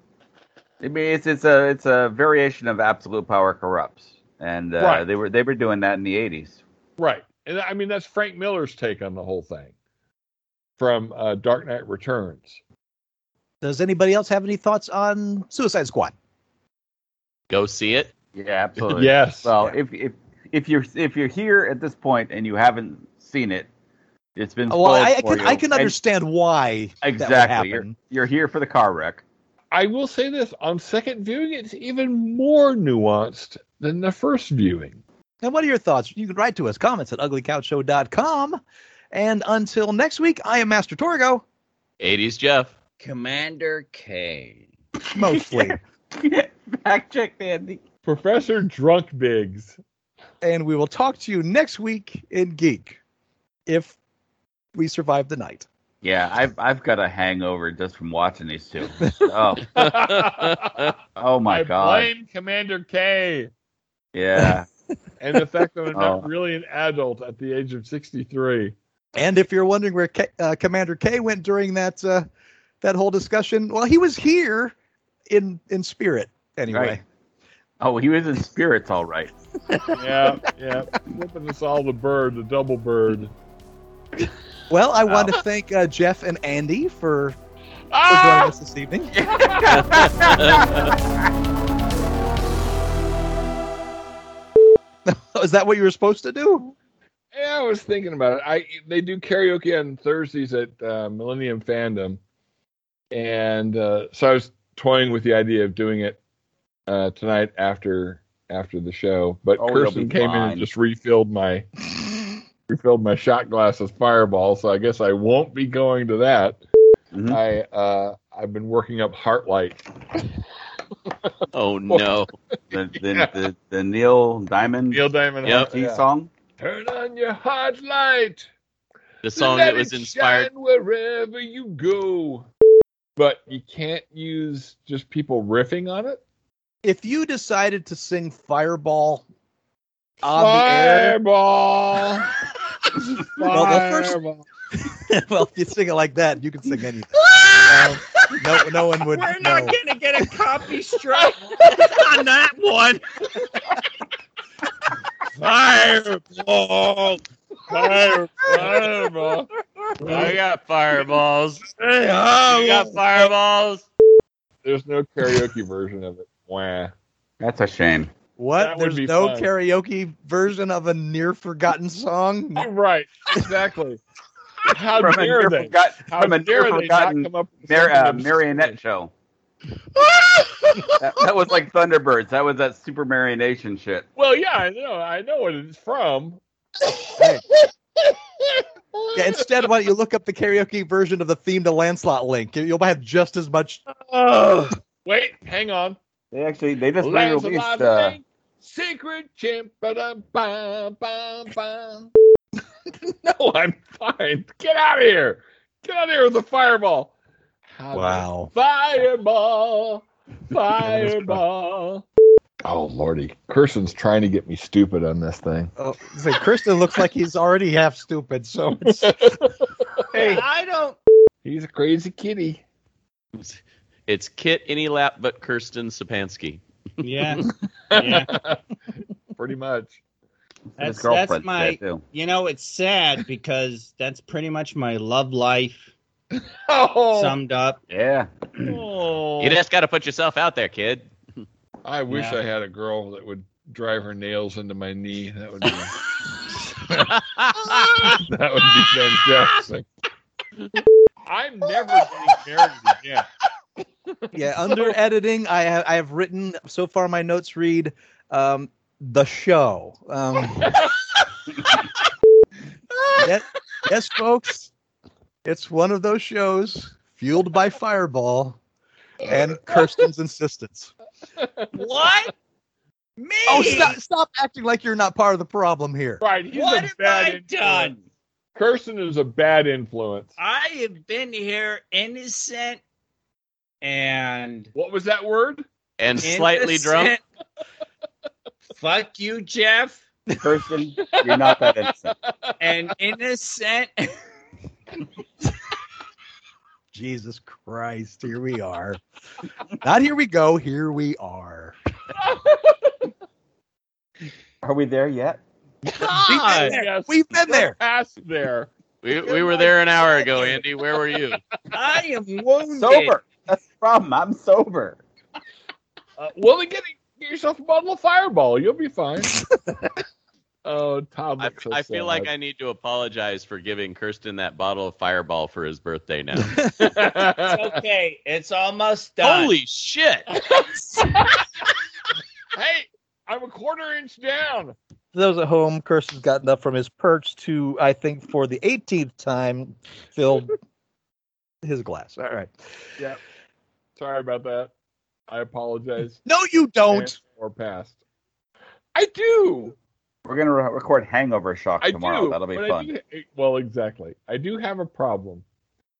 I mean, it's it's a it's a variation of absolute power corrupts, and uh, Right. they were they were doing that in the 80s. Right. And I mean, that's Frank Miller's take on the whole thing from uh, Dark Knight Returns. Does anybody else have any thoughts on Suicide Squad? Go see it. Yeah, absolutely. Yes. Well, if if if you're if you're here at this point and you haven't seen it, it's been Well, I, I for can you. I can And- understand why that would exactly. You're, you're here for the car wreck. I will say this on second viewing, it's even more nuanced than the first viewing. And what are your thoughts? You can write to us, comments at uglycouchshow.com. And until next week, I am Master Torgo, 80s Jeff. Commander K. mostly. Fact check, Andy. Professor Drunk Biggs. and we will talk to you next week in Geek if we survive the night. Yeah, I've I've got a hangover just from watching these two. Oh, oh my I god. blame Commander K Yeah. and the fact that I'm Oh. not really an adult at the age of 63. And if you're wondering where K, uh, Commander K went during that uh, that whole discussion, well, he was here in in spirit anyway. Right. Oh, he was in spirits, all right. Yeah, yeah. Flipping us all the bird, the double bird. Well, I want to thank uh, Jeff and Andy for, for joining Ah! us this evening. Is that what you were supposed to do? Yeah, I was thinking about it. I they do karaoke on Thursdays at uh, Millennium Fandom, and uh, so I was toying with the idea of doing it uh, tonight after after the show. But Oh, Kirsten be came in and just refilled my refilled my shot glass with Fireball, so I guess I won't be going to that. Mhm. I uh, I've been working up Heartlight. Oh no. The, the, the, the Neil Diamond Neil Diamond Yep. Yeah. song. Turn on your heart light. The song Let that was inspired. wherever you go. But you can't use just people riffing on it. If you decided to sing Fireball on the air, Fireball. Well, the first- Fireball. well, if you sing it like that, you can sing anything. Um, no, no one would. We're know. not gonna get a copy strike on that one. Fireball. Fire, fireball. I got fireballs. Hey, I got fireballs. There's no karaoke version of it. Wah. That's a shame. What? That There's no fun. karaoke version of a near forgotten song? right, exactly. How from a dare near they? forgot- How from a dare near they not forgotten come up with mar- uh, marionette show. that, that was like Thunderbirds. That was that Super Marionation shit. Well, yeah, I know. I know what it's from. Yeah, instead, why don't you look up the karaoke version of the theme to Lancelot Link? You'll have just as much. Wait, hang on. They actually they just Lancelot re-released. Uh, Link, Secret chimp. ba-dum, bum, bum, bum. no, I'm fine. Get out of here. Get out of here with the fireball. How Wow. Fireball. Fireball. Oh, Lordy. Kirsten's trying to get me stupid on this thing. Oh, say, Kristen looks like he's already half stupid. So it's, Hey, I don't. He's a crazy kitty. It's Kit any lap but Kirsten Sapansky. Yeah, yeah. Pretty much. That's that's my. You know, it's sad because that's pretty much my love life Oh, summed up. Yeah. oh. You just got to put yourself out there, kid. I wish Yeah. I had a girl that would drive her nails into my knee. That would be that would be fantastic. I'm never getting married again. Yeah, under editing, I have I have written so far. My notes read um, the show. Um, yes, yes, folks, it's one of those shows fueled by Fireball and Kirsten's insistence. What? Me? Oh, stop! Stop acting like you're not part of the problem here. Right, he's What a have bad I influence. done? Kirsten is a bad influence. I have been here innocent and What was that word? and slightly drunk. Fuck you, Jeff. Kirsten, you're not that innocent. And innocent. Jesus Christ! Here we are. Not here we go. Here we are. Are we there yet? God. We've been there. we're there. Past there. We, we were there an hour ago, Andy. Where were you? I am wounded. Sober. That's the problem. I'm sober. Uh, well, then get, get yourself a bottle of Fireball. You'll be fine. oh, Tom. I, so I feel like. I need to apologize for giving Kirsten that bottle of Fireball for his birthday now. It's okay. It's almost done. Holy shit! hey, I'm a quarter inch down. For those at home, Kirsten's gotten up from his perch to, I think, for the 18th time, filled his glass. All right. Sorry about that. I apologize. No, you don't. Or past. I do. We're gonna re- record Hangover Shock I tomorrow. do. That'll be fun. do- well, exactly. I do have a problem.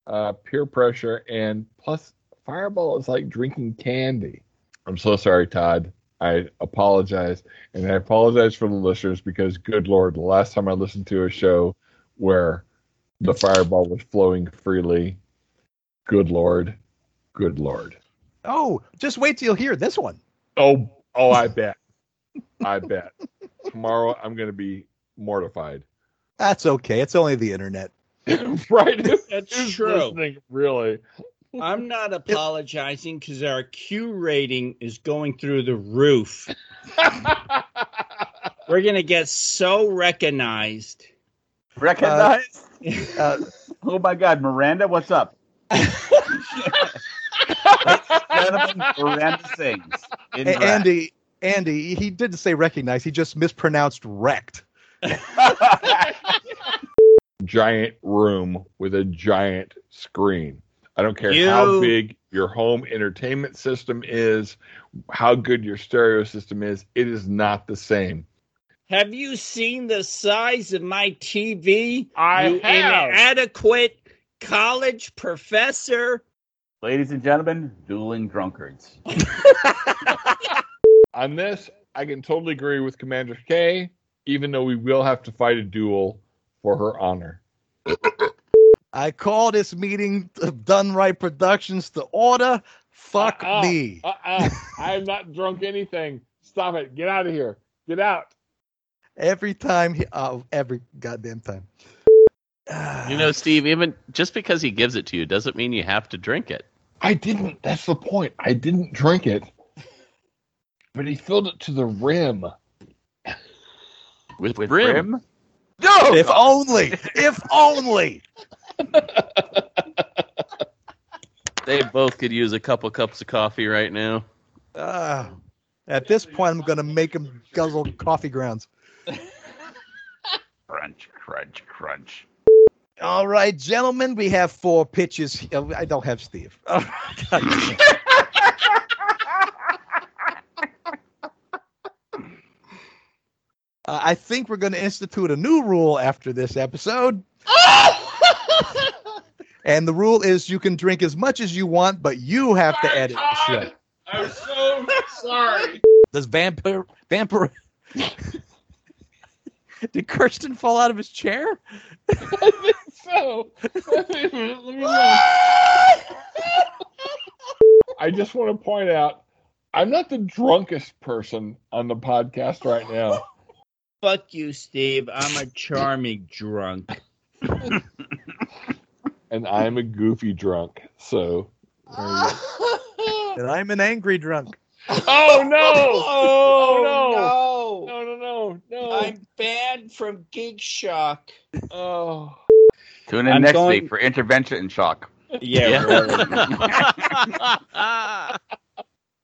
Uh, peer pressure, and plus, Fireball is like drinking candy. I'm so sorry, Todd. I apologize, and I apologize for the listeners because, good lord, the last time I listened to a show where the Fireball was flowing freely, good lord, good lord. Oh, just wait till you hear this one. Oh, oh, I bet, I bet. Tomorrow I'm going to be mortified. That's okay. It's only the internet. right? That's Who's true. listening, really. I'm not apologizing because our Q rating is going through the roof. We're gonna get so recognized. Recognize? Uh, oh my God, Miranda, what's up? Gentlemen, Miranda sings. In A- Andy, Andy, he didn't say recognize. He just mispronounced wrecked. giant room with a giant screen. I don't care how big your home entertainment system is, how good your stereo system is, it is not the same. Have you seen the size of my TV? I you have. inadequate college professor. Ladies and gentlemen, dueling drunkards. On this, I can totally agree with Commander K, even though we will have to fight a duel for her honor. I call this meeting of Done Right Productions to order. Fuck Uh-uh. me. Uh-uh. I have not drunk anything. Stop it. Get out of here. Get out. Every time, he, oh, every goddamn time. You know, Steve, even just because he gives it to you doesn't mean you have to drink it. I didn't. That's the point. I didn't drink it. but he filled it to the rim. With, With brim. brim? No, if only, if only. They both could use a couple cups of coffee right now. Ah, at this point, I'm going to make them guzzle coffee grounds. Crunch, crunch, crunch. All right, gentlemen, we have four pitches. uh, I don't have Steve. Oh, Uh, I think we're going to institute a new rule after this episode. and the rule is you can drink as much as you want, but you have to edit the show. I'm so sorry. Does vampire vampire Did Kirsten fall out of his chair? I think so. Let me- let me. I just want to point out I'm not the drunkest person on the podcast right now. Fuck you, Steve. I'm a charming drunk. And I'm a goofy drunk. So there you go. And I'm an angry drunk. Oh no! Oh, oh, no! no. No no no no! I'm banned from Geek Shock. Oh. Tune in I'm next going- week for intervention and shock. Yeah. Yeah.